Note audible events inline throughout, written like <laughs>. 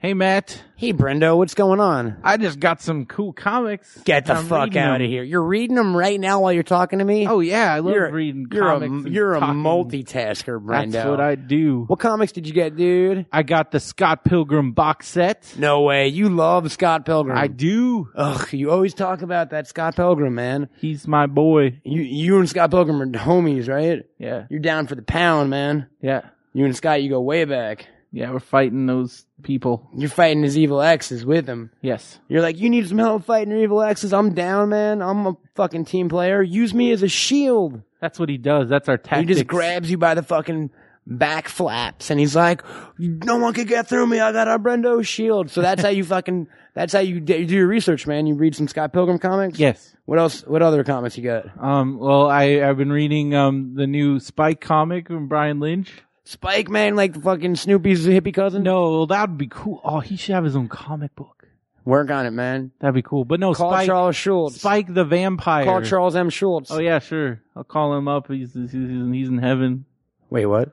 Hey, Matt. Hey, Brendo, what's going on? I just got some cool comics. Get the I'm fuck reading out them. of here. You're reading them right now while you're talking to me? Oh, yeah. I love you're, reading you're comics. A, you're a multitasker, Brendo. That's what I do. What comics did you get, dude? I got the Scott Pilgrim box set. No way. You love Scott Pilgrim. I do. Ugh, you always talk about that Scott Pilgrim, man. He's my boy. You you and Scott Pilgrim are homies, right? Yeah. You're down for the pound, man. Yeah. You and Scott, you go way back. Yeah, we're fighting those people. You're fighting his evil exes with him. Yes. You're like, you need some help fighting your evil exes. I'm down, man. I'm a fucking team player. Use me as a shield. That's what he does. That's our tactic. He just grabs you by the fucking back flaps and he's like, no one can get through me. I got a Brendo shield. So that's how you <laughs> fucking, that's how you, you do your research, man. You read some Scott Pilgrim comics? Yes. What else, what other comics you got? Um, well, I, I've been reading, um, the new Spike comic from Brian Lynch. Spike, man, like fucking Snoopy's hippie cousin? No, that would be cool. Oh, he should have his own comic book. Work on it, man. That'd be cool. But no, Call Spike, Charles Schulz. Spike the vampire. Call Charles M. Schulz. Oh yeah, sure. I'll call him up. He's he's, in- he's in heaven. Wait, what?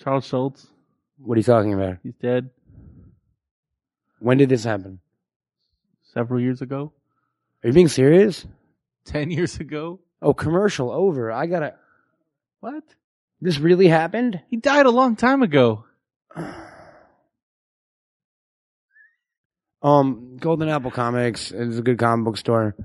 Charles Schulz. What are you talking about? He's dead When did this happen? several years ago. Are you being serious? Ten years ago. Oh, commercial over. I gotta. What? This really happened? He died a long time ago. <sighs> Um, Golden Apple Comics is a good comic book store.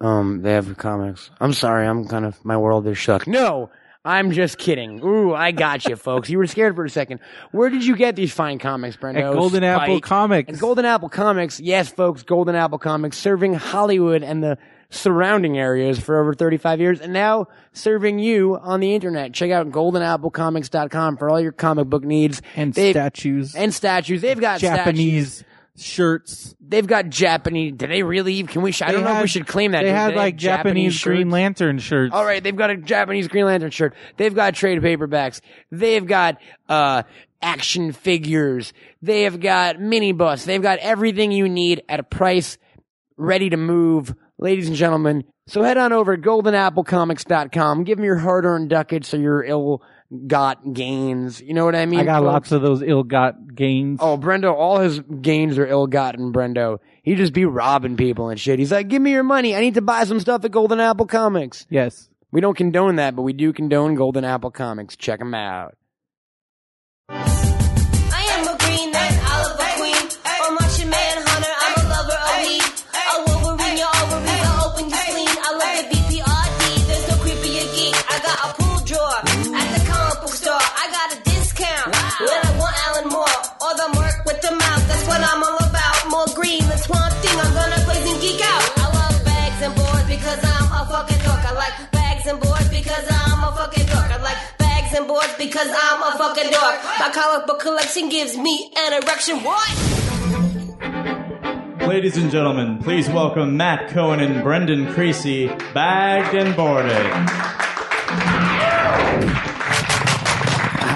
Um, they have comics. I'm sorry, I'm kind of my world is shook. No, I'm just kidding. Ooh, I got you, <laughs> folks. You were scared for a second. Where did you get these fine comics, Brendo? At Golden Apple Comics. And Golden Apple Comics, yes, folks, Golden Apple Comics, serving Hollywood and the surrounding areas for over 35 years, and now serving you on the internet. Check out goldenapplecomics.com for all your comic book needs. and They've- statues. And statues. They've got statues. Japanese shirts. They've got Japanese. Do they really? Can we? I They don't know if we should claim that. They had have like Japanese, Green? Lantern shirts. All right, they've got a Japanese Green Lantern shirt. They've got trade paperbacks. They've got uh action figures. They have got mini bus. They've got everything you need at a price ready to move, ladies and gentlemen. So head on over to goldenapplecomics.com. Give them your hard-earned ducats or your ill-got gains. You know what I mean? I got folks? lots of those ill-got gains. Oh, Brendo, all his gains are ill-gotten, Brendo. He just be robbing people and shit. He's like, give me your money. I need to buy some stuff at Golden Apple Comics. yes. We don't condone that, but we do condone Golden Apple Comics. Check them out. What I'm all about. More green, the swamp thing. I'm gonna blaze and geek out. I love bags and boards because I'm a fucking dork. I like bags and boards because I'm a fucking dork. I like bags and boards because I'm a fucking dork. My comic book collection gives me an erection. What? Ladies and gentlemen, please welcome Matt Cohen and Brendan Creasy, bagged and boarded.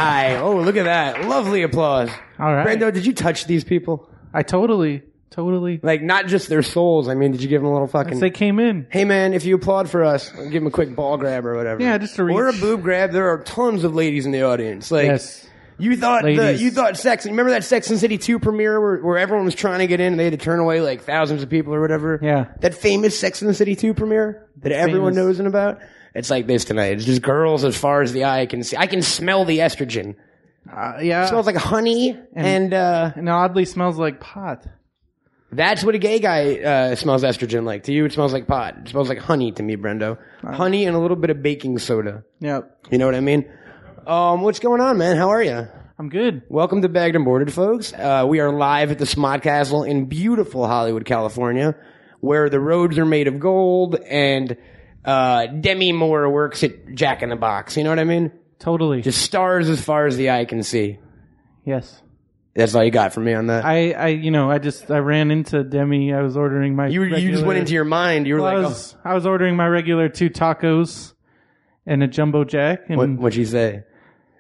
Hi. Oh, look at that. Lovely applause. All right. Brando, did you touch these people? I totally, totally. Like, not just their souls. I mean, did you give them a little fucking... As they came in. Hey man, if you applaud for us, give them a quick ball grab or whatever. Yeah, just to a Or a boob grab. There are tons of ladies in the audience. Like, Yes. You thought the, Ladies. you thought Sex. Remember that Sex and the City two premiere where, where everyone was trying to get in and they had to turn away like thousands of people or whatever. Yeah. That famous Sex and the City two premiere that everyone Famous. knows and about. It's like this tonight. It's just girls as far as the eye can see. I can smell the estrogen. Uh, yeah. Smells like honey and, uh, and oddly smells like pot. that's what a gay guy uh, smells estrogen like. To you, it smells like pot. It smells like honey to me, Brendo. Honey and a little bit of baking soda. Yep. You know what I mean? Um, what's going on, man? How are you? I'm good. Welcome to Bagged and Boarded, folks. Uh, we are live at the Smod Castle in beautiful Hollywood, California, where the roads are made of gold and uh, Demi Moore works at Jack in the Box. You know what I mean? Totally. Just stars as far as the eye can see. yes. That's all you got from me on that. I, I, you know, I just, I ran into Demi. I was ordering my. you, you just went into your mind. You were Well, I like, was, oh. I was ordering my regular two tacos and a jumbo jack, oh, and what, what'd she say?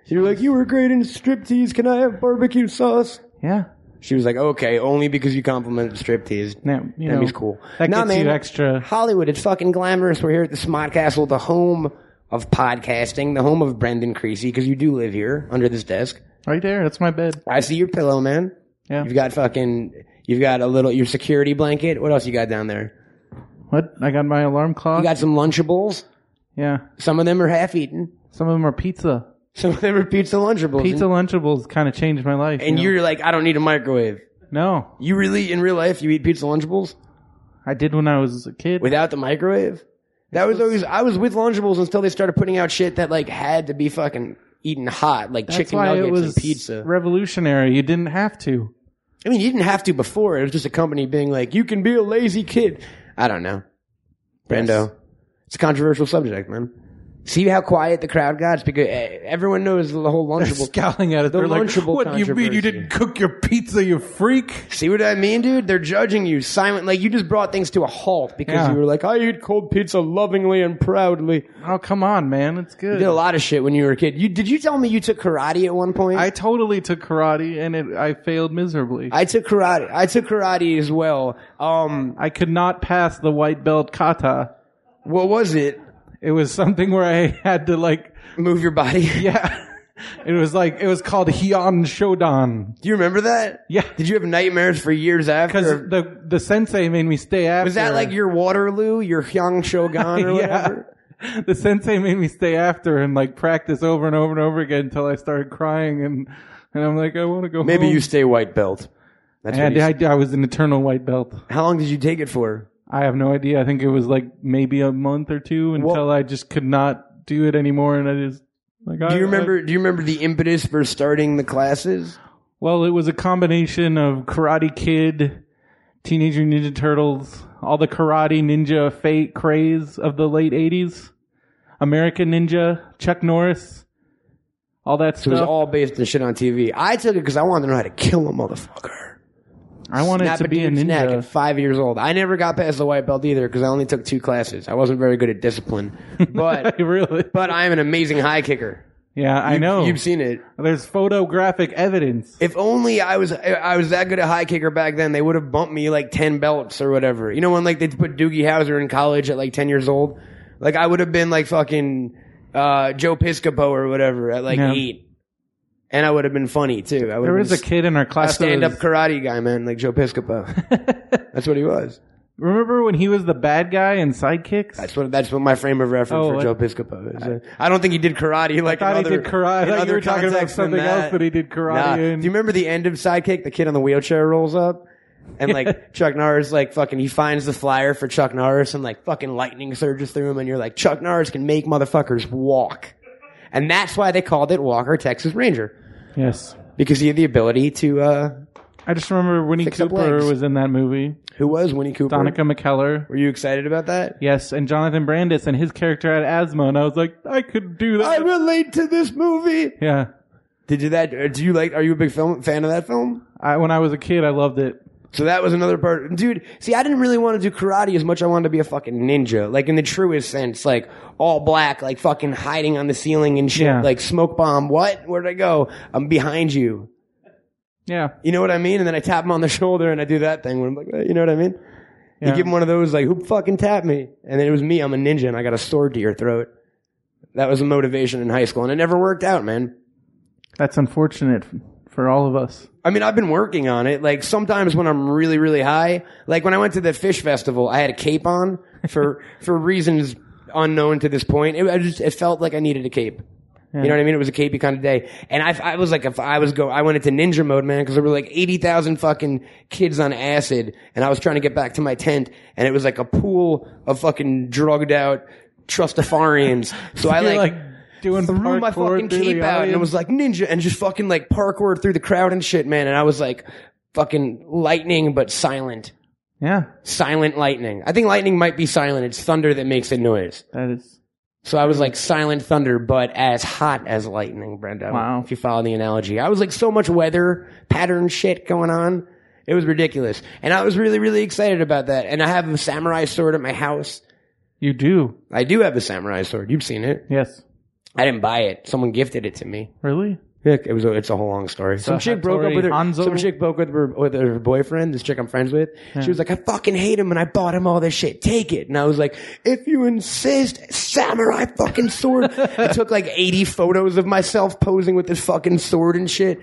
You were like, you were great in striptease. Can I have barbecue sauce? yeah, She was like, okay, only because you complimented striptease. now you know, Demi's cool. That Nah, gets you extra. Hollywood, it's fucking glamorous. We're here at the Smod Castle, the home of podcasting, the home of Brendan Creasy, because you do live here under this desk. Right there, that's my bed. I see your pillow, man. Yeah. You've got fucking. You've got a little your security blanket. What else you got down there? What? I got my alarm clock. You got some Lunchables. yeah. Some of them are half eaten. Some of them are pizza. Some of them are pizza Lunchables. Pizza and, Lunchables kind of changed my life. and you know? you're like, I don't need a microwave. no, You really, in real life, you eat pizza Lunchables I did when I was a kid. without the microwave? That was always. I was with Lunchables until they started putting out shit that like had to be fucking eaten hot, like That's chicken why nuggets it was and pizza. revolutionary. You didn't have to. I mean, you didn't have to before. It was just a company being like, you can be a lazy kid. I don't know. Brendo. It's a controversial subject, man. See how quiet the crowd got? It's because eh, everyone knows the whole Lunchable. Scowling at us. The They're like, Lunchable what do you mean you controversy." didn't cook your pizza, you freak? See what I mean, dude? They're judging you silent. Like, you just brought things to a halt because Yeah. you were like, I eat cold pizza lovingly and proudly. Oh, come on, man. It's You good. did a lot of shit when you were a kid. You Did you tell me you took karate at one point? I totally took karate and it, I failed miserably. I, I took karate. I took karate as well. Um, I could not pass the white belt kata. what was it? It was something where I <laughs> had to like, Move your body. <laughs> yeah. It was like, it was called Heian Shodan. Do you remember that? Yeah. Did you have nightmares for years Because after? the, the sensei made me stay after. Was that like your Waterloo, your Hyung Shogun or <laughs> whatever? yeah. The sensei made me stay after and like practice over and over and over again until I started crying and, and I'm like, I want to go Maybe home. you stay white belt. That's what And you I, I was an eternal white belt. How long did you take it for? I have no idea. I think it was like maybe a month or two until I just could not do it anymore, and I just like. Do you remember? Do you remember the impetus for starting the classes? well, it was a combination of Karate Kid, Teenage Mutant Ninja Turtles, all the karate ninja fate craze of the late '80s, American Ninja, Chuck Norris, all that So it was stuff. all based on shit on TV. I took it because I wanted to know how to kill a motherfucker. I wanted to be a dude's neck ninja. at five years old. I never got past the white belt either because I only took two classes. I wasn't very good at discipline, <laughs> but really? but I am an amazing high kicker. Yeah, I know. You've seen it. There's photographic evidence. If only I was I was that good at high kicker back then, they would have bumped me like ten belts or whatever. You know when like they put Doogie Howser in college at like ten years old, like I would have been like fucking uh, Joe Piscopo or whatever at like Yeah. eight, and I would have been funny too. I would There have was a kid in our a class. that stand up was- karate guy, man, like Joe Piscopo. <laughs> That's what he was. Remember when he was the bad guy in Sidekicks? That's what that's what my frame of reference Oh, for what? Joe Piscopo is. Uh, I don't think he did karate like I thought in he other, did karate. I in thought you other were talking about contexts than something else that he did karate Nah. in. Do you remember the end of Sidekick? The kid on the wheelchair rolls up. And like <laughs> Chuck Norris, like fucking, he finds the flyer for Chuck Norris and like fucking lightning surges through him and you're like, Chuck Norris can make motherfuckers walk. And that's why they called it Walker Texas Ranger. Yes. Because he had the ability to, uh, I just remember Winnie Fix up Cooper legs. was in that movie. who was Winnie Cooper? Danica McKellar. Were you excited about that? Yes, and Jonathan Brandis and his character had asthma, and I was like, I could do that. I relate to this movie. yeah. Did you that? uh, Do you like? Are you a big film fan of that film? I, when I was a kid, I loved it. So that was another part. Dude, see, I didn't really want to do karate as much. I wanted to be a fucking ninja, like in the truest sense, like all black, like fucking hiding on the ceiling and shit, Yeah. like smoke bomb. What? Where'd I go? I'm behind you. Yeah. You know what I mean? And then I tap him on the <laughs> shoulder and I do that thing where I'm like, you know what I mean? You Yeah. give him one of those, like, who fucking tapped me? And then it was me. I'm a ninja and I got a sword to your throat. That was a motivation in high school and it never worked out, man. That's unfortunate for all of us. I mean, I've been working on it. Like sometimes when I'm really, really high, like when I went to the fish festival, I had a cape on for <laughs> for reasons unknown to this point. It, I just it felt like I needed a cape. You know what I mean? It was a capey kind of day, and I, I was like, if I was go, I went into ninja mode, man, because there were like eighty thousand fucking kids on acid, and I was trying to get back to my tent, and it was like a pool of fucking drugged out trustafarians. <laughs> So I like, like doing threw my fucking cape out and it was like ninja and just fucking like parkour through the crowd and shit, man. And I was like fucking lightning, but silent. Yeah, Silent lightning. I think lightning might be silent. It's thunder that makes a noise. that is. So I was like silent thunder, but as hot as lightning, Brenda. Wow. If you follow the analogy. I was like so much weather pattern shit going on. It was ridiculous. And I was really, really excited about that. And I have a samurai sword at my house. You do. I do have a samurai sword. You've seen it. Yes. I didn't buy it. Someone gifted it to me. Really? Yeah, it was. A, it's a whole long story. Some chick broke up Hattori with her. Hanzo? Some chick broke with her with her boyfriend. This chick I'm friends with. She was like, "I fucking hate him, and I bought him all this shit. Take it." And I was like, "If you insist, samurai fucking sword." <laughs> I took like 80 photos of myself posing with this fucking sword and shit.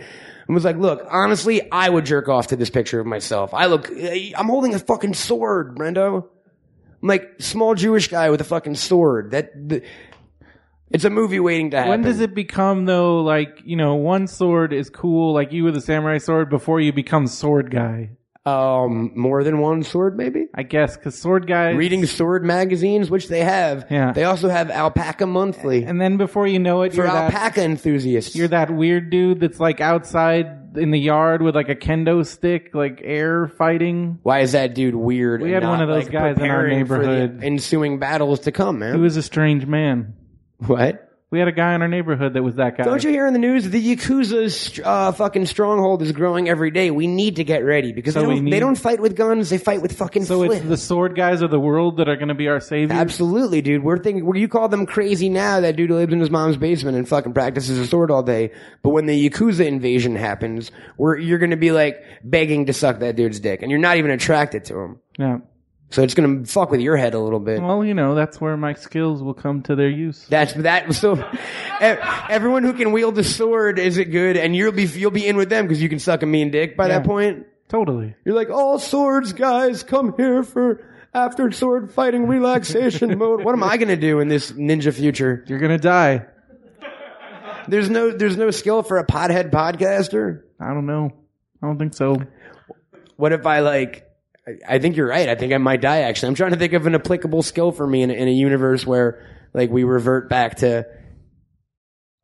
and was like, "Look, honestly, I would jerk off to this picture of myself. I look, eh, I'm holding a fucking sword, Brendo. I'm like small Jewish guy with a fucking sword. That the, it's a movie waiting to happen. When does it become though? Like you know, one sword is cool, like you with a samurai sword, before you become sword guy. Um, more than one sword, maybe. I guess because sword guys Reading sword magazines, which they have. Yeah. They also have Alpaca Monthly and then before you know it, for you're that alpaca enthusiasts. you're that weird dude that's like outside in the yard with like a kendo stick, like air fighting. Why is that dude weird? We had one of those like, guys in our preparing for the neighborhood. ensuing battles to come, man. He was a strange man. What? We had a guy in our neighborhood that was that guy. Don't you hear in the news the Yakuza's uh, fucking stronghold is growing every day? We need to get ready because So they, we don't, they don't fight with guns; they fight with fucking So it's the sword guys of the world that are going to be our saviors. Absolutely, dude. We're thinking, where you call them crazy now, that dude lives in his mom's basement and fucking practices a sword all day. But when the Yakuza invasion happens, where you're gonna be like begging to suck that dude's dick and you're not even attracted to him. Yeah. So it's gonna fuck with your head a little bit. Well, you know, that's where my skills will come to their use. That's that. So everyone who can wield a sword is it good, and you'll be you'll be in with them because you can suck a mean dick by that point. Totally. You're like, all swords guys, come here for after sword fighting relaxation <laughs> mode. What am I gonna do in this ninja future? You're going to die. There's no there's no skill for a pothead podcaster. I don't know. I don't think so. What if I like? I- I think you're right. I think I might die. Actually, I'm trying to think of an applicable skill for me in a, in a universe where like we revert back to.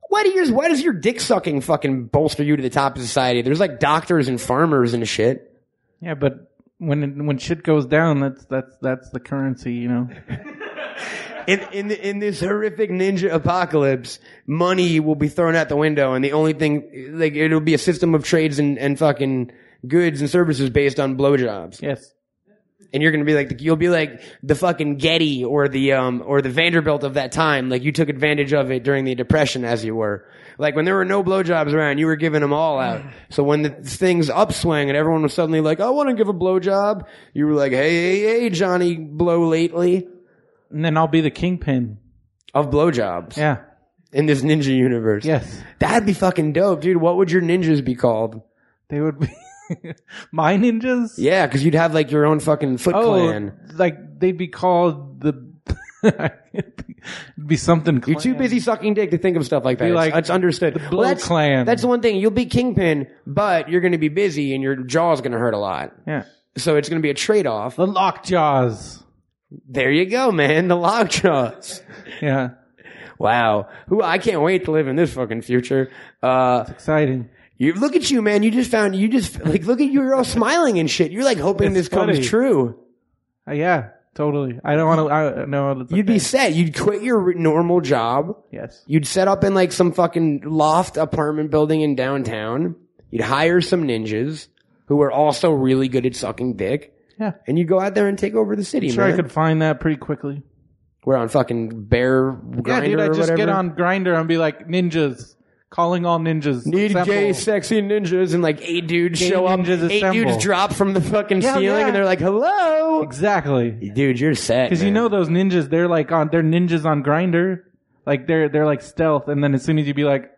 Why do yours? Why does your dick sucking fucking bolster you to the top of society? There's like doctors and farmers and shit. Yeah, but when it, when shit goes down, that's that's that's the currency, you know. <laughs> In in the, in this horrific ninja apocalypse, money will be thrown out the window, and the only thing like it'll be a system of trades and and fucking goods and services based on blowjobs. Yes. and you're gonna be like you'll be like the fucking Getty or the um or the Vanderbilt of that time. Like you took advantage of it during the Depression, as you were. Like when there were no blowjobs around, you were giving them all out. <sighs> So when the things upswing and everyone was suddenly like, "I want to give a blowjob," you were like, "Hey, hey, hey, Johnny, blow lately And then I'll be the kingpin. of blowjobs Yeah. in this ninja universe." Yes. that'd be fucking dope, dude. What would your ninjas be called? They would be <laughs> my ninjas. Yeah, because you'd have like your own fucking Foot Oh, Clan. like they'd be called the. It'd <laughs> be something. Cool. You're too clan. busy sucking dick to think of stuff like that. Be It's- like it's, understood. the Blow that's, Clan. That's the one thing. You'll be kingpin, but you're going to be busy and your jaw's going to hurt a lot. Yeah. So it's going to be a trade off. The lockjaws. There you go, man. The lockjaws. Yeah. Wow. Who I can't wait to live in this fucking future. Uh, Exciting. You look at you, man. You just found you just like look at you. You're all smiling and shit. You're like hoping It's this comes true. Uh, yeah. Totally. I don't want to. I no. it's You'd be set. You'd quit your normal job. Yes. You'd set up in like some fucking loft apartment building in downtown. You'd hire some ninjas who are also really good at sucking dick. Yeah. And you'd go out there and take over the city, Sure, man. I could find that pretty quickly. We're on fucking bear Yeah, dude. I or just whatever. get on Grindr and be like ninjas, calling all ninjas. Need Assemble. gay, sexy ninjas, and like eight dudes Gay show up. ninjas eight assemble. dudes drop from the fucking Yeah, ceiling, yeah. and they're like, "Hello, Exactly. dude, you're set." Because you man. know those ninjas, they're like on, they're ninjas on Grindr. Like they're they're like stealth, and then as soon as you be like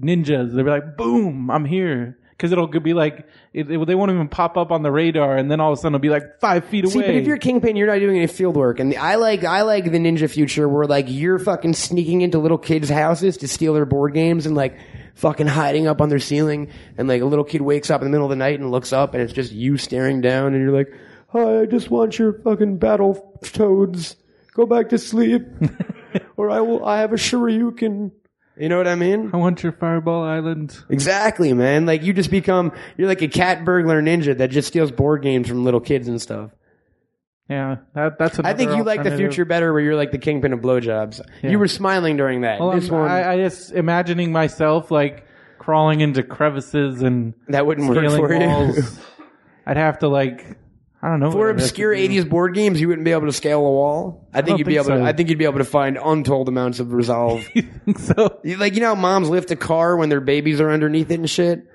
ninjas, they'll be like, boom, I'm here. Because it'll be like it, it- they won't even pop up on the radar, and then all of a sudden it'll be like five feet See, away. but if you're kingpin, you're not doing any field work. And the, I like I like the ninja future where like you're fucking sneaking into little kids' houses to steal their board games and like fucking hiding up on their ceiling. And like a little kid wakes up in the middle of the night and looks up and it's just you staring down and you're like, "Hi, I just want your fucking battle toads. Go back to sleep, <laughs> or I will. I have a Shoryuken." You know what I mean? I want your Fireball Island. Exactly, man. Like you just become you're like a cat burglar ninja that just steals board games from little kids and stuff. Yeah, that, that's. I think you like the future better where you're like the kingpin of blowjobs. You were smiling during that. Well, this I'm- one, I, I just imagining myself like crawling into crevices and that wouldn't work for you. <laughs> I'd have to like, I don't know. For obscure '80s board games, you wouldn't be able to scale a wall. I think you'd be able. To. I think you'd be able to find untold amounts of resolve. <laughs> so like you know how moms lift a car when their babies are underneath it and shit.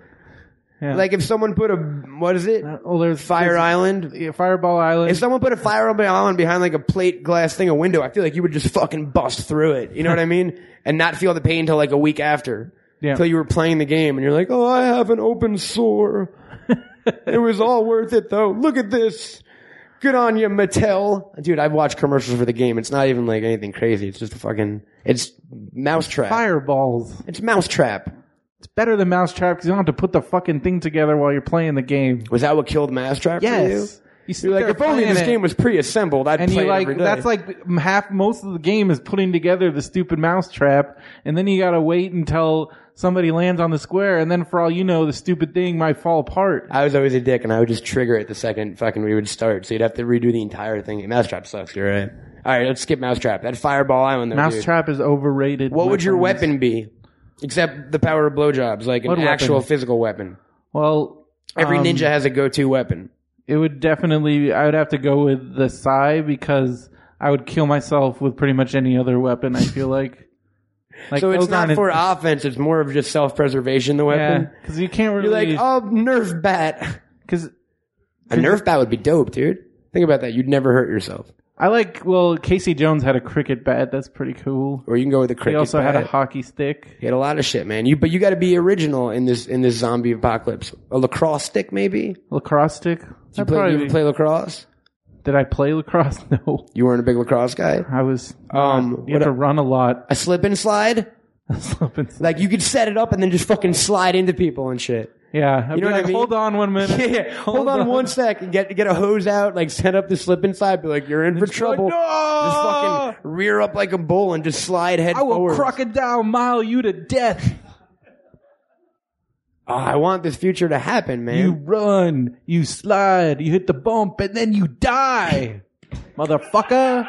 yeah. Like if someone put a what is it? Uh, oh, there's Fire there's- island. yeah, Fireball Island. If someone put a fire island behind like a plate glass thing, a window, I feel like you would just fucking bust through it. You know what I mean? And not feel the pain until like a week after. Yeah. Until you were playing the game and you're like, oh, I have an open sore. <laughs> it was all worth it though. Look at this. Good on you, Mattel. Dude, I've watched commercials for the game. It's not even like anything crazy. It's just a fucking, it's mousetrap. Fireballs. It's mousetrap. It's better than Mousetrap because you don't have to put the fucking thing together while you're playing the game. Was that what killed mousetrap for you? Yes. You sit You're like, there if only playing this it, game was pre-assembled, I'd and play you it like every day. that's like half most of the game is putting together the stupid mousetrap, and then you gotta wait until somebody lands on the square, and then for all you know, the stupid thing might fall apart. I was always a dick, and I would just trigger it the second fucking we would start. So you'd have to redo the entire thing. Mousetrap sucks. You're right. All right, let's skip Mousetrap. That Fireball Island, though, dude. Mousetrap is overrated. What would your friends. weapon be? Except the power of blowjobs, like an What weapon? actual physical weapon. Well, Every um, ninja has a go-to weapon. It would definitely. I would have to go with the Sai because I would kill myself with pretty much any other weapon. I feel like. Like So it's not for offense; it's more of just self-preservation. The weapon. because you can't You're really. like, oh, Nerf bat. <laughs> Because A Nerf bat would be dope, dude. Think about that. You'd never hurt yourself. I like. Well, Casey Jones had a cricket bat. That's pretty cool. Or you can go with a cricket. He also bat. had a hockey stick. He had a lot of shit, man. You but you got to be original in this in this zombie apocalypse. A lacrosse stick, maybe. Lacrosse stick. You, play, you ever play lacrosse? Did I play lacrosse? <laughs> No. You weren't a big lacrosse guy. I was. Um, You have to run a lot. a slip and slide. <laughs> Slip and slide. Like you could set it up and then just fucking slide into people and shit. yeah. I'd You know be what I like, mean? hold on one minute. <laughs> Yeah, hold, on, one sec and get get a hose out, like set up the slip and slide, be like, you're in for just be like, trouble. "No!" Just fucking rear up like a bull and just slide head I will forward. crocodile mile you to death. Oh, I want this future to happen, man. You run, you slide, you hit the bump, and then you die, <laughs> motherfucker.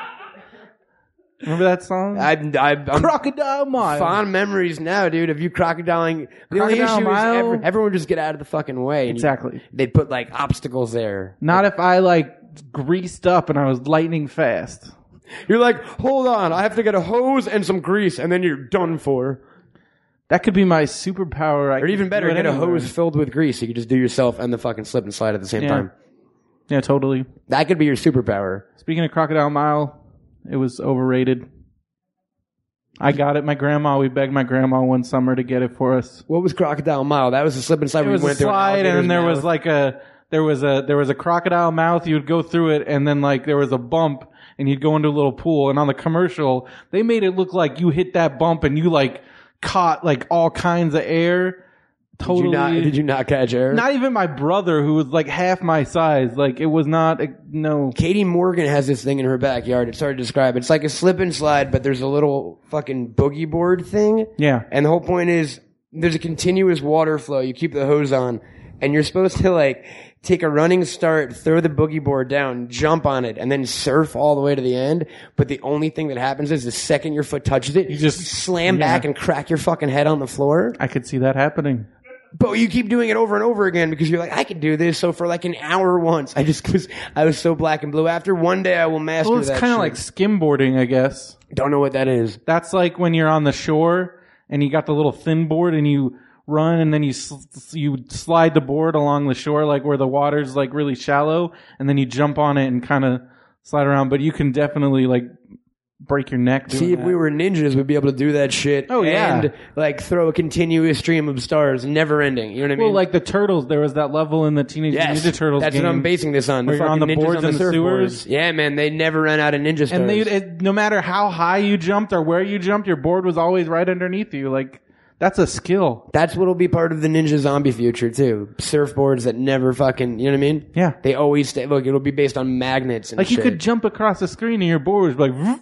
Remember that song? I'm, I'm, I'm Crocodile mile. fond memories now, dude, of you crocodiling. The only Crocodile issue mile? is every, everyone just get out of the fucking way. and Exactly. They'd put like obstacles there. Not if I like greased up and I was lightning fast. You're like, hold on, I have to get a hose and some grease, and then you're done for. That could be my superpower. I Or even better, get a hose filled with grease. You could just do yourself and the fucking slip and slide at the same Yeah. time. Yeah, totally. That could be your superpower. Speaking of Crocodile Mile, it was overrated. I got it. My grandma, we begged my grandma one summer to get it for us. What was Crocodile Mile? That was the slip and slide It where was a went through an slide, and alligator's then there was mouth. like a there was a there was a crocodile mouth. You would go through it, and then like there was a bump, and you'd go into a little pool. And on the commercial, they made it look like you hit that bump and you like caught like all kinds of air. Did Totally. you not? Did you not catch air? Not even my brother, who was like half my size. Like it was not. A, no. Katie Morgan has this thing in her backyard. It's hard to describe. It's like a slip and slide, but there's a little fucking boogie board thing. Yeah. And the whole point is there's a continuous water flow. You keep the hose on, and you're supposed to like take a running start, throw the boogie board down, jump on it, and then surf all the way to the end. But the only thing that happens is the second your foot touches it, you just- slam yeah. back and crack your fucking head on the floor. I could see that happening. But you keep doing it over and over again because you're like, I can do this. So for like an hour once, I just was, I was so black and blue. After one day, I will master Well, it's kind of like skimboarding, I guess. don't know what that is. That's like when you're on the shore and you got the little thin board and you run and then you sl- you slide the board along the shore like where the water's like really shallow and then you jump on it and kind of slide around. But you can definitely like break your neck. Doing See, if that. we were ninjas, we'd be able to do that shit. Oh, yeah. and like throw a continuous stream of stars, never ending. You know what I mean? well, like the turtles, there was that level in the Teenage yes, Ninja Turtles That's game. what I'm basing this on. where the you're on the boards on and the sewers. Yeah, man, they never ran out of ninja stars. and they, it, no matter how high you jumped or where you jumped, your board was always right underneath you. Like that's a skill. That's what'll be part of the ninja zombie future too. Surfboards that never fucking, you know what I mean? Yeah. They always stay. Look, it'll be based on magnets and Like you shit. could jump across the screen and your board was like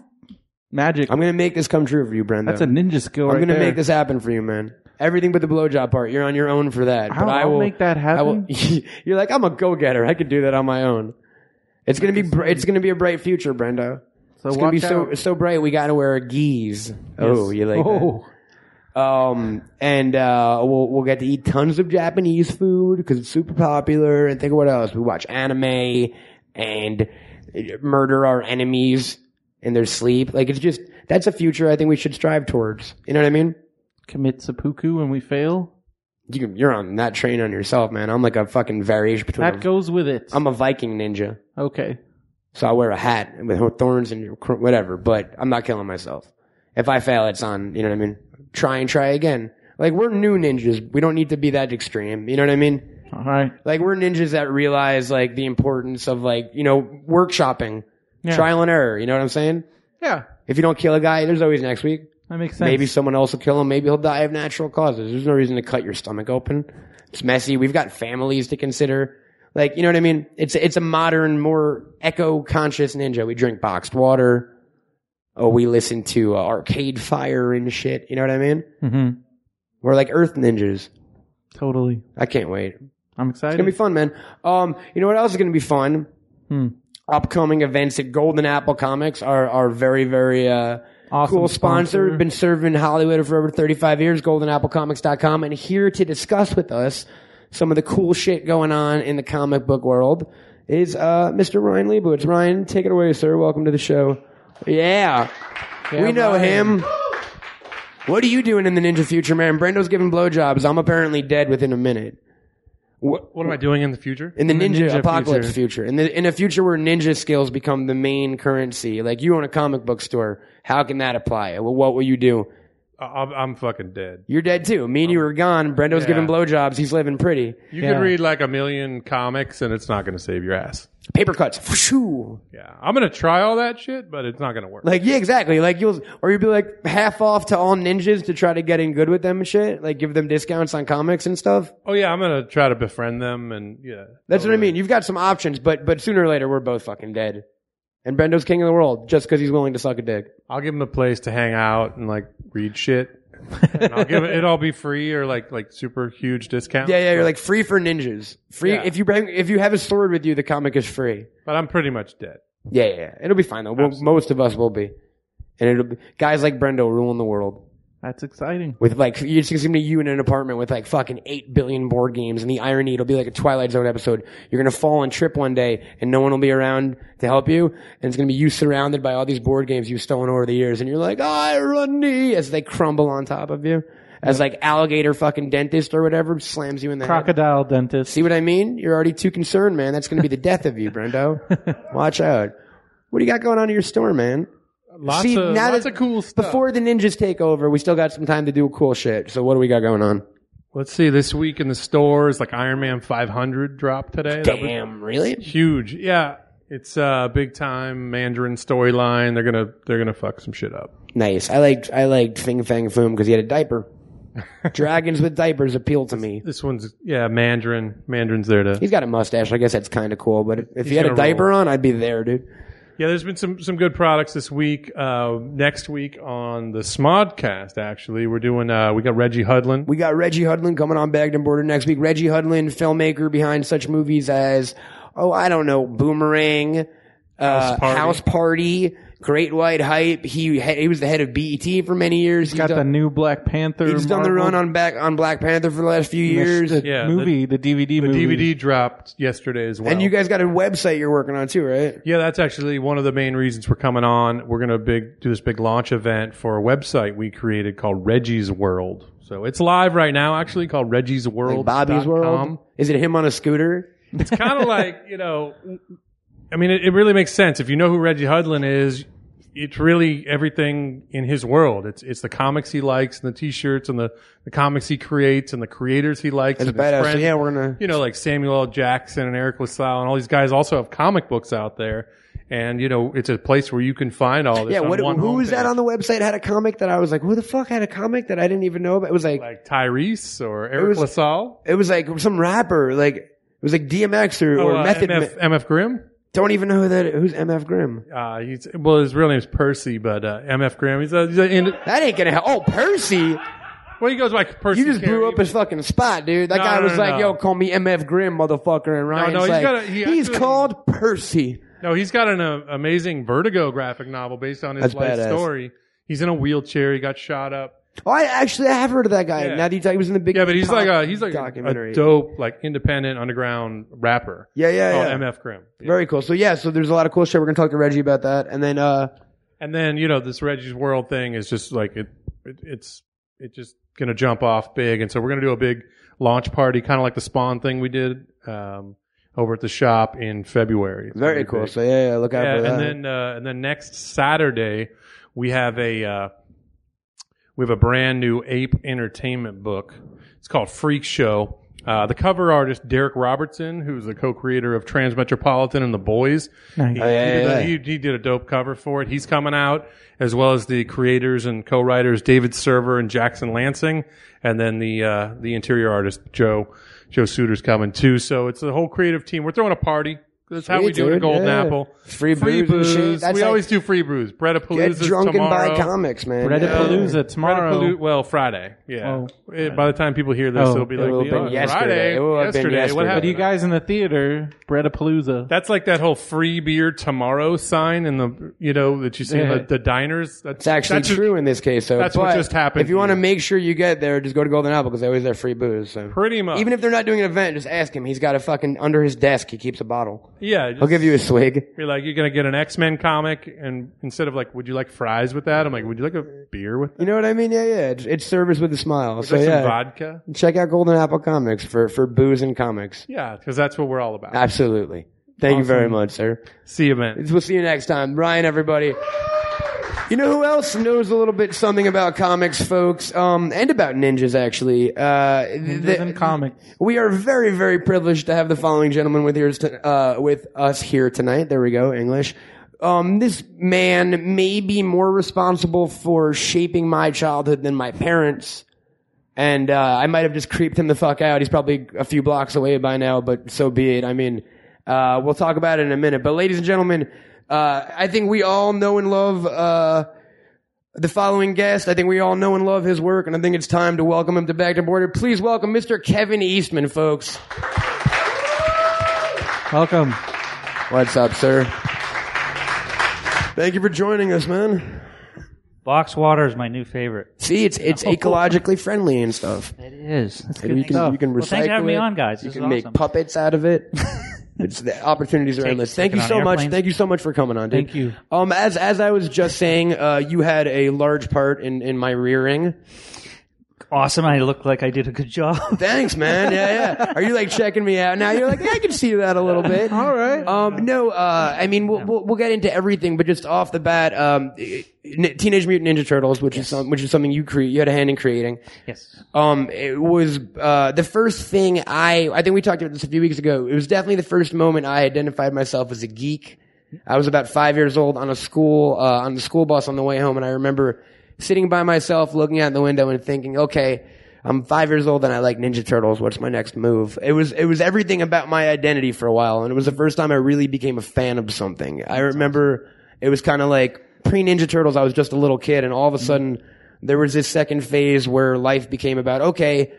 magic. I'm gonna make this come true for you, Brenda. That's a ninja skill. I'm right gonna there. make this happen for you, man. Everything but the blowjob part. You're on your own for that. I'll- I I'll will make that I will- happen. <laughs> you're like, I'm a go-getter. I could do that on my own. It's gonna be. Br- it's gonna be a bright future, Brenda. So It's gonna be so out. so bright. We gotta wear a geese. Oh, you like that? oh. Um, and uh, we'll we'll get to eat tons of Japanese food because it's super popular. And think of what else we watch anime and murder our enemies in their sleep. Like it's just that's a future I think we should strive towards. You know what I mean? Commit seppuku when we fail. You can, you're on that train on yourself, man. I'm like a fucking variation between. That a- goes with it. I'm a Viking ninja, okay. so I wear a hat with thorns and whatever. But I'm not killing myself. If I fail, it's on. You know what I mean? Try and try again. Like we're new ninjas. We don't need to be that extreme. You know what I mean? All right. Like we're ninjas that realize like the importance of like, you know, workshopping, Yeah. trial and error. You know what I'm saying? Yeah. If you don't kill a guy, there's always next week. That makes sense. Maybe someone else will kill him. Maybe he'll die of natural causes. There's no reason to cut your stomach open. It's messy. We've got families to consider. Like, you know what I mean? It's, it's a modern, more eco-conscious ninja. We drink boxed water. Oh, we listen to uh, Arcade Fire and shit. You know what I mean? Mm-hmm. We're like Earth ninjas. Totally. I can't wait. I'm excited. It's gonna be fun, man. Um, you know what else is gonna be fun? Hmm. Upcoming events at Golden Apple Comics are are very very uh, Awesome cool sponsor. sponsor. Been serving Hollywood for over thirty five years. GoldenAppleComics.com, and here to discuss with us some of the cool shit going on in the comic book world is uh, Mr. Ryan Leibowitz. Ryan, take it away, sir. Welcome to the show. Yeah, we know him. What are you doing in the Ninja Future, man? Brendo's giving blowjobs. I'm apparently dead within a minute. What, What am I doing in the future? in the In the ninja, ninja apocalypse future. future. In the in a future where ninja skills become the main currency, like you own a comic book store, how can that apply? Well, what will you do? I- I'm, I'm fucking dead. You're dead too. Me and you were gone. Brendo's Yeah. giving blowjobs. He's living pretty. You Yeah. could read like a million comics and it's not going to save your ass. Paper cuts. Whooshoo. Yeah. I'm going to try all that shit, but it's not going to work. Like yeah, exactly. Like you'll or you'll be like half off to all ninjas to try to get in good with them and shit. Like give them discounts on comics and stuff. oh yeah, I'm going to try to befriend them and yeah. That's what I mean. You've got some options, but but sooner or later we're both fucking dead. And Brendo's king of the world just because he's willing to suck a dick. I'll give him a place to hang out and like read shit. and I'll give it, it'll all be free or like, like super huge discount. Yeah, yeah. You're like free for ninjas. Free Yeah. if you bring if you have a sword with you, the comic is free. But I'm pretty much dead. Yeah, yeah. yeah. It'll be fine though. We'll, most of us will be, and it'll be guys like Brendo ruling the world That's exciting. with like you're just gonna be you in an apartment with like fucking eight billion board games, and the irony it'll be like a Twilight Zone episode. You're gonna fall and trip one day, and no one will be around to help you, and it's gonna be you surrounded by all these board games you've stolen over the years, and you're like irony as they crumble on top of you. As like alligator fucking dentist or whatever slams you in the head. Crocodile dentist. See what I mean? You're already too concerned, man. That's going to be the death of you, Brendo. <laughs> Watch out. What do you got going on in your store, man? Lots See, of, now lots that- of cool stuff. Before the ninjas take over, we still got some time to do cool shit. So what do we got going on? Let's see. This week in the stores, like Iron Man 500 dropped today. That was Damn, really? huge. Yeah. It's a big time Mandarin storyline. They're gonna they're gonna fuck some shit up. Nice. I liked I liked Fing Fang Foom because he had a diaper. <laughs> Dragons with diapers appeal to me. This one's yeah Mandarin. Mandarin's there to He's got a mustache. I guess that's kind of cool. But if, if he had a diaper roll. on, I'd be there, dude. Yeah. There's been some some good products this week. Uh, next week on the Smodcast, actually, we're doing uh, we got Reggie Hudlin. We got Reggie Hudlin coming on Bagged and Boarded next week. Reggie Hudlin, filmmaker behind such movies as, oh, I don't know, Boomerang, uh, House Party. House Party, Great White Hype. He he was the head of BET for many years. He got the new Black Panther. he's done the Marvel run on back on Black Panther for the last few years. the Yeah, movie, the, DVD the movie. DVD dropped yesterday as well. And you guys got a website you're working on too, right? Yeah, that's actually one of the main reasons we're coming on. We're gonna big do this big launch event for a website we created called Reggie's World. So it's live right now, actually called Reggie's World. Bobby's World. Is it him on a scooter? It's kind of like you know, I mean, it, it really makes sense if you know who Reggie Hudlin is. It's really everything in his world. It's it's the comics he likes and the T-shirts and the, the comics he creates and the creators he likes. That's and his badass. Friends. yeah, we're gonna. you know, like Samuel L. Jackson and Eric LaSalle and all these guys also have comic books out there. And, you know, it's a place where you can find all this. Yeah, on what, one who was that on the website had a comic that I was like, who the fuck had a comic that I didn't even know about? It was like, Like Tyrese or Eric was- LaSalle? it was like some rapper, like, it was like DMX or, or Oh, uh, Method MF, Man. MF Grimm? Don't even know who that, who's MF Grimm. Uh, he's, well, his real name's Percy, but, uh, MF Grimm, he's a, he's a in, That ain't gonna help. Oh, Percy. well, he goes by Percy. You just blew up his fucking spot, dude. That No, guy no, was no, like, no. yo, call me MF Grimm, motherfucker. And Ryan's no, he's like, got a- he he's actually- called Percy. No, he's got an uh, amazing Vertigo graphic novel based on his That's life badass. story. He's in a wheelchair. He got shot up. Oh, I actually, I have heard of that guy. Yeah. Now that you talk, he was in the big Yeah, but he's like a he's like a, dope, like independent underground rapper. Yeah, yeah, yeah. MF Grimm. Very cool. So yeah, so there's a lot of cool shit. We're gonna talk to Reggie about that, and then uh, And then you know this Reggie's World thing is just like it, it it's it just gonna jump off big, and so we're gonna do a big launch party, kind of like the Spawn thing we did um, over at the shop in February. It's very cool. big. So yeah, yeah, look out Yeah, for that. and then uh, and then next Saturday we have a uh, we have a brand new Ape Entertainment book. It's called Freak Show. Uh, the cover artist Darick Robertson, who's the co-creator of Transmetropolitan and The Boys, Nice. he, Oh, yeah, he did a- yeah. he- he did a dope cover for it. He's coming out, as well as the creators and co-writers David Server and Jackson Lansing, and then the uh, the interior artist Joe Joe Suter's coming too. So it's a whole creative team. We're throwing a party. That's how we Sweet, do it at Golden yeah. Apple. Free booze and shit. That's we like- always do free brews. Bread of Get Palooza drunk and buy comics, man. Breadapalooza tomorrow. well, Friday. Yeah. Oh. Eh, By the time people hear this, Oh. it'll be It like will have been oh, yesterday. Friday. It will have been yesterday. What yesterday. happened? But you guys in the theater, Breadapalooza. That's like that whole free beer tomorrow sign in the you know that you see in Yeah. the, the diners. That's It's actually that's just- true in this case, though. that's what But just happened If you to want to you. make sure you get there, just go to Golden Apple because they always have free booze. So. Pretty much. Even if they're not doing an event, just ask him. He's got a fucking under his desk. He keeps a bottle. Yeah, just, He'll give you a swig. You're like you're gonna get an X Men comic, and instead of like, would you like fries with that? I'm like, would you like a beer with that? You know what I mean? Yeah, yeah. It's, it's service with a smile. So Like yeah, some vodka. check out Golden Apple Comics for for booze and comics. Yeah, because that's what we're all about. Absolutely. Thank you very much, sir. See you, man. We'll see you next time. Ryan, everybody. You know who else knows a little bit something about comics, folks, um, and about ninjas, actually? Uh, Ninjas the- and comics. We are very, very privileged to have the following gentleman with, here, uh, with us here tonight. There we go, English. Um, this man may be more responsible for shaping my childhood than my parents. And, uh, I might have just creeped him the fuck out. He's probably a few blocks away by now, but so be it. I mean, uh, we'll talk about it in a minute. But ladies and gentlemen, uh, I think we all know and love, uh, the following guest. I think we all know and love his work, and I think it's time to welcome him to Bagged and Boarded. Please welcome Mr. Kevin Eastman, folks. Welcome. What's up, sir? Thank you for joining us, man. Box water is my new favorite. See, it's it's <laughs> ecologically friendly and stuff. It is. That's And you can you can recycle Well, thanks for having me on, guys. You This can is make awesome. puppets out of it. <laughs> It's the opportunities are Take- endless. Thank take you it so much. airplanes. Thank you so much for coming on, dude. Thank you. Um, as as I was just saying, uh, you had a large part in in my rearing. Awesome. I look like I did a good job. <laughs> Thanks, man. Yeah, yeah. Are you like checking me out now? You're like, yeah, I can see that a little bit. <laughs> All right. Um, no, uh, I mean, we'll, we'll we'll get into everything, but just off the bat, um, N- Teenage Mutant Ninja Turtles, which is some, which is something you create, you had a hand in creating. yes. Um, it was uh, the first thing I I think we talked about this a few weeks ago. It was definitely the first moment I identified myself as a geek. I was about five years old on a school uh, on the school bus on the way home, and I remember sitting by myself, looking out the window, and thinking, "Okay, I'm five years old and I like Ninja Turtles. What's my next move?" It was it was everything about my identity for a while, and it was the first time I really became a fan of something. I remember it was kind of like pre Ninja Turtles. I was just a little kid, and all of a sudden there was this second phase where life became about okay.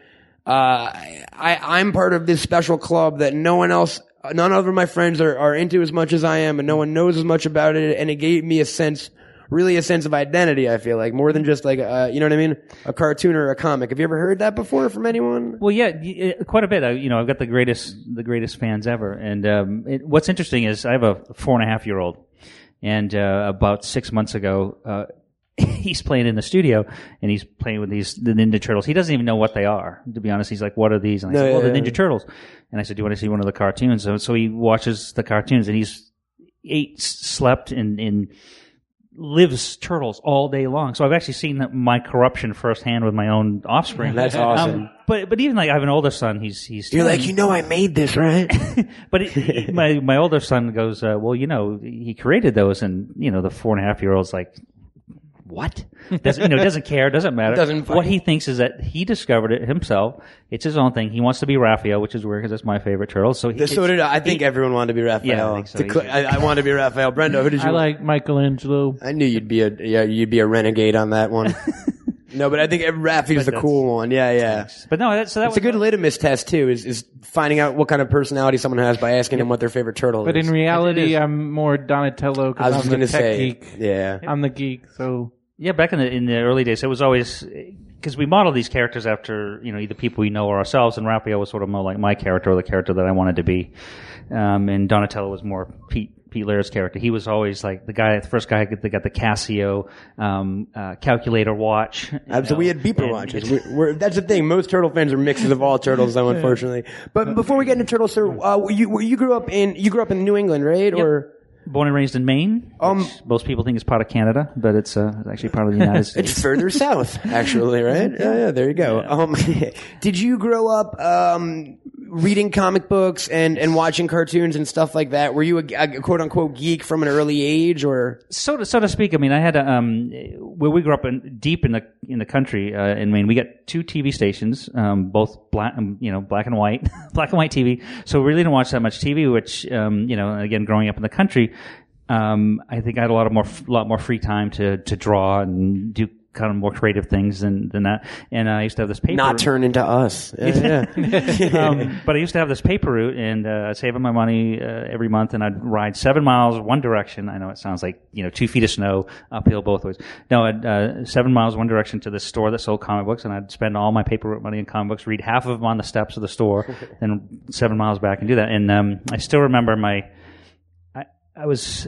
Uh, I, I'm part of this special club that no one else, none of my friends are, are into as much as I am, and no one knows as much about it. And it gave me a sense, really a sense of identity. I feel like more than just like, uh, you know what I mean, a cartoon or a comic. Have you ever heard that before from anyone? Well, yeah, y- quite a bit. I, you know, I've got the greatest, the greatest fans ever. And um, it, what's interesting is I have a four and a half year old, and uh, about six months ago, uh, <laughs> he's playing in the studio and he's playing with these the Ninja Turtles. He doesn't even know what they are. To be honest, he's like, "What are these?" And I No, said, "Well, yeah, the yeah. Ninja Turtles." And I said, "Do you want to see one of the cartoons?" So, so he watches the cartoons and he's ate, slept, and, and lives turtles all day long. So I've actually seen that- my corruption firsthand with my own offspring. That's awesome. Um, but but even like I have an older son. He's he's You're 10. like, you know, I made this, right? <laughs> But it, my my older son goes, uh, well, you know, he created those, and you know, the four and a half year old's like, what? Doesn't you know? Doesn't care. Doesn't matter. Doesn't what he thinks is that he discovered it himself. It's his own thing. He wants to be Raphael, which is weird because that's my favorite turtle. So he, so did I. I think everyone wanted to be Raphael. Yeah, I think so. To cl- I, I wanted to be Raphael. Brenda, who did you? I like Michelangelo. I knew you'd be a yeah, you'd be a renegade on that one. <laughs> no, but I think Raffy's the cool one. Yeah, yeah. But no, that, so that It's a was good litmus test too. Is is finding out what kind of personality someone has by asking them what their favorite turtle But is. But in reality, is. I'm more Donatello because I'm gonna the tech say, geek. yeah. I'm the geek, so Yeah, back in the in the early days, it was always because we modeled these characters after you know either people we know or ourselves, and Raphael was sort of more like my character or the character that I wanted to be, um, and Donatello was more Pete Pete Laird's character. He was always like the guy, the first guy that got the Casio um, uh, calculator watch. So we had beeper and watches. We, we're, that's the thing. Most turtle fans are mixes of all turtles, <laughs> though, unfortunately. But before we get into turtles, sir, uh, you you grew up in you grew up in New England, right? Or Born and raised in Maine. Um, most people think is part of Canada, but it's, uh, actually part of the <laughs> United States. It's further south, actually, <laughs> right? Yeah, yeah. There you go. Um, <laughs> did you grow up um, reading comic books and and watching cartoons and stuff like that? Were you a, a quote unquote geek from an early age, or so to, so to speak. I mean, I had a, um, where we grew up in, deep in the in the country uh, in Maine. We got two TV stations, um, both black, um, you know, black and white, black and white TV. So we really didn't watch that much TV. Which, um, you know, again, growing up in the country, um, I think I had a lot of more, lot more free time to to draw and do kind of more creative things than than that. And I used to have this paper. Route. Not turn into us? Yeah, <laughs> yeah. <laughs> um, but I used to have this paper route and uh, saving my money uh, every month, and I'd ride seven miles one direction. I know it sounds like you know two feet of snow uphill both ways. No, I'd, uh, seven miles one direction to the store that sold comic books, and I'd spend all my paper route money in comic books, read half of them on the steps of the store, <laughs> then seven miles back and do that. And um, I still remember my, I, was.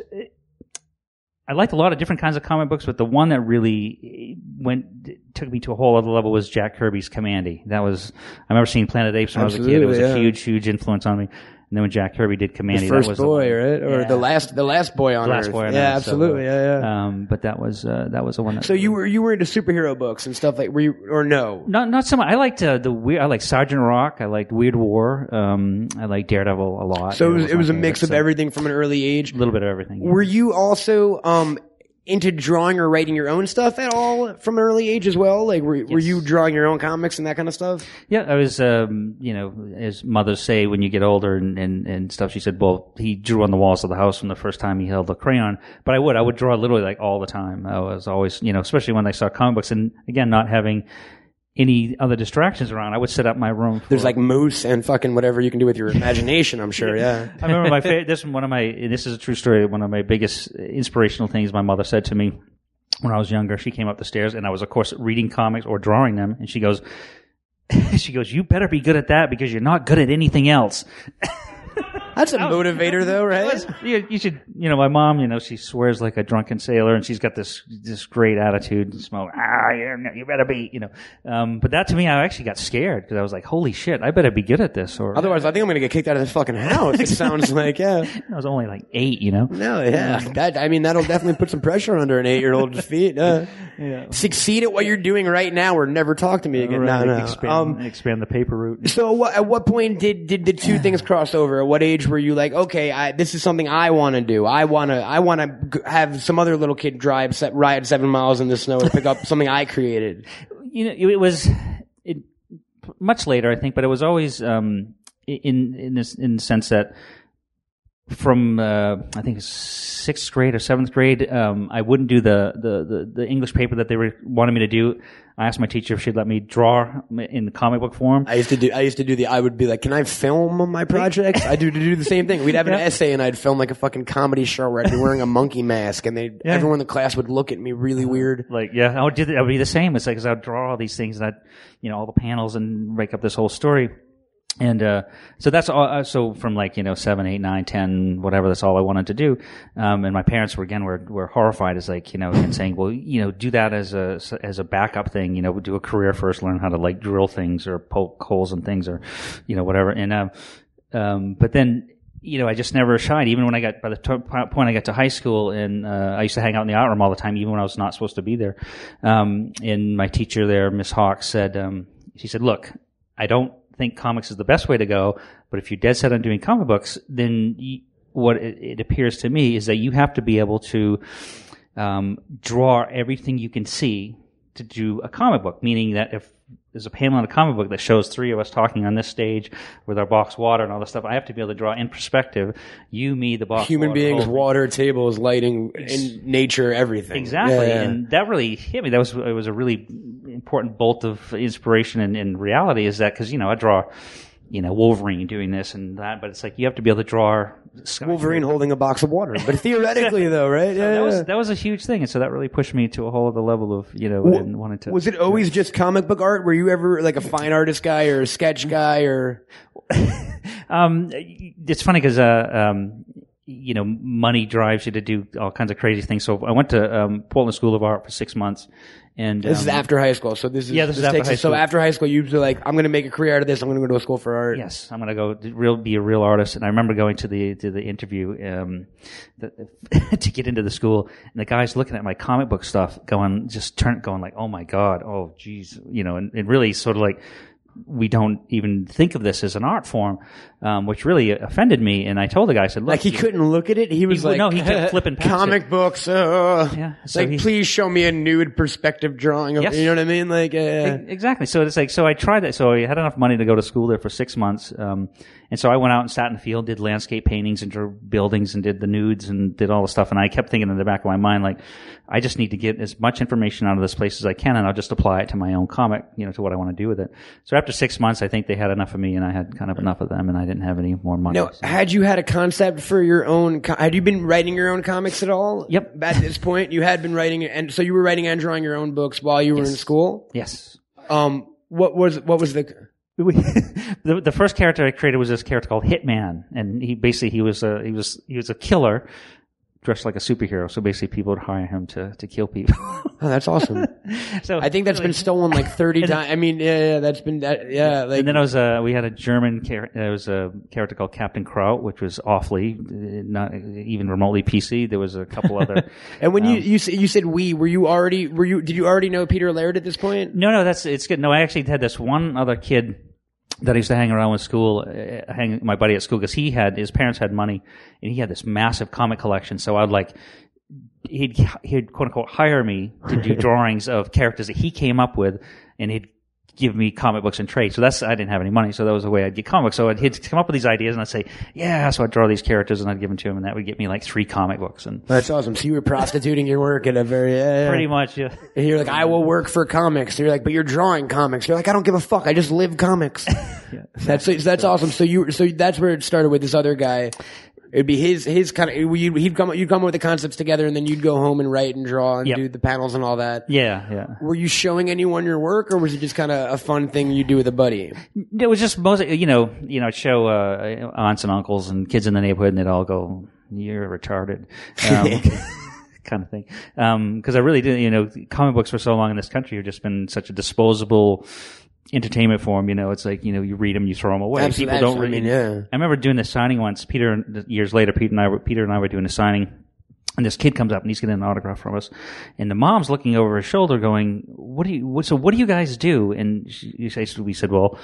I liked a lot of different kinds of comic books, but the one that really eh, went took me to a whole other level was Jack Kirby's Kamandi. That was I remember seeing Planet Apes when I was a kid. It was Absolutely, a huge, huge influence on me. And then when Jack Kirby did Kamandi, first that was boy, the, right? Or Yeah. the last, the last boy on The last Earth. boy on yeah, Earth, absolutely. uh, yeah, yeah. Um, but that was uh, that was the one. That, so you were you were into superhero books and stuff like were you or no? not not so much. I liked uh, the weird. I like Sergeant Rock. I liked Weird War. Um, I like Daredevil a lot. So it was, it my was a favorite, mix of so everything from an early age. A little bit of everything. yeah. Were you also um into drawing or writing your own stuff at all from an early age as well? Like were were you drawing your own comics and that kind of stuff? Yeah, I was, um, you know, as mothers say when you get older and, and, and stuff, she said, well, he drew on the walls of the house from the first time he held a crayon. But I would, I would draw literally like all the time. I was always, you know, especially when I saw comic books and again, not having any other distractions around, I would set up my room. There's like moose and fucking whatever you can do with your imagination. I'm sure. Yeah. <laughs> I remember my favorite, <laughs> this is one of my, and this is a true story. One of my biggest inspirational things my mother said to me when I was younger. She came up the stairs and I was, of course, reading comics or drawing them. And she goes, <laughs> she goes, you better be good at that because you're not good at anything else. That's a motivator, though, right? you, you should, you know, my mom, you know, she swears like a drunken sailor, and she's got this this great attitude. And smell, ah, you you better be, you know. Um, but that to me, I actually got scared because I was like, holy shit, I better be good at this. Or Otherwise, I think I'm going to get kicked out of this fucking house. It sounds <laughs> like, yeah. I was only like eight, you know. No, yeah. That I mean, that'll definitely put some pressure under an eight-year-old's feet. Uh, Succeed at what you're doing right now, or never talk to me again. No, no. Expand, Um, expand the paper route. So what, at what point did, did the two things cross over? At what age were you like, okay, I, this is something I want to do. I want to, I want to have some other little kid drive, se- ride seven miles in the snow to pick up <laughs> something I created. you know, it was it, much later, I think, but it was always um, in in this in the sense that from uh, I think sixth grade or seventh grade, um, I wouldn't do the, the, the, the English paper that they were, wanted me to do. I asked my teacher if she'd let me draw in the comic book form. I used to do, I used to do the, I would be like, can I film my projects? I do to do the same thing. We'd have an <laughs> Yeah. essay and I'd film like a fucking comedy show where I'd be wearing a monkey mask and they, <laughs> Yeah. everyone in the class would look at me really weird. Like, yeah, I would do. I would be the same. It's like, cause I'd draw all these things and I'd, you know, all the panels and make up this whole story. And uh, so that's all. Uh, so from like you know seven, eight, nine, ten, whatever. That's all I wanted to do. Um, and my parents were again were were horrified as like you know and saying, well, you know, do that as a as a backup thing. You know, do a career first, learn how to like drill things or poke holes and things or you know whatever. And um, um, but then you know, I just never shied. Even when I got by the t- point I got to high school, and uh, I used to hang out in the art room all the time, even when I was not supposed to be there. Um, and my teacher there, Miss Hawks, said, um, she said, "Look, I don't think comics is the best way to go, but if you're dead set on doing comic books, then you, what it, it appears to me is that you have to be able to um, draw everything you can see to do a comic book. Meaning that if there's a panel in a comic book that shows three of us talking on this stage with our box water and all this stuff, I have to be able to draw in perspective you, me, the box. Human water, beings, water, tables, lighting, in nature, everything. Exactly, yeah. and that really hit me. That was it was a really important bolt of inspiration and, and reality. Is that because you know I draw, you know Wolverine doing this and that, but it's like you have to be able to draw Wolverine holding a box of water. But <laughs> theoretically, though, right? Yeah, that yeah. was that was a huge thing, and so that really pushed me to a whole other level of you know and wanted to. Was it always just comic book art? Were you ever like a fine artist guy or a sketch guy or? <laughs> Um, it's funny because uh, um, you know, money drives you to do all kinds of crazy things. So I went to um, Portland School of Art for six months, and This is um, after high school, so this is Yeah, this is after high us- So after high school, you were like, I'm going to make a career out of this. I'm going to go to a school for art. Yes, I'm gonna go do real be a real artist. And I remember going to the to the interview um, the, <laughs> to get into the school, and the guys looking at my comic book stuff, going just turn going like, oh my god, oh geez, you know, and, and really sort of like we don't even think of this as an art form, um, which really offended me. And I told the guy, I said, look, Like he you- couldn't look at it. He was like, no, he kept <laughs> flipping past comic it. books. Uh, Yeah, so like, he- please show me a nude perspective drawing of. Yes. You know what I mean? Like, uh, Exactly. So it's like, so I tried that. So I had enough money to go to school there for six months. Um, and so I went out and sat in the field, did landscape paintings and drew buildings and did the nudes and did all the stuff. And I kept thinking in the back of my mind, like, I just need to get as much information out of this place as I can and I'll just apply it to my own comic, you know, to what I want to do with it. So after six months, I think they had enough of me and I had kind of enough of them and I didn't have any more money. no, So- had you had a concept for your own? Had you been writing your own comics at all? Yep. At this <laughs> point, you had been writing, and so you were writing and drawing your own books while you were in school. yes. Um, what was what was the? <laughs> the, the first character I created was this character called Hitman, and he basically he was a he was he was a killer dressed like a superhero. So basically, people would hire him to to kill people. <laughs> Oh, that's awesome. <laughs> so I think that's been stolen like <laughs> thirty times. I mean, yeah, yeah, that's been that. Yeah, like And then I was uh, we had a German character. There was a character called Captain Kraut, which was awfully uh, not even remotely PC. There was a couple other. And when you Um, you s- you said we, were you already were you did you already know Peter Laird at this point? No, no, that's it's good. No, I actually had this one other kid that I used to hang around with school, uh, hang my buddy at school because he had his parents had money and he had this massive comic collection. So I'd like he'd he'd quote unquote hire me to do <laughs> drawings of characters that he came up with, and he'd give me comic books and trade. So that's I didn't have any money, so that was the way I'd get comics. So I'd he'd come up with these ideas, and I'd say, yeah. So I'd draw these characters, and I'd give them to him, and that would get me like three comic books, and That's awesome. So you were prostituting your work at a very yeah, pretty much, yeah. And you're like, I will work for comics. You're like, but you're drawing comics. You're like, I don't give a fuck. I just live comics. <laughs> yeah, That's that's awesome. So you so that's where it started with this other guy. It'd be his his kind of you'd, he'd come you'd come up with the concepts together, and then you'd go home and write and draw and Yep. do the panels and all that. Yeah, yeah. Were you showing anyone your work, or was it just kind of a fun thing you do with a buddy? It was just mostly, you know, you know, I'd show uh, aunts and uncles and kids in the neighborhood, and they'd all go, "You're retarded," um, <laughs> kind of thing. Because I really didn't, you know, comic books for so long in this country have just been such a disposable entertainment form. You know, it's like you know, you read them, you throw them away. Absolutely, People don't absolutely, really. yeah. I remember doing this signing once. Peter, years later, Peter and I were Peter and I were doing a signing. And this kid comes up and he's getting an autograph from us, and the mom's looking over his shoulder, going, "What do you? What, so what do you guys do?" And she, you say, we said, "Well,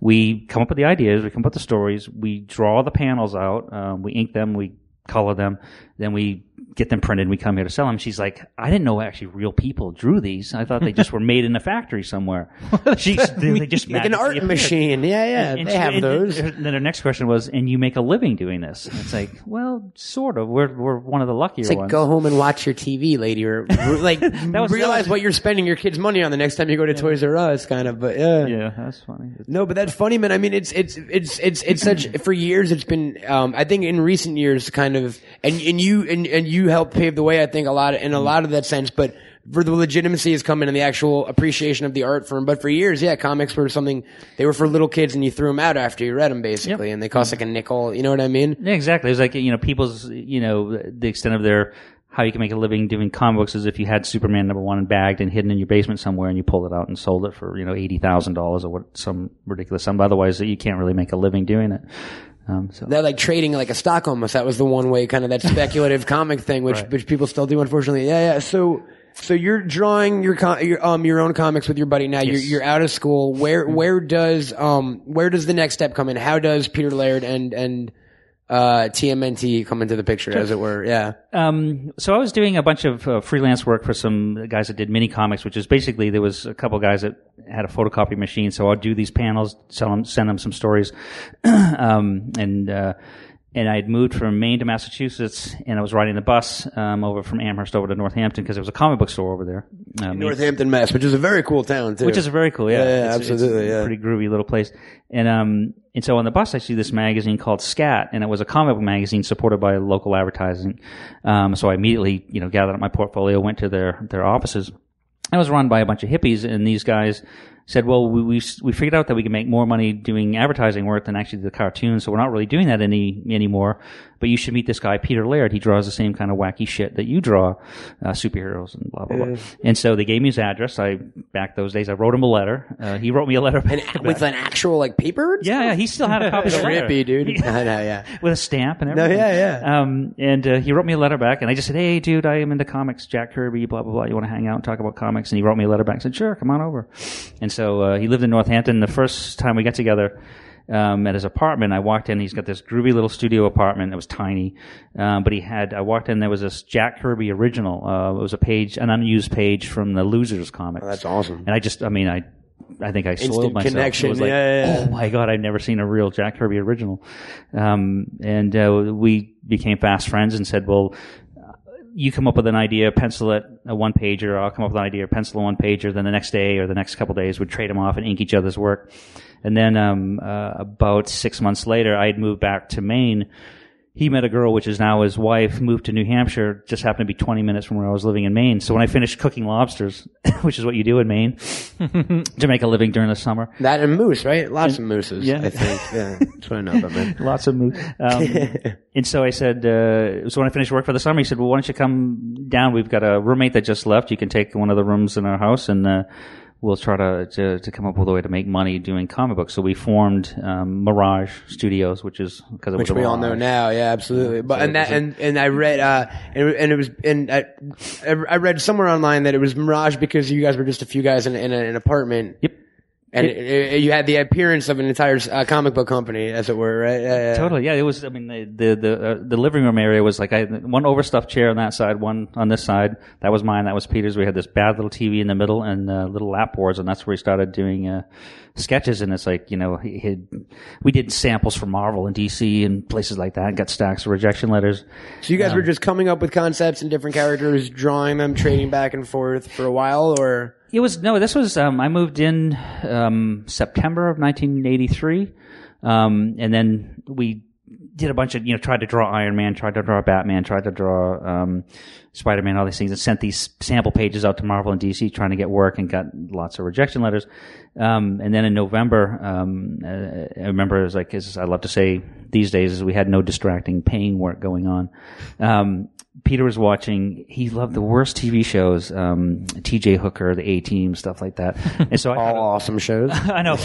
we come up with the ideas, we come up with the stories, we draw the panels out, um, we ink them, we color them, then we get them printed, and we come here to sell them." She's like, "I didn't know actually real people drew these. I thought they just were made in a factory somewhere." <laughs> She's <laughs> they just Like an art appeared. machine. Yeah, yeah. And they she- have and those. Then then her next question was, "And you make a living doing this?" And it's like, well, sort of. We're we're one of the luckier It's like ones. go home and watch your TV, lady, or <laughs> like was- realize was- what you're spending your kids' money on the next time you go to Toys R Us, kind of. But yeah, yeah, that's funny. no, but that's funny, man. I mean, it's it's it's it's it's such for years. It's been, um, I think, in recent years, kind of, and and you and and you helped pave the way. I think a lot in a lot of that sense, but. For the legitimacy has come in the actual appreciation of the art form. But for years, yeah, comics were something, they were for little kids and you threw them out after you read them basically and they cost like a nickel. You know what I mean? Yeah, exactly. It's like you know, people's you know, the extent of their how you can make a living doing comic books is if you had Superman number one bagged and hidden in your basement somewhere, and you pulled it out and sold it for you know eighty thousand dollars or what some ridiculous sum. Otherwise, you can't really make a living doing it. Um, so They're like trading like a stock almost. That was the one way kind of that speculative <laughs> comic thing, which which people still do, unfortunately. Yeah, yeah. So so you're drawing your co- your um your own comics with your buddy now. You're you're out of school. Where where does um where does the next step come in? How does Peter Laird and and uh TMNT come into the picture, as it were? Yeah. Um, so I was doing a bunch of uh, freelance work for some guys that did mini comics, which is basically there was a couple guys that had a photocopy machine. So I'd do these panels, sell them, send them some stories, <clears throat> um, and uh, and I had moved from Maine to Massachusetts, and I was riding the bus um, over from Amherst over to Northampton because there was a comic book store over there. Um, Northampton, Mass, which is a very cool town too. which is very cool. Yeah, Yeah, yeah, It's- it's absolutely, a yeah. pretty groovy little place. And um, and so on the bus, I see this magazine called Scat, and it was a comic book magazine supported by local advertising. Um, so I immediately, you know, gathered up my portfolio, went to their their offices. It was run by a bunch of hippies, and these guys said, "Well, we, we we figured out that we can make more money doing advertising work than actually the cartoons, so we're not really doing that any anymore. But you should meet this guy, Peter Laird. He draws the same kind of wacky shit that you draw, uh, superheroes and blah blah blah." And so they gave me his address. I back those days, I wrote him a letter. Uh, he wrote me a letter back. with an actual like paper. yeah, yeah, he still had a copy of the letter Trippy, dude. <laughs> I know, yeah. with a stamp and everything. No, yeah, yeah. Um, and uh, he wrote me a letter back, and I just said, "Hey, dude, I am into comics. Jack Kirby, blah blah blah. You want to hang out and talk about comics?" And he wrote me a letter back. and said, "Sure, come on over." And so uh, he lived in Northampton. The first time we got together. Um, at his apartment, I walked in. He's got this groovy little studio apartment. It was tiny, um, but he had. I walked in. There was this Jack Kirby original. Uh, it was a page, an unused page from the Losers comics. That's awesome. And I just, I mean, I, I think I soiled myself. connection, It was like, yeah, yeah, yeah. oh my god, I've never seen a real Jack Kirby original. Um, and uh, we became fast friends and said, well, you come up with an idea, pencil it a one pager. I'll come up with an idea, pencil a one pager. Then the next day or the next couple days, we'd trade them off and ink each other's work. And then um, uh, about six months later, I had moved back to Maine. He met a girl, which is now his wife, moved to New Hampshire, just happened to be 20 minutes from where I was living in Maine. So when I finished cooking lobsters, <laughs> which is what you do in Maine, to make a living during the summer, That and moose, right? Lots of mooses. yeah. I think. Yeah, that's what I know about man. <laughs> Lots of moose. Um, <laughs> and so I said, uh, so when I finished work for the summer, he said, well, why don't you come down? We've got a roommate that just left. You can take one of the rooms in our house and, uh, we'll try to, to, to come up with a way to make money doing comic books. So we formed, um, Mirage Studios, which is, because Which we all know now, yeah, absolutely. But So and that a- and and I read uh and, and it was and I, I read somewhere online that it was Mirage because you guys were just a few guys in, in a, an apartment. Yep. And it, it- you had the appearance of an entire uh, comic book company, as it were, right? Yeah, yeah. Totally, yeah. It was. I mean, the the the, uh, the living room area was like I one overstuffed chair on that side, one on this side. That was mine. That was Peter's. We had this bad little TV in the middle and uh, little lap boards, and that's where we started doing uh, sketches. And it's like you know, he, he'd, we did samples for Marvel and DC and places like that. and Got stacks of rejection letters. So you guys were just coming up with concepts and different characters, drawing them, trading back and forth for a while, or It was no. This was um, I moved in um, September of 1983, um, and then we did a bunch of you know tried to draw Iron Man, tried to draw Batman, tried to draw um, Spider Man, all these things, and sent these sample pages out to Marvel and DC trying to get work, and got lots of rejection letters. Um, and then in November, um, uh, I remember it was like as I love to say these days, is we had no distracting paying work going on. Peter was watching. He loved the worst TV shows, um, T.J. Hooker, the A Team, stuff like that. <laughs> And so I all kinda- awesome shows. <laughs> I know. <laughs>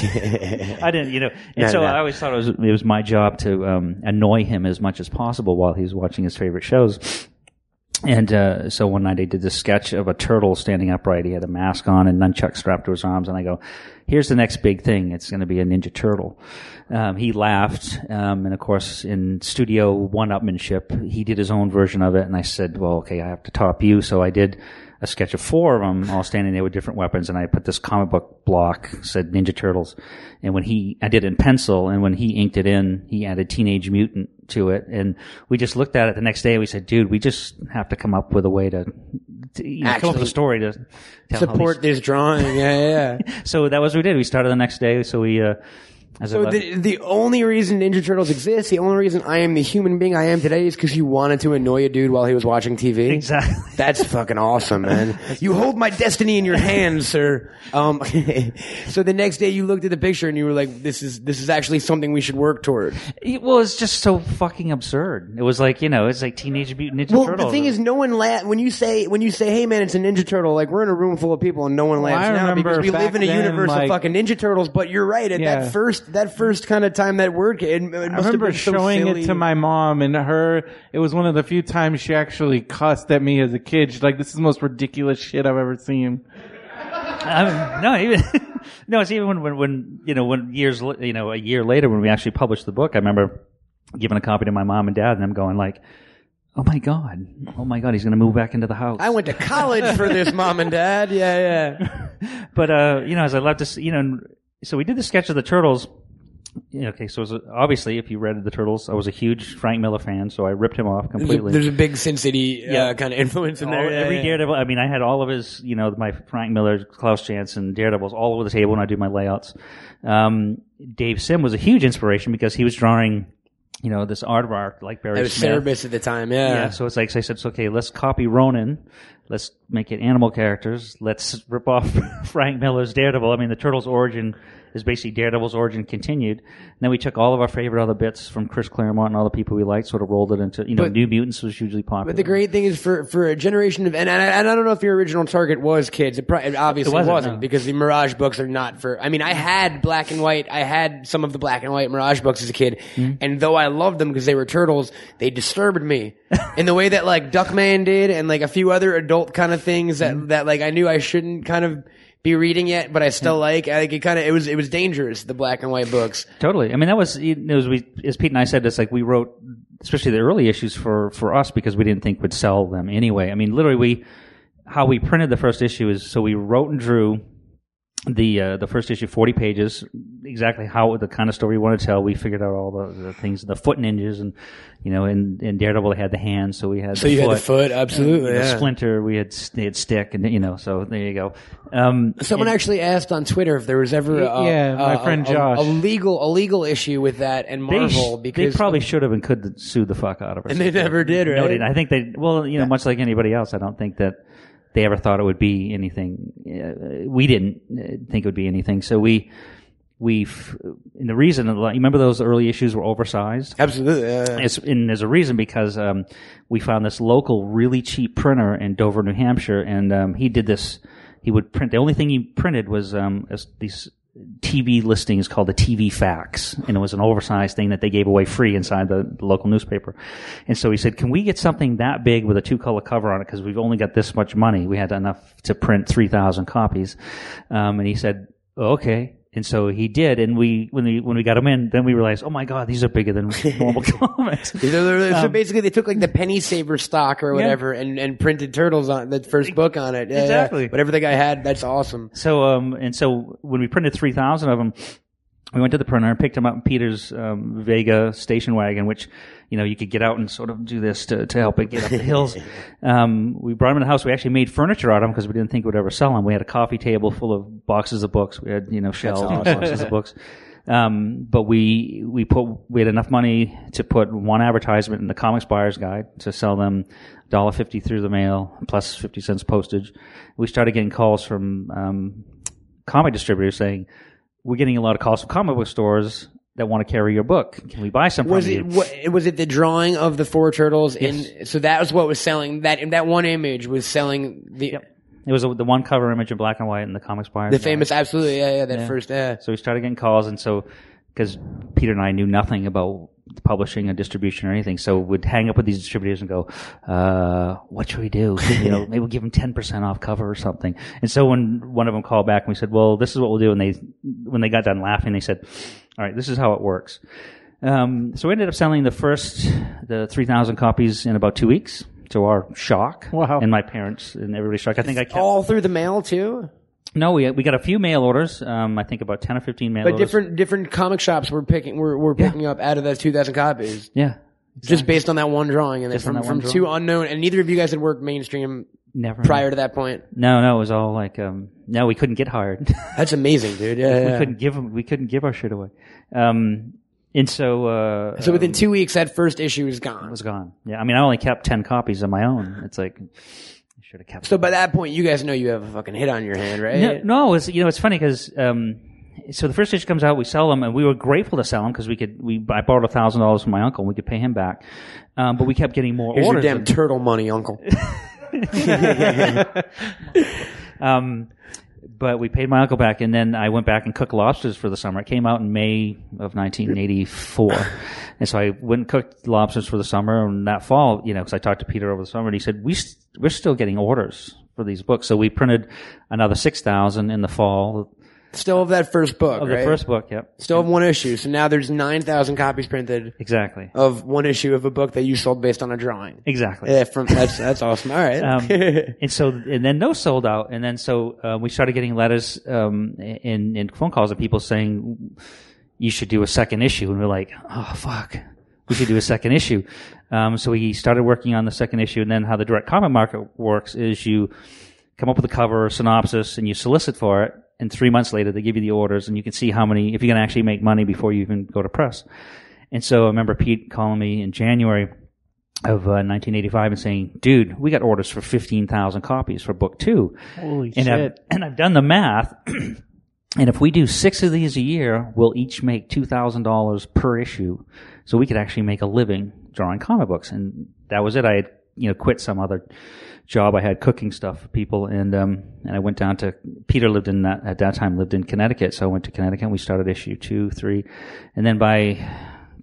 I didn't, you know. And No, so no. I always thought it was it was my job to um, annoy him as much as possible while he was watching his favorite shows. And uh, so one night I did this sketch of a turtle standing upright. He had a mask on and nunchuck strapped to his arms. And I go, "Here's the next big thing. It's going to be a ninja turtle." Um, he laughed, um, and of course, in studio one-upmanship, he did his own version of it. And I said, "Well, okay, I have to top you." So I did a sketch of four of them all standing there with different weapons, and I put this comic book block said Ninja Turtles. And when he, I did it in pencil, and when he inked it in, he added Teenage Mutant to it, and we just looked at it the next day. and We said, "Dude, we just have to come up with a way to, to you know, come up with a story to tell Support these- this drawing, yeah, yeah. yeah. <laughs> So that was what we did. We started the next day. So we, uh, as So the, the only reason Ninja Turtles exists, the only reason I am the human being I am today is because you wanted to annoy a dude while he was watching TV. exactly. That's <laughs> fucking awesome, man. You hold my destiny in your <laughs> hands, sir. Um, <laughs> so the next day you looked at the picture and you were like, "This is this is actually something we should work toward." It- well, it's just so fucking absurd. It was like you know, it's like Teenage Mutant Ninja Turtles. Well, Turtles. the thing is, no one la- when you say when you say, "Hey, man, it's a Ninja Turtle," like we're in a room full of people and no one laughs I now because we live in a then, universe like- of fucking Ninja Turtles. But you're right. At Yeah. that first that first kind of time that word came, it, it I remember have been so showing silly. it to my mom, and her. It was one of the few times she actually cussed at me as a kid. She's like, "This is the most ridiculous shit I've ever seen." I <laughs> mean, no, even <laughs> no. It's even when, when, when you know, when years, you know, a year later when we actually published the book, I remember giving a copy to my mom and dad, and them going like, "Oh my god, oh my god, he's going to move back into the house." I went to college for this, mom and dad. Yeah, yeah. <laughs> but uh, you know, as I left this, you know, so we did the sketch of the turtles. Okay, so was, obviously, if you read the turtles, I was a huge Frank Miller fan, so I ripped him off completely. there's a big Sin City uh, Yeah. kind of influence in All- there. Every yeah. Daredevil. I mean, I had all of his, you know, my Frank Miller, Klaus Janson, Daredevils all over the table when I do my layouts. Um, Dave Sim was a huge inspiration because he was drawing you know, this art aardvark like Barry It was Smith. Cerebus at the time. Yeah. Yeah, so it's like so I said, so, okay, let's copy Ronin. Let's make it animal characters. Let's rip off <laughs> Frank Miller's Daredevil. I mean, the Turtles' origin is basically Daredevil's origin continued. And then we took all of our favorite other bits from Chris Claremont and all the people we liked, sort of rolled it into, you know, But- New Mutants was hugely popular. But the great thing is for for a generation of and, and, I, and I don't know if your original target was kids. It, pro- it obviously It wasn't, wasn't, no. because the Mirage books are not for. I mean, I had black and white. I had some of the black and white Mirage books as a kid, Mm-hmm. and though I loved them because they were turtles, they disturbed me <laughs> in the way that like Duckman did, and like a few other adult kind of things that Mm-hmm. that like I knew I shouldn't kind of be reading yet, but I still like. I think it kind of it was it was dangerous the black and white books. Totally. I mean, that was, it was we, as Pete and I said, it's like we wrote, especially the early issues for, for us because we didn't think we'd sell them anyway. I mean, literally we, how we printed the first issue is, so we wrote and drew the, uh, the first issue, 40 pages, exactly how, the kind of story we want to tell. We figured out all the, the things, the foot ninjas and, you know, in, in Daredevil they had the hand, so we had So the you foot. had the foot, absolutely. You know, yeah. Splinter, we had, they had stick and, you know, so there you go. Um, Someone actually asked on Twitter if there was ever a, Yeah, my a- friend a- Josh. a, legal a legal issue with that and They, Marvel sh- because they probably should have and could sue the fuck out of us. And they never did, No, right? they- I think they, well, you know, much like anybody else, I don't think that they ever thought it would be anything. Uh, we didn't uh, think it would be anything. So we, we, f- and the reason, you remember those early issues were oversized? absolutely. It's, and there's a reason because um, we found this local, really cheap printer in Dover, New Hampshire, and um, he did this. He would print. The only thing he printed was um, these TV listings called the TV fax, and it was an oversized thing that they gave away free inside the, the local newspaper. And so he said, "Can we get something that big with a two color cover on it? Because we've only got this much money. We had enough to print three thousand copies." Um, and he said, "Okay." And so he did, and we when we when we got them in, then we realized, oh my god, these are bigger than <laughs> normal comics. So Um, basically, they took like the penny saver stock or whatever and, and printed turtles on the first book on it. Yeah, yeah. Exactly. Whatever the guy had, that's awesome. So, um, and so when we printed 3,000 of them, we went to the printer and picked them up in Peter's um, Vega station wagon, which, you know, you could get out and sort of do this to, to help it get up the hills. <laughs> Um, we brought them in the house. We actually made furniture out of them because we didn't think we'd ever sell them. We had a coffee table full of boxes of books. We had, you know, shelves and boxes of books. Um, but we, we put, we had enough money to put one advertisement in the Comics Buyer's Guide to sell them $1.50 through the mail plus 50 cents postage. We started getting calls from, um, comic distributors saying, "We're getting a lot of calls from comic book stores that want to carry your book. Can we buy some Was from it you?" what, was it the drawing of the four turtles? Yes. In so that was what was selling that that one image was selling the It was a, the one cover image in black and white in the comics buyer. the famous absolutely yeah yeah that Yeah. first yeah. So we started getting calls, and so because Peter and I knew nothing about publishing and distribution or anything, so we'd hang up with these distributors and go, uh, "What should we do? <laughs> You know, maybe we'll give them ten percent off cover or something." And so when one of them called back, and we said, "Well, this is what we'll do," and they when they got done laughing, they said, "All right, this is how it works." Um, so we ended up selling the first the three thousand copies in about two weeks. To our shock, Wow. and my parents and everybody's shock. I think I kept, All through the mail too, no, we we got a few mail orders. Um, I think about ten or fifteen mail but orders. different different comic shops were picking were, were picking up out of those two thousand copies. Yeah, Just based on that one drawing, and then Just on from, that from one two unknown, and neither of you guys had worked mainstream never prior to that point. No, no, it was all like um, no, we couldn't get hired. <laughs> That's amazing, dude. Yeah, we yeah. couldn't give 'em- we couldn't give our shit away. Um, and so uh, So within two weeks, that first issue is gone. it was gone. Yeah, I mean, I only kept ten copies of my own. It's like should have kept. So by that point, you guys know you have a fucking hit on your hand, right? no, no, it's you know it's funny because um, so the first issue comes out, we sell them, and we were grateful to sell them because we could we I borrowed a thousand dollars from my uncle, and we could pay him back. Um, but we kept getting more Here's your damn and- turtle money, uncle. <laughs> <laughs> Um, but we paid my uncle back, and then I went back and cooked lobsters for the summer. It came out in May of 1984, and so I went and cooked lobsters for the summer. And that fall, you know, because I talked to Peter over the summer, and he said we st- we're still getting orders for these books. So we printed another six thousand in the fall Still of that first book, of right? the first book. Yep, Still have one issue. So now there's 9,000 copies printed exactly, of one issue of a book that you sold based on a drawing. exactly. Yeah, from that's that's awesome. All right. Um, <laughs> and so, and then those sold out, and then so uh, we started getting letters um, and, and phone calls of people saying you should do a second issue, and we're like, oh fuck, we should do a second issue. Um, so we started working on the second issue, and then how the direct comic market works is you come up with a cover or synopsis, and you solicit for it, and three months later they give you the orders, and you can see how many if you can actually make money before you even go to press. And so I remember Pete calling me in January of uh, 1985 and saying, "Dude, we got orders for 15,000 copies for book two. Holy and I've, shit. <clears throat> and I've done the math. <clears throat> and if we do six of these a year, we'll each make two thousand dollars per issue. So we could actually make a living drawing comic books. And that was it. I had you know quit some other job. I had cooking stuff for people, and um, and I went down to Peter lived in that at that time lived in Connecticut, so I went to Connecticut. and We started issue two, three, and then by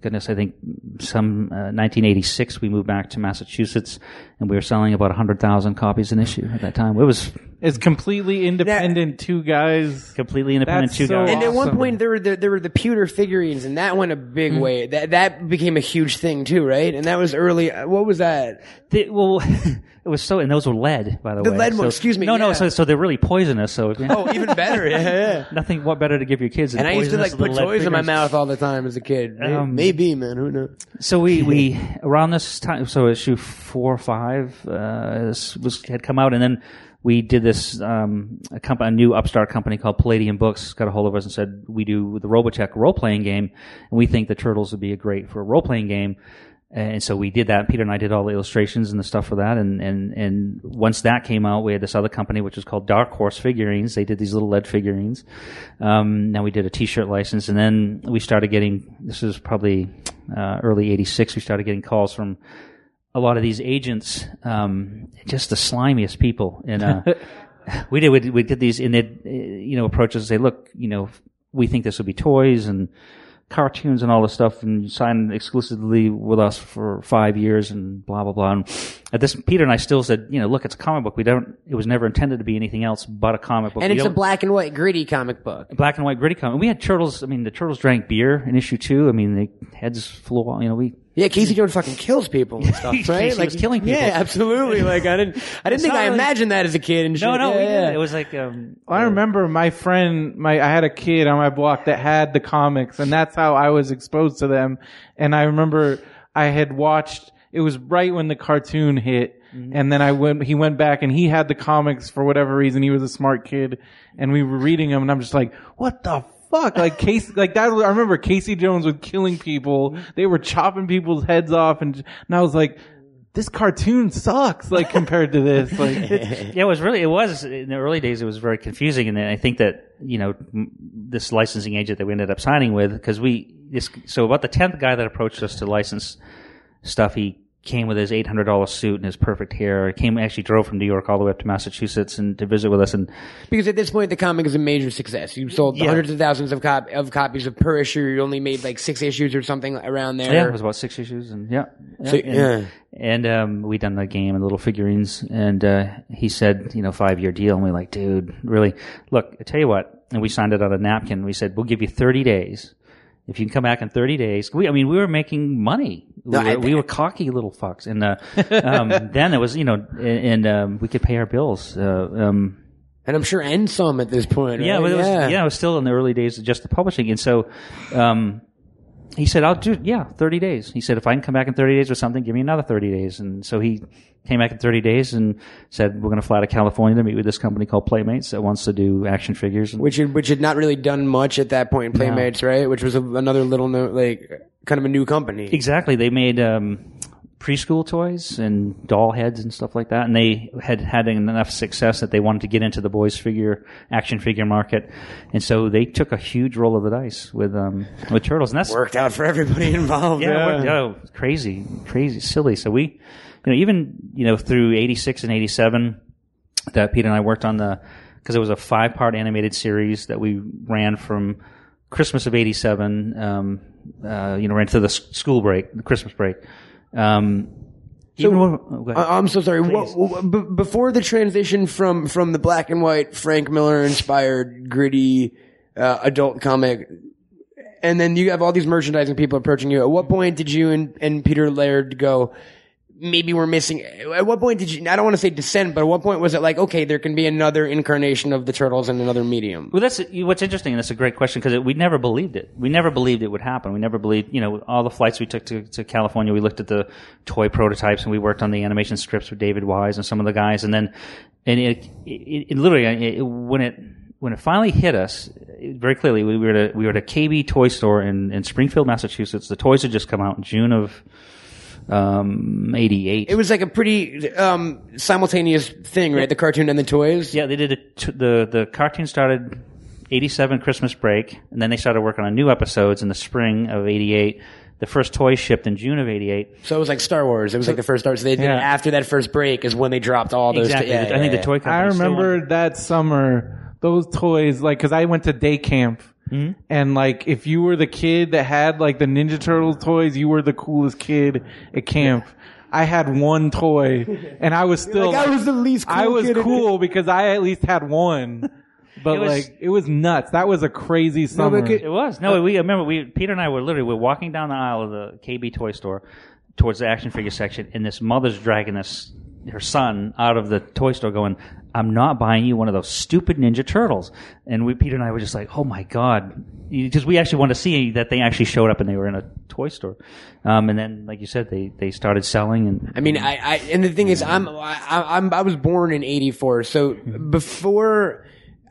goodness, I think some uh, 1986 we moved back to Massachusetts, and we were selling about 100,000 copies an issue at that time. It was It's completely independent. Two guys. completely independent. That's two so guys. And at one Awesome. point, there were the, there were the pewter figurines, and that went a big Mm. way. That that became a huge thing too, right? And that was early. uh, What was that? They- well, <laughs> it was so, and those were lead, by the, The way. lead So- ones, excuse me, No, no, yeah. so, so they're really poisonous. So <laughs> Oh, even better. Yeah, yeah. <laughs> nothing. What better to give your kids? than And I used to like put little lead toys in my figures. mouth all the time as a kid. May- Um, Maybe, man. Who knows? So we, we around this time, so issue four or five uh, was had come out, and then we did this um, a, comp- a new upstart company called Palladium Books got a hold of us and said we do the Robotech role playing game, and we think the Turtles would be a great for a role playing game. And so we did that. Peter and I did all the illustrations and the stuff for that. And, and, and once that came out, we had this other company, which was called Dark Horse Figurines. They did these little lead figurines. Um, now we did a t-shirt license and then we started getting, this was probably, uh, early 86. We started getting calls from a lot of these agents, um, just the slimiest people. And, uh, <laughs> we did, we, we did these and they'd, uh, you know, approach us and say, look, you know, we think this would be toys and, cartoons and all this stuff and signed exclusively with us for five years and blah blah blah. And at this, Peter and I still said, you know, look, it's a comic book. We don't. It was never intended to be anything else but a comic book. And We it's a black and white gritty comic book. black and white gritty comic. We had turtles. I mean, the turtles drank beer in issue two. I mean, the heads flew. You know, we Yeah, Casey Jones fucking kills people and <laughs> stuff, right? Casey was killing people. Yeah, absolutely. Like I didn't, I didn't think I really- imagined that as a kid. And shit. no, no, yeah, we yeah. did. It was like um, I remember my friend, my I had a kid on my block that had the comics, and that's how I was exposed to them. And I remember I had watched. It was right when the cartoon hit, and then I went. He went back and he had the comics for whatever reason. He was a smart kid, and we were reading them, and I'm just like, what the. Fuck, like Casey, like that. I remember Casey Jones was killing people. They were chopping people's heads off, and, and I was like, "This cartoon sucks." Like compared to this, like <laughs> yeah, it was really, it was in the early days. It was very confusing, and I think that you know this licensing agent that we ended up signing with because we this so about the tenth guy that approached us to license stuff, he came with his eight hundred dollar suit and his perfect hair. Came actually drove from New York all the way up to Massachusetts and to visit with us, and Because at this point, the comic is a major success. You sold Yeah. hundreds of thousands of, cop- of copies of per issue. You only made like six issues or something around there. yeah, it was about six issues, and yeah, So, and, yeah. and um, we done the game and little figurines, and uh, he said, you know, five year deal, and we like, dude, really? Look, I tell you what, and we signed it on a napkin. We said, we'll give you thirty days. If you can come back in 30 days, we, I mean, we were making money. We, No, I were, we were cocky little fucks. And, uh, <laughs> um, then it was, you know, and, and um, we could pay our bills. Uh, um, And I'm sure end some at this point. yeah, right? but it was, yeah. yeah. it was still in the early days of just the publishing. And so, um, he said, I'll do, yeah, 30 days. He said, if I can come back in 30 days with something, give me another 30 days. And so he came back in 30 days and said, we're going to fly to California to meet with this company called Playmates that wants to do action figures. And Which had, which had not really done much at that point in Playmates, right? Which was a, another little, no, like, kind of a new company. Exactly. They made um, preschool toys and doll heads and stuff like that, and they had had enough success that they wanted to get into the boys figure action figure market, and so they took a huge roll of the dice with um, with turtles, and that's Worked out for everybody <laughs> involved. yeah, it worked crazy, crazy, silly. So we, you know, even you know through '86 and '87, that Pete and I worked on the because it was a five part animated series that we ran from Christmas of '87, um, uh, you know, ran to the school break, the Christmas break. Um, so, when- oh. I- I'm so sorry. What, what- b- before the transition from from the black and white Frank Miller inspired gritty uh, adult comic, and then you have all these merchandising people approaching you. At what point did you and, and Peter Laird go? Maybe we're missing. At what point did you? I don't want to say descent, but at what point was it like, okay, there can be another incarnation of the turtles in another medium? Well, that's what's interesting, and that's a great question because we never believed it. We never believed it would happen. We never believed, you know, all the flights we took to, to California. We looked at the toy prototypes and we worked on the animation scripts with David Wise and some of the guys, and then and it, it, it literally it, when it when it finally hit us very clearly, we were at a, we were at a KB toy store in, in Springfield, Massachusetts. The toys had just come out in June of um, '88. It was like a pretty um, simultaneous thing, right? The cartoon and the toys. Yeah, they did a t- the the cartoon started '87 Christmas break, and then they started working on new episodes in the spring of '88. The first toy shipped in June of '88. So it was like Star Wars. It was like the first Star Wars. So they did Yeah. after that first break is when they dropped all those. Exactly. yeah, I think yeah, the yeah. toy I company. still remember that summer, those toys, like, cause I went to day camp. Mm-hmm. And like, if you were the kid that had like the Ninja Turtles toys, you were the coolest kid at camp. I had one toy, <laughs> and I was still. like, I was the least cool I was kid cool because I at least had one. <laughs> But It was- like, it was nuts. That was a crazy summer. could- It was no. We I remember we Peter and I were literally we're walking down the aisle of the KB toy store towards the action figure section, and this mother's dragging this her son out of the toy store, going, "I'm not buying you one of those stupid Ninja Turtles." And we Peter and I were just like, "Oh my god." Because we actually wanted to see that they actually showed up and they were in a toy store, um, and then, like you said, they they started selling. And I mean, I, I and the thing is, I'm I, I'm I was born in '84, so before.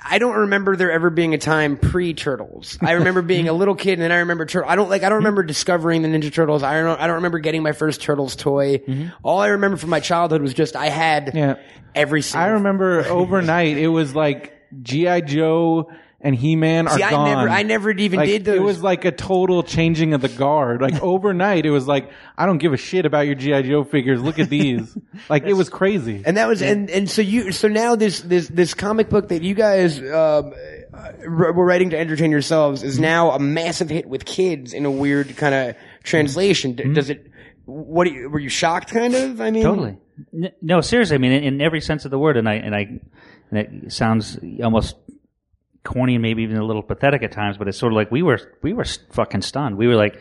I don't remember there ever being a time pre Turtles. I remember being a little kid, and then I remember Turtle. I don't like. I don't remember discovering the Ninja Turtles. I don't. I don't remember getting my first Turtles toy. Mm-hmm. All I remember from my childhood was just I had Yeah. every. Single I remember overnight, it was like GI Joe and He Man are See, I gone. never- I never even Like, did those. It was like a total changing of the guard. Like <laughs> overnight, it was like I don't give a shit about your GI Joe figures. Look at these. <laughs> like it was crazy. And that was and and so you so now this this this comic book that you guys um, uh, were writing to entertain yourselves is now a massive hit with kids in a weird kind of translation. D- Does it? What do you, were you shocked? Kind of. I mean, Totally. N- No, seriously. I mean, in, in every sense of the word, and I and I, and it sounds almost corny and maybe even a little pathetic at times, but it's sort of like we were we were fucking stunned. We were like,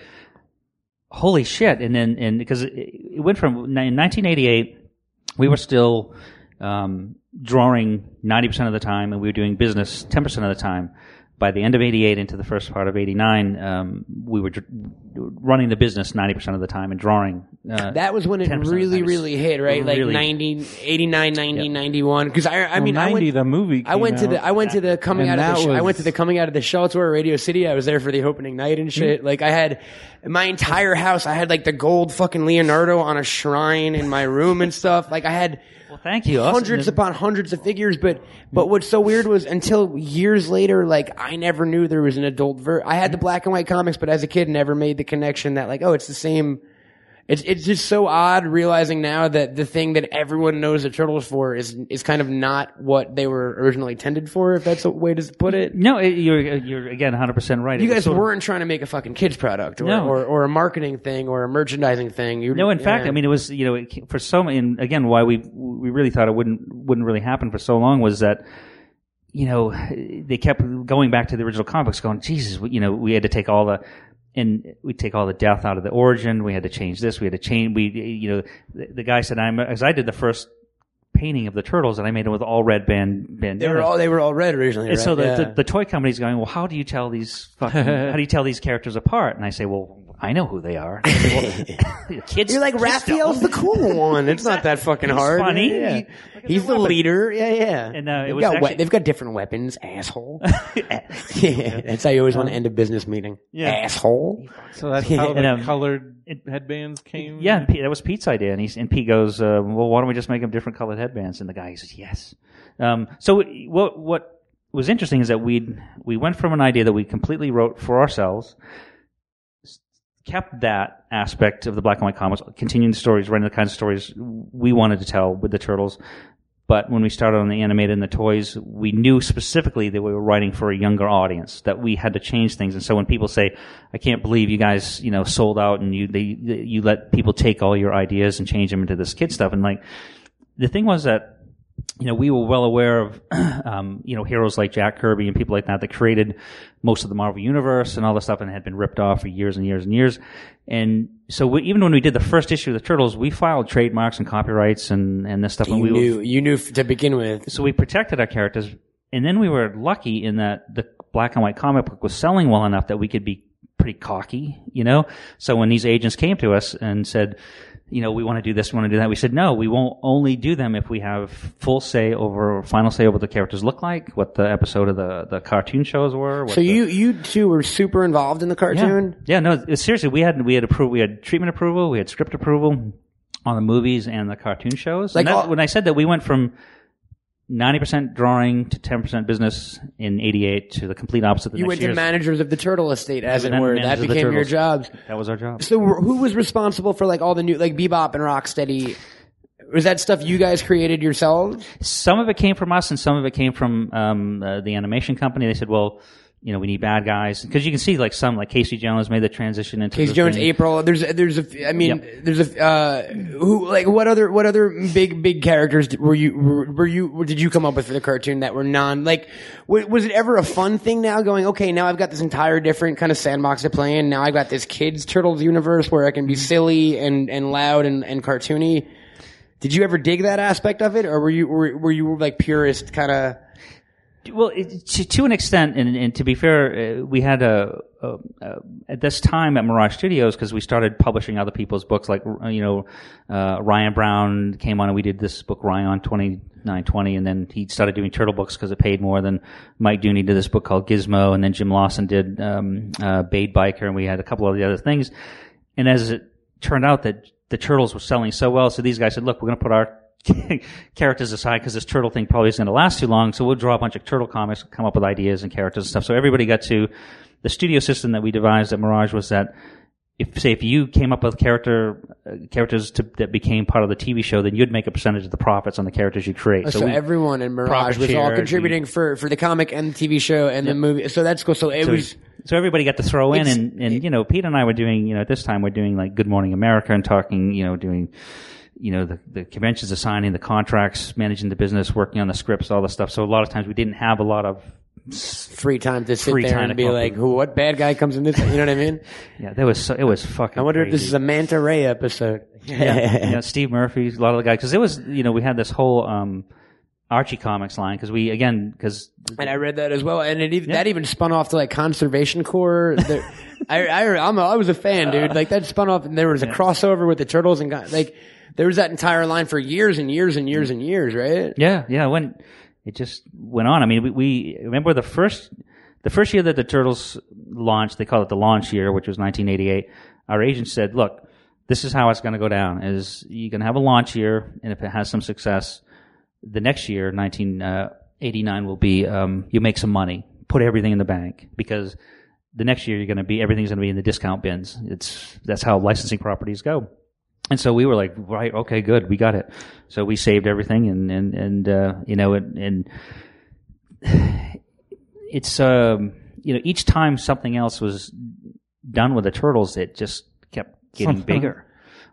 "Holy shit!" And then and because it, went from in 1988, we were still um, drawing 90 percent of the time, and we were doing business 10 percent of the time. By the end of '88 into the first part of '89, um, we were dr- running the business 90 percent of the time and drawing. Uh, That was when it 10% of the really, really hit, right? Like Really. 90, 89, 90, 91. Because I, I Well, mean, I ninety went, the movie. I went to the out. I went to the coming And out of the that sh- I went to the coming out of the shell at Radio City. I was there for the opening night and shit. Like I had my entire house. I had like the gold fucking Leonardo on a shrine in my room and stuff. Like I had Well, thank you. Us- hundreds upon hundreds of figures. But but what's so weird was until years later, like I never knew there was an adult ver. I had the black and white comics, but as a kid, never made the connection that like oh, it's the same. It's it's just so odd realizing now that the thing that everyone knows the turtles for is is kind of not what they were originally intended for. If that's a way to put it. No, it, you're you're again 100 percent right. You It guys weren't trying to make a fucking kids product or, No. or, or a marketing thing or a merchandising thing. You, No, in fact. I mean, it was you know it, for so many. And again, why we we really thought it wouldn't wouldn't really happen for so long was that you know they kept going back to the original comics, going, Jesus, you know, we had to take all the. And we take all the death out of the origin. We had to change this. We had to change. We, you know, the, the guy said, "I'm." As I did the first painting of the turtles, and I made them with all red band band. they were all they were all red originally. And Right? so the, Yeah. the, the toy company's going, well, how do you tell these fucking, how do you tell these characters apart? And I say, well, I know who they are. And well, <laughs> <laughs> kids, You're like kids Raphael's don't. the cool <laughs> one. It's not that fucking He's hard. funny. Yeah. He- He's the leader. Yeah, yeah. And, uh, it they've was got we- actually- they've got different weapons, asshole. yeah, that's how you always want to end a business meeting. Yeah. Asshole. So that's how And, the um, colored headbands came. Yeah, and Pete, that was Pete's idea, and he's and Pete goes, uh, "Well, why don't we just make them different colored headbands?" And the guy says, "Yes." Um, so what what was interesting is that we we went from an idea that we completely wrote for ourselves, s- kept that aspect of the black and white comics, continuing the stories, writing the kinds of stories we wanted to tell with the turtles. But when we started on the animated and the toys, we knew specifically that we were writing for a younger audience, that we had to change things. And so when people say, I can't believe you guys, you know, sold out and you, they, you let people take all your ideas and change them into this kid stuff. And like, the thing was that, you know, we were well aware of, <clears throat> um, you know, heroes like Jack Kirby and people like that that created most of the Marvel universe and all this stuff and had been ripped off for years and years and years. And so we, even when we did the first issue of the Turtles, we filed trademarks and copyrights and, and this stuff. and You we were- knew. You knew to begin with. so we protected our characters, and then we were lucky in that the black and white comic book was selling well enough that we could be pretty cocky, you know. So when these agents came to us and said, you know, we want to do this, we want to do that. We said, no, we won't only do them if we have full say over, final say over what the characters look like, what the episode of the, the cartoon shows were. What So the- you you two were super involved in the cartoon. Yeah, no, it's- seriously, we had we had approval, we had treatment approval, we had script approval on the movies and the cartoon shows. Like and that, all- when I said that, we went from ninety percent drawing to ten percent business in '88 to the complete opposite. The You went to year's. managers of the turtle estate, as it were. That became your jobs. That was our job. So who was responsible for like all the new like Bebop and Rocksteady? Was that stuff you guys created yourselves? Some of it came from us, and some of it came from um, uh, the animation company. They said, "Well, you know, we need bad guys," because you can see like some like Casey Jones made the transition into Casey Jones, thing. April. There's there's a I mean Yep. there's a uh, who like what other what other big big characters were you were, were you did you come up with for the cartoon that were non like w- was it ever a fun thing now going okay now I've got this entire different kind of sandbox to play in now I've got this kids turtles universe where I can be silly and and loud and and cartoony. Did you ever dig that aspect of it, or were you were, were you like purist kind of? Well, to, to an extent, and, and to be fair, uh, we had a, a, a at this time at Mirage Studios because we started publishing other people's books. Like uh, you know, uh, Ryan Brown came on and we did this book Ryan twenty nine twenty, and then he started doing turtle books because it paid more. Than Mike Dooney did this book called Gizmo, and then Jim Lawson did um, uh, Bade Biker, and we had a couple of the other things. And as it turned out that the turtles were selling so well, so these guys said, "Look, we're going to put our <laughs> characters aside because this turtle thing probably isn't going to last too long. So we'll draw a bunch of turtle comics, come up with ideas and characters and stuff. So everybody got to the studio system that we devised at Mirage was that if say if you came up with character uh, characters to, that became part of the TV show, then you'd make a percentage of the profits on the characters you create. So, we- everyone in Mirage was all contributing we- for for the comic and the TV show and the movie. So that's cool. So it so, was. so everybody got to throw in, and, and you know, Pete and I were doing, you know, at this time we're doing like Good Morning America and talking, you know, doing, you know, the, the conventions, assigning the contracts, managing the business, working on the scripts, all the stuff. So a lot of times we didn't have a lot of, free time to sit Free there time and to be like, "Who? What bad guy comes in this?" You know what I mean? <laughs> yeah, there was, so, it was fucking. I wonder if this is a Manta Ray episode. <laughs> yeah, you know, Steve Murphy, a lot of the guys, because it was, you know, we had this whole um, Archie Comics line because we again because And I read that as well, and it even, that even spun off to like Conservation Corps. <laughs> I I I'm a, I was a fan, dude. Like that spun off, and there was a crossover with the turtles, and got, like there was that entire line for years and years and years and years, right? Yeah, yeah. When it just went on. I mean, we, we remember the first the first year that the Turtles launched. They called it the launch year, which was 1988. Our agent said, "Look, this is how it's going to go down. Is you're going to have a launch year, and if it has some success, the next year, 1989, will be um, you make some money, put everything in the bank because." The next year, you're going to be everything's going to be in the discount bins. It's that's how licensing properties go. And so we were like, right, okay, good, we got it. So we saved everything, and and and uh, you know, and, and <sighs> it's um, you know, each time something else was done with the turtles, it just kept getting bigger.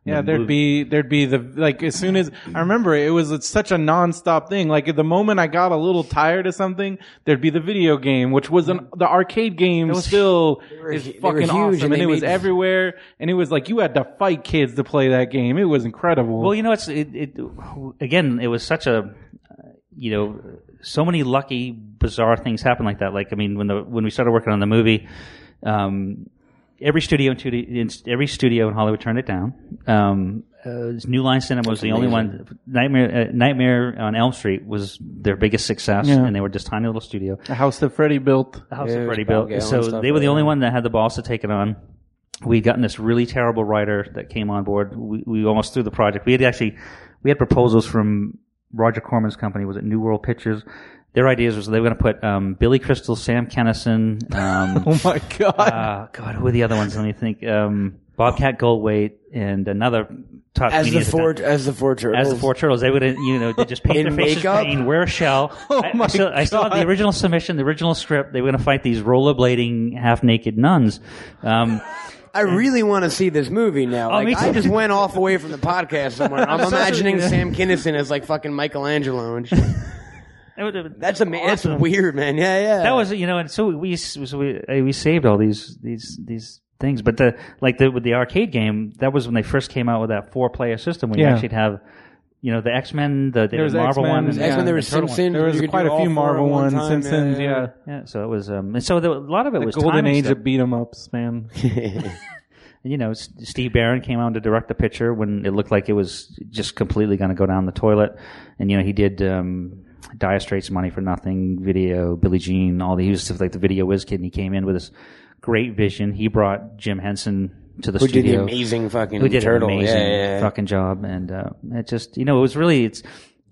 Yeah, there'd be there'd be the like as soon as I remember it was such a nonstop thing. Like at the moment I got a little tired of something, there'd be the video game, which was an the arcade game was- still is hu- they were fucking huge, awesome, and and, they it was made- everywhere, and it was like you had to fight kids to play that game. It was incredible. Well, you know, it's it, it again. It was such a, uh, you know, so many lucky, bizarre things happen like that. Like, I mean, when the when we started working on the movie, um, every studio in, Tudi- in every studio in Hollywood turned it down. Um, uh, New Line Cinema was the only one. Nightmare uh, Nightmare on Elm Street was their biggest success, Yeah. and they were just tiny little studio. the house that Freddie built. The house Yeah, that it Freddie built. So stuff, they were the right? only one that had the balls to take it on. We'd gotten this really terrible writer that came on board. We, we almost threw the project. We had actually, we had proposals from Roger Corman's company. Was it New World Pictures? Their ideas was they were going to put um, Billy Crystal, Sam Kinison, <laughs> um, Oh my god! uh, God, who are the other ones? Let me think. Um, Bobcat Goldthwait and another top As the four as the four turtles. As the four turtles, they would, you know, they just paint In their faces makeup? green, wear a shell. <laughs> Oh I, my I still, I have the original submission, the original script. They were going to fight these rollerblading, half-naked nuns. Um, I really want to see this movie now. Oh, Like, I just went off away from the podcast somewhere. I'm <laughs> I'm imagining. Sam Kinison as like fucking Michelangelo and shit. It would- That's amazing. That's Awesome. weird, man. Yeah, yeah. that was, you know, and so we, so we, uh, we saved all these, these, these things. But the, like the, with the arcade game, that was when they first came out with that four-player system where you actually have, you know, the X-Men, the, the There was Marvel X-Men, one. yeah. X-Men, there the was Turtle. Simpsons. there was quite a few Marvel ones, one ones, time, Simpsons, yeah, yeah. Yeah, so it was, um, and so there, a lot of it The was golden timing age stuff. of beat 'em ups, man. <laughs> And, you know, S- Steve Barron came out to direct the picture when it looked like it was just completely going to go down the toilet. And you know, he did um, Dire Straits, Money for Nothing, video, Billie Jean, all the he was like the video whiz kid. And he came in with this great vision. He brought Jim Henson to the studio. Who did the amazing fucking who did turtle? an amazing yeah, yeah, yeah. fucking job, and uh, it just you know it was really it's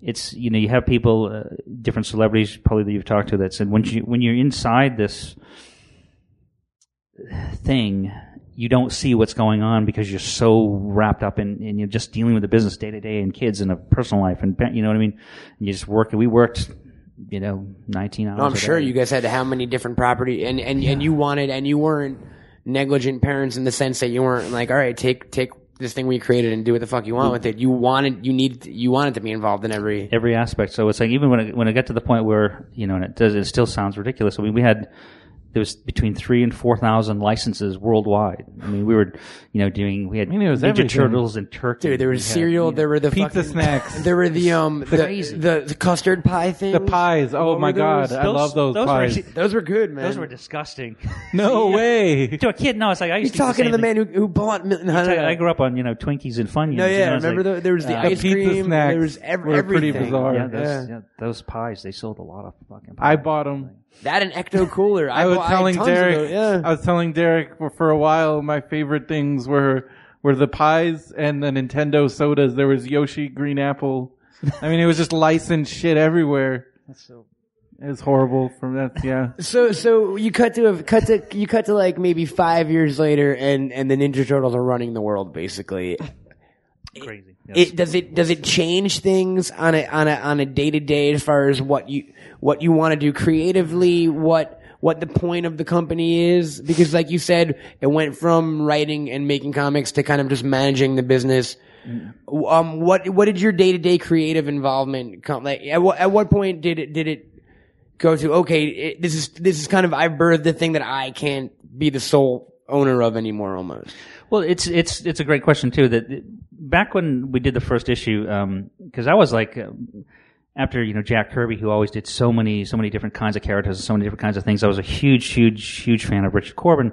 it's you know you have people uh, different celebrities probably that you've talked to that said when you when you're inside this thing you don't see what's going on because you're so wrapped up in, in you're just dealing with the business day to day and kids and a personal life and you know what I mean and you just work we worked you know 19 hours No, I'm sure day. you guys had how many different property and and and you wanted and you weren't negligent parents in the sense that you weren't like, all right, take take this thing we created and do what the fuck you want with it. You wanted you need, you wanted to be involved in every. every aspect. So it's like even when it, when it got to the point where you know, and it does, it still sounds ridiculous. I mean, we had there was between three and four thousand licenses worldwide. I mean, we were you know doing we had I mean, it was Ninja everything. Turtles in Turkey. Dude, there was We had, cereal. you know, there were the Pizza fucking, snacks. There were the um the, Crazy. the the custard pie thing. The pies. Oh What my were god, those? I love those, those were pies. actually- Those were good, man. those were disgusting. <laughs> no <laughs> way. to a kid, no, it's like I You're used to do talking to the same man who, who bought. mil- No, no, no. I <laughs> grew up on you know Twinkies and Funyuns. No, you yeah. know, remember like, the, there was the uh, ice The pizza cream. snacks there was ev- were pretty bizarre. yeah, those, Yeah. yeah, those pies. They sold a lot of fucking. I bought them. That and ecto cooler. I was telling tons of Derek. yeah. I was telling Derek for, for a while. My favorite things were were the pies and the Nintendo sodas. There was Yoshi Green Apple. I mean, it was just licensed shit everywhere. It was horrible. From that, yeah. So so you cut to a cut to you cut to like maybe five years later, and and the Ninja Turtles are running the world basically. Crazy. Yes. It does it does it change things on a on a on a day to day as far as what you what you want to do creatively, what what the point of the company is because like you said, it went from writing and making comics to kind of just managing the business. Um, what what did your day to day creative involvement come like? At what at what point did it did it go to? Okay, it, this is this is kind of I've birthed the thing that I can't be the sole owner of anymore, almost. Well, it's it's it's a great question too. That back when we did the first issue, because I was like, um, after you know Jack Kirby, who always did so many so many different kinds of characters, so many different kinds of things. I was a huge, huge, huge fan of Richard Corbin,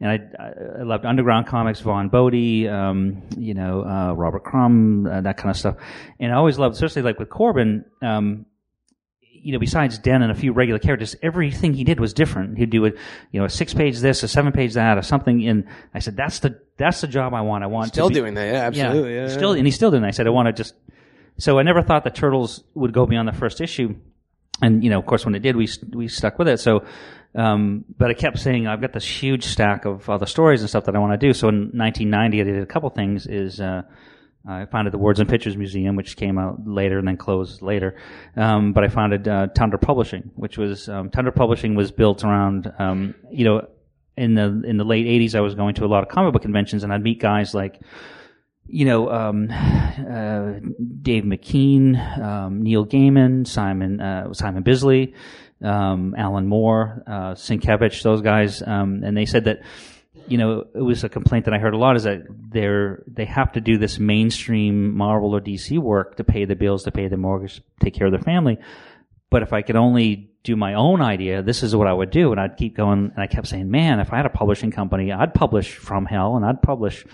and I, I- I loved Underground Comics, Vaughn Bodē, um, you know uh, Robert Crumb, uh, that kind of stuff. And I always loved, especially like with Corbin. Um, you know, besides Den and a few regular characters, everything he did was different. He'd do a, you know, a six page this, a seven page that, or something. And I said, that's the, that's the job I want. I want Still to be, still doing that, yeah, absolutely, yeah, Still, and he's still doing that. I said, I want to just, so I never thought the Turtles would go beyond the first issue. And, you know, of course, when it did, we, we stuck with it. So, um, but I kept saying, I've got this huge stack of other stories and stuff that I want to do. So in 1990, I did a couple things is, uh, I founded the Words and Pictures Museum, which came out later and then closed later. Um, but I founded uh, Tundra Publishing, which was um, Tundra Publishing was built around, um, you know, in the in the late '80s. I was going to a lot of comic book conventions, and I'd meet guys like, you know, um, <sighs> uh, Dave McKean, um, Neil Gaiman, Simon uh, Simon Bisley, um, Alan Moore, uh, Sienkiewicz, those guys, um, and they said that you know, it was a complaint that I heard a lot is that they're they have to do this mainstream Marvel or DC work to pay the bills, to pay the mortgage, take care of their family. But if I could only do my own idea, this is what I would do. And I'd keep going. And I kept saying, man, if I had a publishing company, I'd publish From Hell and I'd publish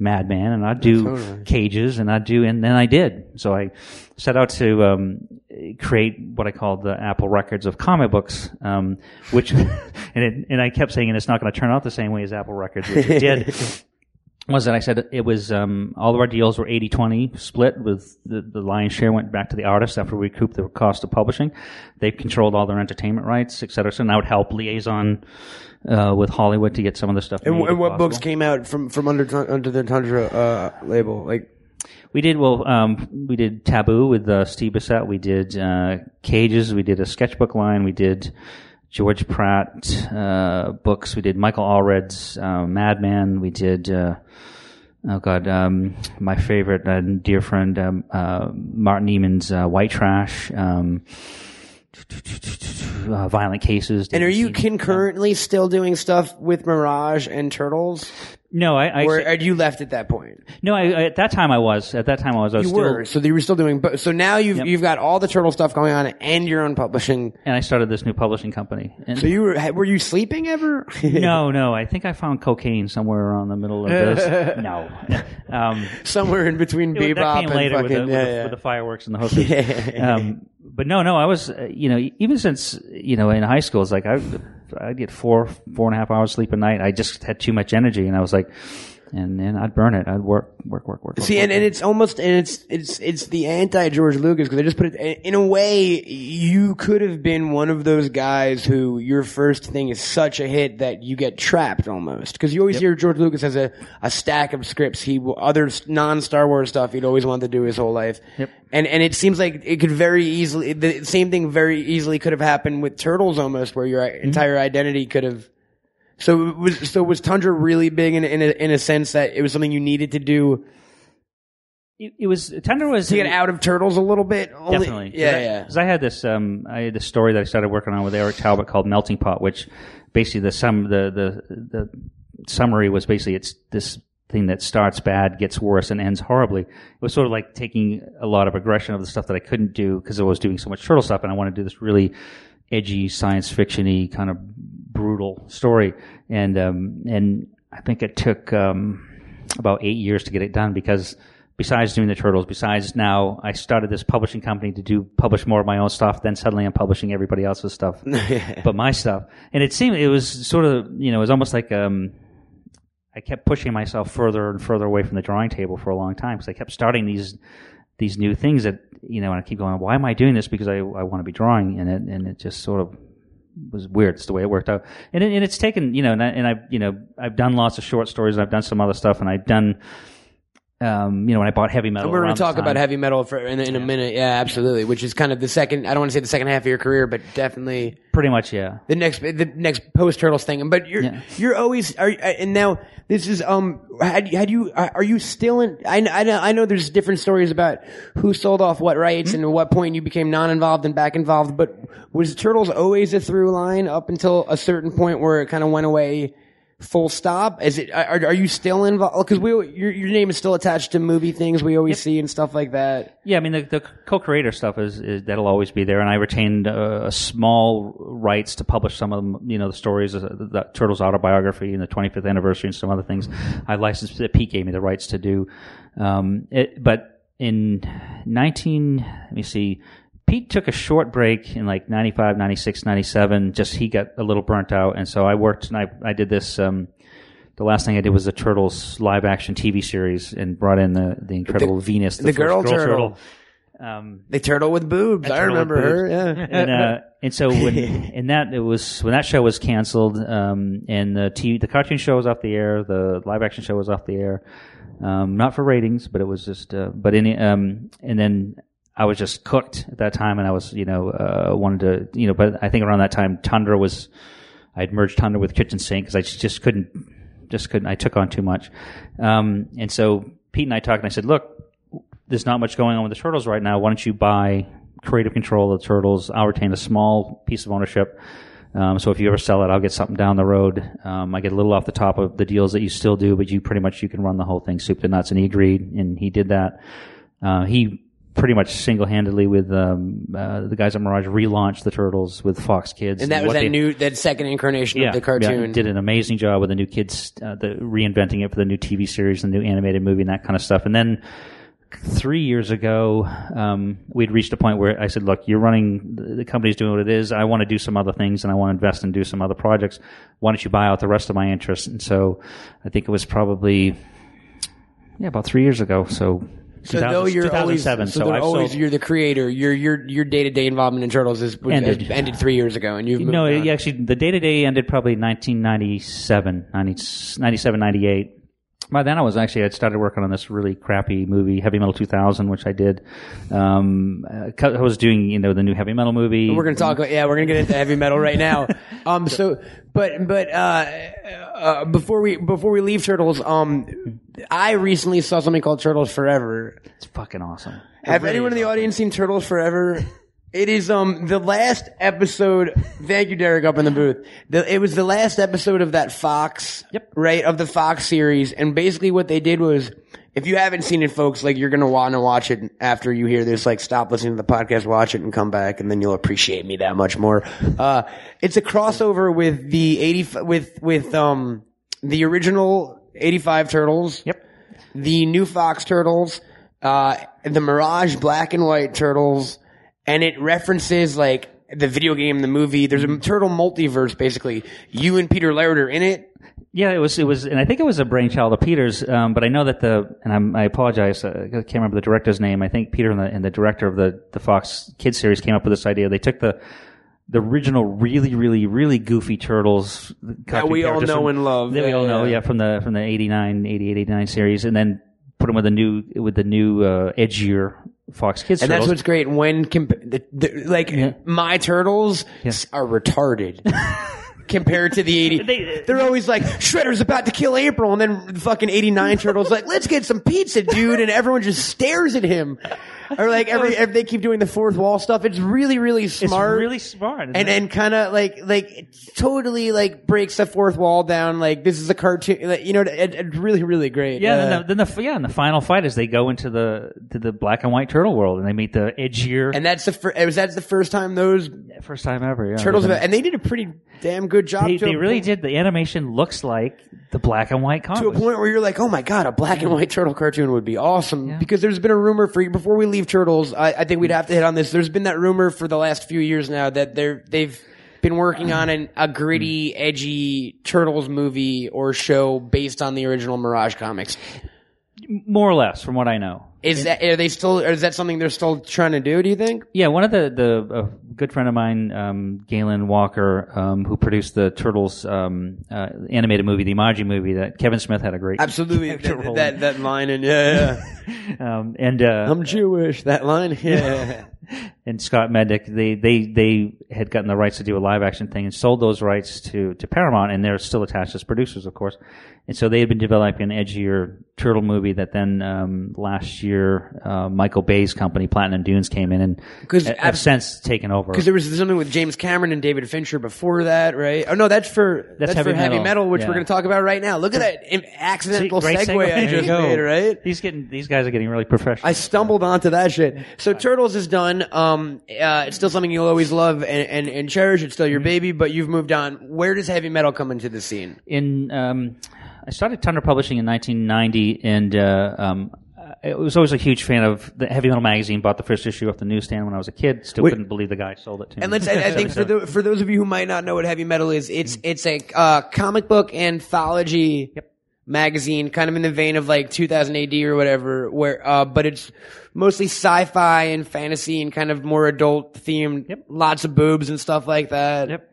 Madman and I'd do Cages and I'd do, and then I did. So I set out to um, create what I call the Apple Records of comic books, um, which, <laughs> and, it, and I kept saying, and it's not going to turn out the same way as Apple Records, which it did. <laughs> was that I said it was um, all of our deals were 80-20 split with the, the lion's share went back to the artists after we recouped the cost of publishing. They controlled all their entertainment rights, et cetera. So now I would help liaison uh, with Hollywood to get some of the stuff. And, made and if what books came out from from under under the Tundra uh, label? Like We did well. Um, we did Taboo with uh, Steve Bissette. We did uh, Cages. We did a sketchbook line. We did George Pratt uh, books. We did Michael Allred's uh, Madman. We did. Uh, oh God, um, my favorite uh, dear friend um, uh, Martin uh, White Trash. Um, uh, violent cases. And are you concurrently still doing stuff with Mirage and Turtles? No, I, I or had you left at that point? no, I, I, at that time I was. At that time I was. I was You still, were. So you were still doing. But so now you've Yep. you've got all the turtle stuff going on and your own publishing. and I started this new publishing company. And So you were were you sleeping ever? <laughs> no, no, I think I found cocaine somewhere around the middle of this. <laughs> no, um, Somewhere in between It- bebop that came and later fucking with, the, with, yeah, the, yeah. with the fireworks and the hookers. <laughs> um, but no, no, I was, uh, you know, even since you know in high school, it's like I, I'd get four, four and a half hours sleep a night. I just had too much energy, and I was like, and then I'd burn it. I'd work, work, work, work. See, work, and, work. and it's almost and it's it's it's the anti George Lucas because they just put it in a way. You could have been one of those guys who your first thing is such a hit that you get trapped almost because you always hear George Lucas has a, a stack of scripts. He other non Star Wars stuff he'd always wanted to do his whole life. Yep. And and it seems like it could very easily the same thing very easily could have happened with Turtles almost where your mm-hmm. entire identity could have. So was so was Tundra really big in in a, in a sense that it was something you needed to do it, it was Tundra was to get out of turtles a little bit. Only, Definitely. Yeah, yeah. Cause I, I had this, um, I had this story that I started working on with Eric Talbot called Melting Pot, which basically the sum, the, the, the summary was basically it's this thing that starts bad, gets worse, and ends horribly. It was sort of like taking a lot of aggression of the stuff that I couldn't do because I was doing so much turtle stuff, and I wanted to do this really edgy science fiction-y kind of brutal story. And, um, and I think it took, um, about eight years to get it done because besides doing the turtles, besides now I started this publishing company to do publish more of my own stuff. Then suddenly I'm publishing everybody else's stuff, <laughs> but my stuff. And it seemed it was sort of you know it was almost like um, I kept pushing myself further and further away from the drawing table for a long time because I kept starting these these new things that you know and I keep going why am I doing this because I I want to be drawing and it and it just sort of was weird. It's the way it worked out, and, it, and it's taken you know, and, I, and I've you know I've done lots of short stories, and I've done some other stuff, and I've done, um, you know, when I bought heavy metal. We're going to talk about heavy metal for in, a- in a minute. Yeah, absolutely. Which is kind of the second. I don't want to say the second half of your career, but definitely Pretty much, yeah. the next the next post turtles thing. But you're Yeah. you're always are and now this is um had had you are you still in? I I know I know there's different stories about who sold off what rights and at what point you became non-involved and back involved. But was turtles always a through line up until a certain point where it kind of went away? Full stop. Is it? Are, are you still involved? Because we, your your name is still attached to movie things we always see and stuff like that. Yeah, I mean the, the co-creator stuff is, is that'll always be there, and I retained uh, a small rights to publish some of them. You know, the stories, uh, the, the Turtles autobiography, and the 25th anniversary, and some other things. I licensed. That Pete gave me the rights to do. Um, it, but in 19, let me see. Pete took a short break in like 95, 96, 97. Just he got a little burnt out, and so I worked and I I did this. Um, the last thing I did was the Turtles live action TV series and brought in the the incredible Venus, the, the first girl turtle. Um, The turtle with boobs. I turtle remember her. Yeah. and uh, and so when <laughs> and that it was when that show was canceled, um, and the TV, the cartoon show was off the air, the live action show was off the air, um, not for ratings, but it was just, uh, but in um, and then I was just cooked at that time, and I was you know uh, wanted to you know, but I think around that time Tundra was, I'd merged Tundra with Kitchen Sink because I just, couldn't, just couldn't, I took on too much, um, and so Pete and I talked, and I said, look there's not much going on with the turtles right now. Why don't you buy creative control of the turtles? I'll retain a small piece of ownership. Um, so if you ever sell it, I'll get something down the road. Um, I get a little off the top of the deals that you still do, but you pretty much you can run the whole thing soup to nuts. And he agreed, and he did that. Uh, he pretty much single-handedly with um, uh, the guys at Mirage relaunched the turtles with Fox Kids, And that was that they- new, that second incarnation of the yeah, cartoon. did an amazing job with the new kids, uh, the reinventing it for the new TV series, the new animated movie, and that kind of stuff. And then three years ago, um, we'd reached a point where I said, "Look, you're running the the company's doing what it is. I want to do some other things, and I want to invest and do some other projects. Why don't you buy out the rest of my interests?" And so, I think it was probably yeah about three years ago. So. So though you're always, so, so, they're I've always, sold- you're the creator. Your your your day to day involvement in Turtles is Ended. ended. ended three years ago, and you've moved No, it, actually, the day to day ended probably 1997, 90, 97, 98. By then, I was actually I'd started working on this really crappy movie, Heavy Metal 2000, which I did. Um, uh, I was doing you know the new Heavy Metal movie. We're gonna talk. About, yeah, we're gonna get into heavy metal right now. <laughs> Um, so, but but uh, uh, before we before we leave Turtles, um, I recently saw something called Turtles Forever. It's fucking awesome. Have anyone in the audience seen Turtles Forever? It is um the last episode. Thank you, Derek, up in the booth. The, it was the last episode of that Fox, Yep. right of the Fox series, and basically what they did was, if you haven't seen it, folks, like you're gonna want to watch it after you hear this. Like, stop listening to the podcast, watch it, and come back, and then you'll appreciate me that much more. Uh, it's a crossover with the eighty with with um the original eighty five Turtles. Yep. the new Fox Turtles, uh, the Mirage Black and White Turtles, and it references like the video game, the movie. There's a turtle multiverse basically. You and Peter Laird are in it. Yeah, it was. It was, and I think it was a brainchild of Peter's. Um, but I know that the, and I'm, I apologize, uh, I can't remember the director's name. I think Peter and the, and the director of the the Fox Kids series came up with this idea. They took the the original, really, really, really goofy turtles That we all know and love. That we all know, Yeah. yeah, from the from the 89, 88, 89 series, and then put them with the new with the new uh, edgier Fox Kids And that's what's great when comp- the, the, like my turtles s- are retarded. <laughs> Compared to the 80, They- they, are always like, Shredder's about to kill April, and then the fucking 89 turtles like, let's get some pizza, dude, and everyone just stares at him. Or like <laughs> every, if they keep doing the fourth wall stuff, it's really, really smart. it's really smart, and and kind of like like it totally like breaks the fourth wall down. Like this is a cartoon, like, you know. It, it's really really great. Yeah, Uh, then, the, then the yeah, and the final fight is they go into the to the black and white turtle world and they meet the edgier and that's the fir- was that's the first time those first time ever. Yeah, turtles They've and they did a pretty damn good job. They, they really point, did. The animation looks like the black and white comics. to a point where you're like, oh my god, a black and white turtle cartoon would be awesome. Because there's been a rumor for before we leave turtles. I, I think we'd have to hit on this. There's been that rumor for the last few years now that they're they've been working on an, a gritty, edgy turtles movie or show based on the original Mirage comics. More or less, from what I know. Is that are they still? Or is that something they're still trying to do? Do you think? Yeah, one of the the a good friend of mine, um, Galen Walker, um, who produced the Turtles um, uh, animated movie, the Imagi movie, that Kevin Smith had a great Absolutely, <laughs> that, that that line and yeah, yeah. <laughs> um, and uh, I'm Jewish. That line, <laughs> yeah. And Scott Mednick, they they they had gotten the rights to do a live action thing and sold those rights to to Paramount, and they're still attached as producers, of course. And so they had been developing an edgier turtle movie that then um, last year uh, Michael Bay's company Platinum Dunes came in and 'Cause have since taken over. Because there was something with James Cameron and David Fincher before that, right? Oh no, that's for that's, Heavy for heavy Metal. metal, which Yeah. we're going to talk about right now. Look at that accidental Great segue, I just made, right? He's getting these guys are getting really professional. I stumbled onto that shit. So Turtles is done. Um, uh, it's still something you'll always love and, and, and cherish. It's still Mm-hmm. your baby, but you've moved on. Where does heavy metal come into the scene? in um, I started Tundra Publishing in 1990, and uh, um, I was always a huge fan of the Heavy Metal magazine. Bought the first issue off the newsstand when I was a kid. Still Wait. couldn't believe the guy sold it to me. And let's, I, I think for <laughs> the, for those of you who might not know what heavy metal is, it's it's a uh, comic book anthology magazine, kind of in the vein of like 2000 AD or whatever, where uh, but it's mostly sci-fi and fantasy and kind of more adult themed. Yep. Lots of boobs and stuff like that. Yep.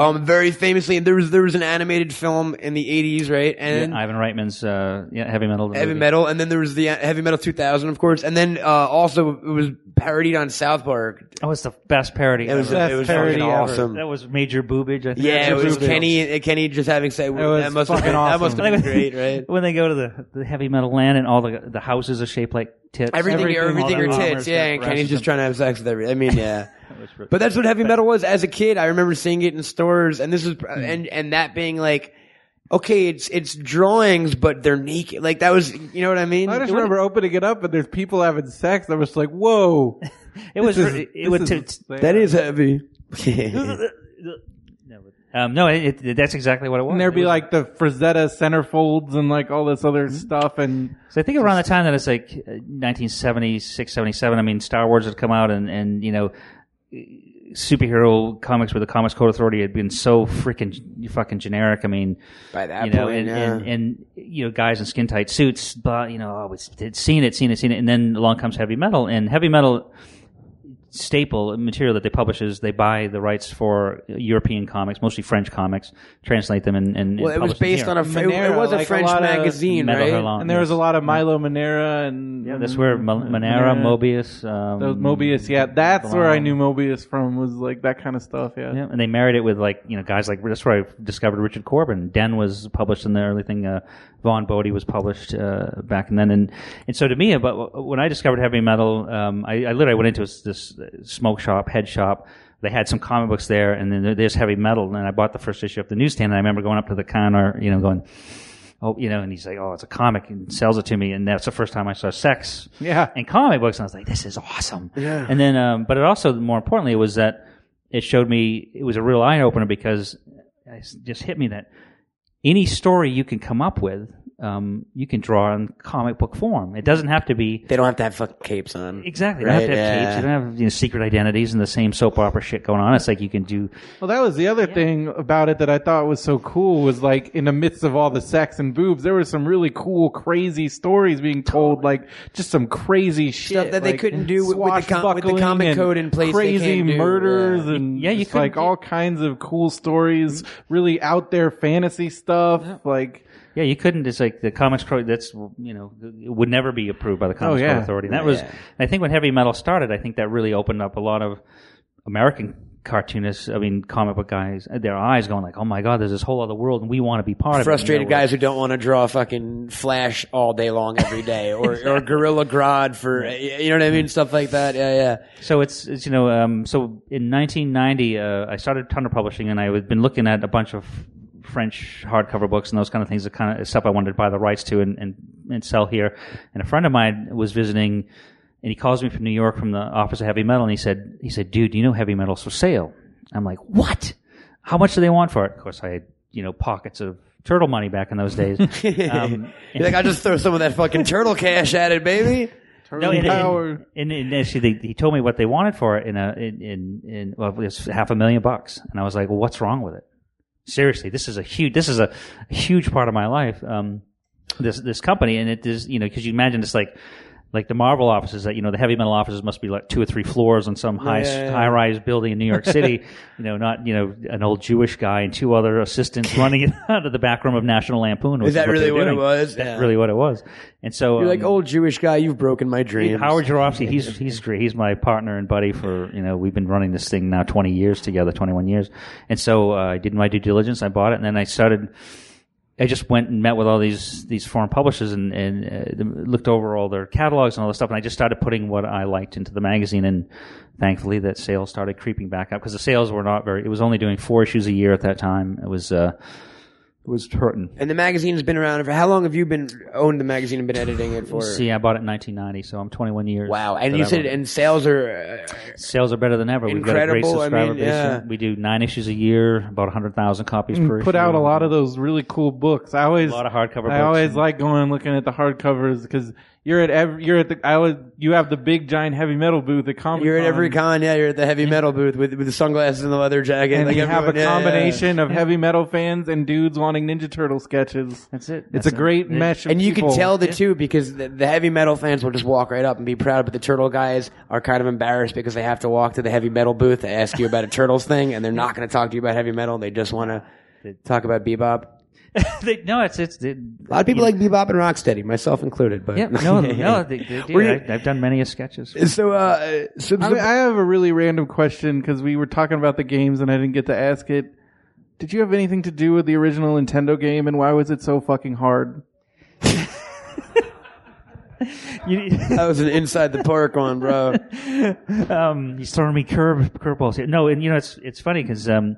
Um, very famously, and there was there was an animated film in the 80s, right? And Ivan Reitman's uh, yeah, Heavy Metal. heavy movie. metal, and then there was the uh, heavy metal 2000, of course, and then uh, also it was parodied on South Park. That was the best parody. It was ever. it was parody fucking ever. awesome. that was Major Boobage. I think. Yeah, it was Boobage. Kenny. Kenny just having said was that must have fucking been, that must have been great, right? <laughs> when they go to the, the heavy metal land and all the the houses are shaped like tits. Everything, Everything, everything, are tits. Yeah, and Kenny's just trying to have sex with every. I mean, yeah. <laughs> was really- but that's what heavy metal was as a kid. I remember seeing it in stores, and this is Hmm. and and that being like. Okay, it's it's drawings, but they're naked. Like that was, you know what I mean? I just remember opening it up and there's people having sex. I was like, whoa. <laughs> it was is- it, it this is t- That is heavy. <laughs> um, no, it, it, that's exactly what it was. And there'd It be was- like the Frazetta centerfolds and like all this other stuff. And So I think around the time that it's like uh, 1976, 77, I mean, Star Wars had come out and, and, you know, superhero comics where the Comics Code Authority had been so freaking fucking generic. I mean, By that you know, point, and, yeah. and, and, you know, guys in skin tight suits, but, you know, oh, it's, it's seen it, seen it, seen it. And then along comes heavy metal and heavy metal staple material that they publish is they buy the rights for European comics, mostly French comics, translate them and, and, well, and it was publish them based on a. It, it was a like French lot of magazine, right? Hurlant. and there was a lot of Milo Manara and Yeah, that's where Mo- Manara, Moebius. Um, Those Moebius, yeah, that's where I knew Moebius from. Was like that kind of stuff. Yeah. Yeah, and they married it with like you know guys like that's where I discovered Richard Corbin. Den was published in the early thing. Uh, Vaughn Bodē was published uh, back and then, and and so to me, but when I discovered heavy metal, um, I, I literally went into this, this uh, smoke shop, head shop. They had some comic books there, and then there's heavy metal. And I bought the first issue of the newsstand, and I remember going up to the counter, you know, going, "Oh, you know," and he's like, "Oh, it's a comic," and sells it to me, and that's the first time I saw sex Yeah. in comic books, and I was like, "This is awesome." Yeah. And then, um, but it also, more importantly, was that it showed me it was a real eye opener because it just hit me that any story you can come up with, um, you can draw in comic book form. It doesn't have to be They don't have to have fucking capes on. exactly. You don't have to Right, have yeah. capes. You don't have you know, secret identities and the same soap opera shit going on. It's like you can do. Well, that was the other thing about it that I thought was so cool was like in the midst of all the sex and boobs, there were some really cool, crazy stories being told, like just some crazy shit Stuff that they couldn't do with- with the com- with the comic and code in place crazy can't do, murders and Yeah, you just, couldn't like all kinds of cool stories, really out there fantasy stuff, like. Yeah, you couldn't. It's like the comics code. That's you know it would never be approved by the Comics Oh, yeah. Code Authority. And that was. I think when heavy metal started, I think that really opened up a lot of American cartoonists. I mean, comic book guys. Their eyes going like, "Oh my God, there's this whole other world, and we want to be part of it." Frustrated You know, guys who don't want to draw fucking Flash all day long every day, <laughs> or or Gorilla Grodd for you know what I mean, stuff like that. Yeah, yeah. So it's, it's you know, um, so in 1990, uh, I started Tundra Publishing, and I had been looking at a bunch of French hardcover books and those kind of things, the kind of stuff I wanted to buy the rights to and, and, and sell here. And a friend of mine was visiting, and he calls me from New York from the Office of Heavy Metal, and he said, he said, dude, do you know Heavy Metal's for sale? I'm like, what? How much do they want for it? Of course, I had, you know, pockets of turtle money back in those days. <laughs> Um, You're like, I'll just throw some of that fucking turtle cash at it, baby. no, and, power. and, and, and actually, they, he told me what they wanted for it in a in in, in well, it was half a million bucks, and I was like, "Well, what's wrong with it?" Seriously, this is a huge this is a, huge part of my life. Um, this this company, and it is you know because you imagine it's like like the Marvel offices that you know the heavy metal offices must be like two or three floors on some high yeah, yeah. high rise building in New York City. <laughs> you know, not you know an old Jewish guy and two other assistants <laughs> running it <laughs> out of the back room of National Lampoon. Is that what really what it was? That's Yeah. really what it was. And so You're like, um, old Jewish guy, you've broken my dreams. Howard Jurofsky, he's he's great. He's my partner and buddy for you know we've been running this thing now twenty years together, twenty one years, and so uh, I did my due diligence. I bought it, and then I started. I just went and met with all these these foreign publishers and and uh, looked over all their catalogs and all this stuff, and I just started putting what I liked into the magazine, and thankfully that sales started creeping back up because the sales were not very. It was only doing four issues a year at that time. It was uh, was hurting. and the magazine's been around for how long have you been owned the magazine and been editing it for? See, I bought it in 1990, so I'm 21 years. Wow, and that you I said wrote and sales are uh, Sales are better than ever. We've got a great Incredible. I subscriber mean, base. We do nine issues a year, about 100,000 copies per issue. put out a lot of those really cool books. I always A lot of hardcover I books. always like going and looking at the hardcovers because you're at every you're at the I always you have the big giant heavy metal booth at Comic you're at every con, yeah. You're at the heavy metal booth with with the sunglasses and the leather jacket. and like you have a everyone- yeah, yeah, yeah. combination of <laughs> heavy metal fans and dudes wanting Ninja Turtle sketches. That's it. It's That's a great it. mesh. Of And you can tell the two because the, the heavy metal fans will just walk right up and be proud, but the turtle guys are kind of embarrassed because they have to walk to the heavy metal booth to ask you about a turtles thing, and they're not going to talk to you about heavy metal. They just want to talk about bebop. <laughs> They- no, it's it's. It, A lot of people like bebop and rocksteady, myself included. But yeah, <laughs> no, no, they, they do. I, I've done many a sketches. So, uh, so I, the- I have a really random question because we were talking about the games and I didn't get to ask it. Did you have anything to do with the original Nintendo game and why was it so fucking hard? You- <laughs> that was an inside the park one, bro. um, he's throwing me curve curveballs here. No, and you know it's it's funny because um,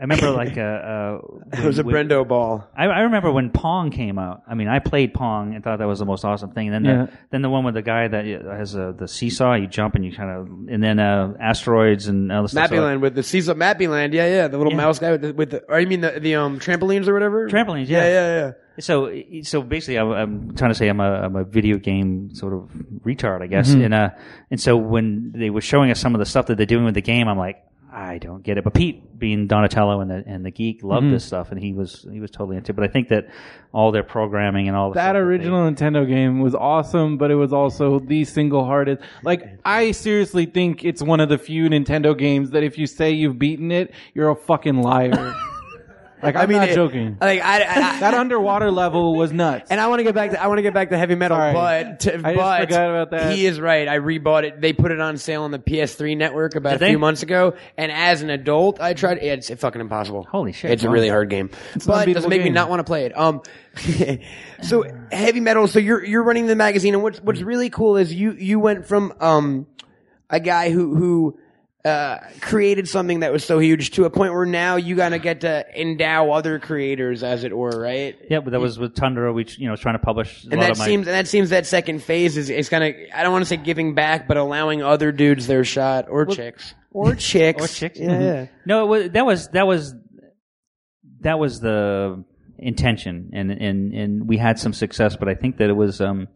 I remember <laughs> like uh, uh, It was a when- Brendo ball. I, I remember when Pong came out. I mean, I played Pong and thought that was the most awesome thing. And then Yeah. the, then the one with the guy that has uh, the seesaw, you jump and you kind of, and then uh, asteroids and all this stuff. So- with the Caesar Mappyland, yeah, yeah, the little Yeah. mouse guy with the, with the, or you mean the, the um trampolines or whatever? Trampolines, yeah. yeah, yeah, yeah. So, so basically, I'm, I'm trying to say I'm a, I'm a video game sort of retard, I guess. Mm-hmm. And, uh, and so when they were showing us some of the stuff that they're doing with the game, I'm like, I don't get it. But Pete, being Donatello and the, and the geek, loved Mm-hmm. this stuff and he was, he was totally into it. But I think that all their programming and all the That stuff they- original Nintendo game was awesome, but it was also the single hardest. Like, I seriously think it's one of the few Nintendo games that if you say you've beaten it, you're a fucking liar. <laughs> like, I'm not it- joking. Like I, I, that underwater level was nuts. and I want to get back to I want to get back to heavy metal, Sorry. but to, I just but forgot about that. he is right. I rebought it. They put it on sale on the PS3 network about Did a they? few months ago, and as an adult, I tried. It's fucking impossible. Holy shit. It's a Wow. really hard game, an but it doesn't make me game. not want to play it. Um, <laughs> so heavy metal. So you're you're running the magazine, and what's what's really cool is you you went from um. a guy who who uh, created something that was so huge to a point where now you gotta get to endow other creators, as it were, right? Yeah, but that was with Tundra. We you know was trying to publish a And lot that of my seems and that seems that second phase is is kind of I don't want to say giving back, but allowing other dudes their shot or chicks or <laughs> chicks or chicks. Yeah, Mhm. yeah. No, it was, that was that was that was the intention, and and and we had some success. But I think that it was um,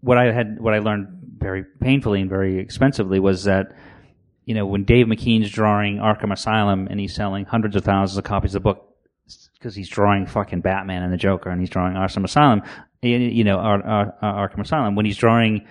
what I had what I learned very painfully and very expensively was that you know when Dave McKean's drawing Arkham Asylum and he's selling hundreds of thousands of copies of the book because he's drawing fucking Batman and the Joker and he's drawing Arkham Asylum, you know Ar- Ar- Ar- Arkham Asylum when he's drawing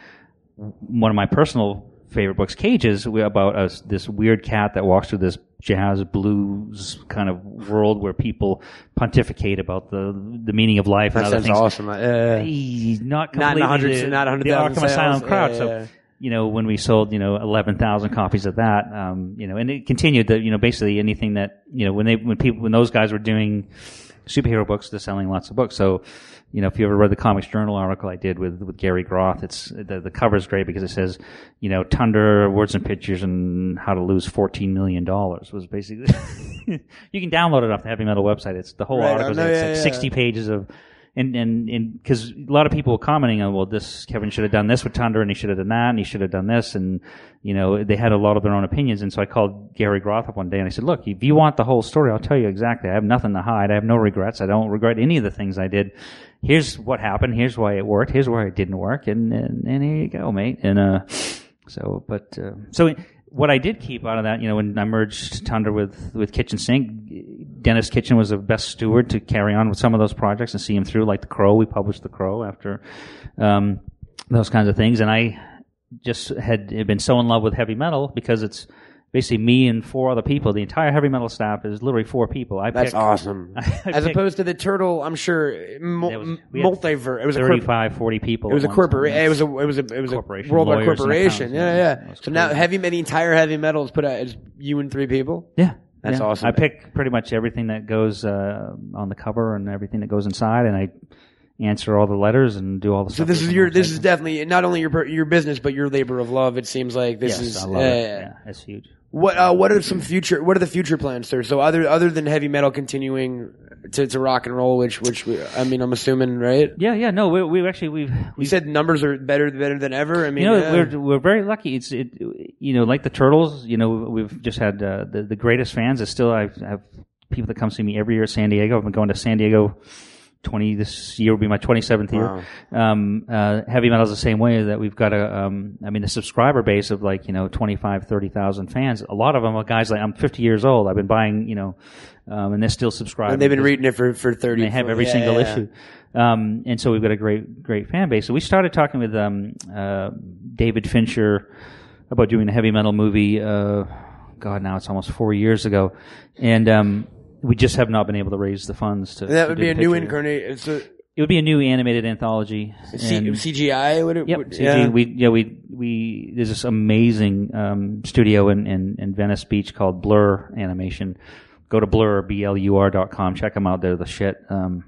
one of my personal favorite books, Cages, about us this weird cat that walks through this jazz blues kind of world where people pontificate about the the meaning of life and That other sounds things. awesome. Uh, He's not Not completely a hundred- not a hundred the thousand Arkham Asylum crowd. Yeah, so yeah. You know when we sold you know eleven thousand copies of that, um, you know, and it continued that you know basically anything that you know when they when people when those guys were doing superhero books, they're selling lots of books. So you know if you ever read the Comics Journal article I did with with Gary Groth, it's the the cover's great because it says you know Tundra words and pictures and how to lose fourteen million dollars was basically. <laughs> you can download it off the Heavy Metal website. It's the whole Right, article. Know, it's yeah, like yeah. sixty pages of and and because a lot of people were commenting on, well, this Kevin should have done this with Tundra, and he should have done that, and he should have done this, and you know they had a lot of their own opinions. And so I called Gary Groth up one day and I said, look, if you want the whole story, I'll tell you exactly. I have nothing to hide. I have no regrets. I don't regret any of the things I did. Here's what happened. Here's why it worked. Here's why it didn't work. And and, and here you go, mate. And uh, so, but uh, so what I did keep out of that, you know, when I merged Tundra with with Kitchen Sink, Denis Kitchen was the best steward to carry on with some of those projects and see him through. Like the Crow, we published the Crow after um, those kinds of things, and I just had been so in love with heavy metal because it's basically me and four other people. The entire heavy metal staff is literally four people. I That's picked awesome. <laughs> I As picked opposed to the turtle, I'm sure mul- There was- multiverse. It was a corp- 40 people. It was a at corporation. It was a it was a it was Corporation, a worldwide corporation. Yeah, yeah. It So now heavy, the entire heavy metal is put out is you and three people. Yeah. That's yeah. awesome. I pick pretty much everything that goes uh, on the cover and everything that goes inside, and I answer all the letters and do all the stuff. So this is your this is definitely not only your your business but your labor of love. It seems like this yes, is. I love uh, it. Yeah, it's huge. What uh, what are some future what are the future plans, sir? So other other than heavy metal continuing to, to rock and roll, which which we, I mean I'm assuming right. Yeah, yeah. No, we we actually we've You said numbers are better better than ever. I mean, you know yeah. we're we're very lucky. It's it you know like the turtles. You know we've just had uh, the the greatest fans. Is still I have people that come see me every year at San Diego. I've been going to San Diego. Twenty this year will be my twenty seventh year. Um, uh, heavy metal's the same way that we've got a. Um, I mean, a subscriber base of like you know 25, 30,000 fans. A lot of them are guys like I'm fifty years old. I've been buying you know, um, and they're still subscribing. and they've been reading it for for thirty. they have every yeah, single yeah. issue. Um, and so we've got a great, great fan base. So we started talking with um, uh, David Fincher about doing a heavy metal movie. Uh, God, now it's almost four years ago, and um, we just have not been able to raise the funds to. And that to would do be the a new picture. incarnate. It's It would be a new animated anthology. C- and- CGI. Would it? Yep, would, CG. yeah. We yeah we we there's this amazing um, studio in, in in Venice Beach called Blur Animation. Go to blur b l u r dot com. Check them out. They're the shit. Um,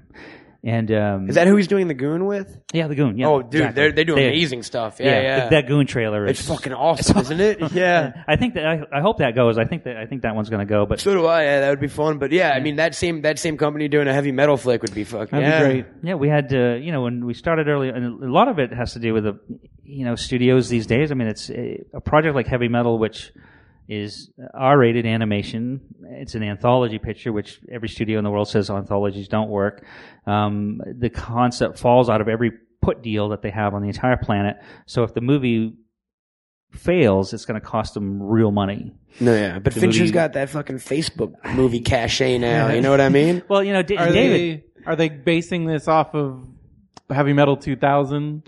and um, Is that who he's doing the goon with? yeah the Goon? Yeah, oh, dude, exactly. they're, they do amazing stuff. Yeah, Yeah, yeah. that Goon trailer is it's fucking awesome, isn't it? <laughs> Yeah. I think that I, I hope that goes. I think that I think that one's going to go. But So do I. Yeah, that would be fun. But yeah, I mean that same that same company doing a heavy metal flick would be fucking. That'd yeah. be great. Yeah, we had uh, you know when we started early, and a lot of it has to do with the you know studios these days. I mean, it's a, a project like Heavy Metal, which is R-rated animation. It's an anthology picture, which every studio in the world says anthologies don't work. Um, the concept falls out of every put deal that they have on the entire planet. So if the movie fails, it's going to cost them real money. No, yeah. But The Fincher's movie- got that fucking Facebook movie cachet now. You know what I mean? <laughs> Well, you know, D- Are David. they are they basing this off of Heavy Metal 2000?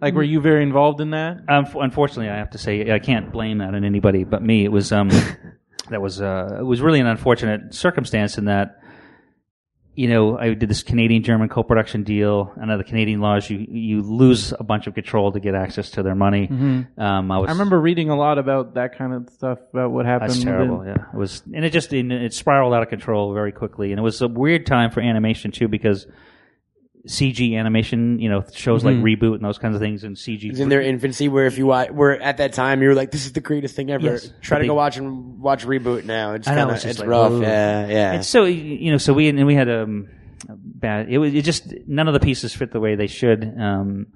Like, were you very involved in that? Um, unfortunately, I have to say I can't blame that on anybody but me. It was um, <laughs> that was uh, it was really an unfortunate circumstance in that you know I did this Canadian German co-production deal. And under the Canadian laws, you you lose a bunch of control to get access to their money. Um, I was I remember reading a lot about that kind of stuff about what happened. that's terrible. Yeah, it was, and it just it spiraled out of control very quickly, and it was a weird time for animation too because CG animation, you know, shows like Reboot and those kinds of things, and CG. It's in their infancy where if you watch, where at that time you were like, this is the greatest thing ever. Yes. Try to They- go watch and watch reboot now. It's I know, kind of it's it's, like, rough. ooh. Yeah, yeah. And so you know, so we and we had um bad. It was it just none of the pieces fit the way they should. Um,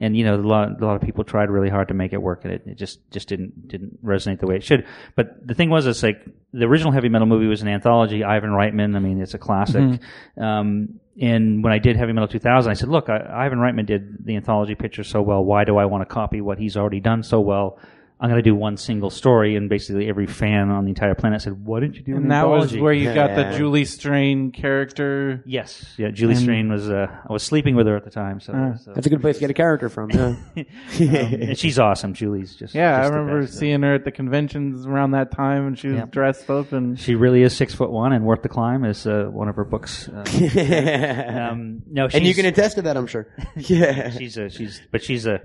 and you know, a lot a lot of people tried really hard to make it work, and it, it just just didn't didn't resonate the way it should. But the thing was, it's like the original heavy metal movie was an anthology. Ivan Reitman, I mean, it's a classic. Um, and when I did Heavy Metal 2000, I said, look, I, Ivan Reitman did the anthology picture so well. Why do I want to copy what he's already done so well? I'm going to do one single story, and basically every fan on the entire planet said, "Why didn't you do an And that was where you got the Julie Strain character. Yes, yeah. Julie Strain was. Uh, I was sleeping with her at the time, so. Uh. so- That's a good place to get a character from. Yeah. <laughs> and she's awesome. Julie's just. Yeah, I just the remember best. seeing her at the conventions around that time, and she was Yeah. dressed up and She really is six foot one and worth the climb, is uh, one of her books. Uh, <laughs> um, no, she's, and you can attest to that, I'm sure. <laughs> Yeah. She's a she's, but she's a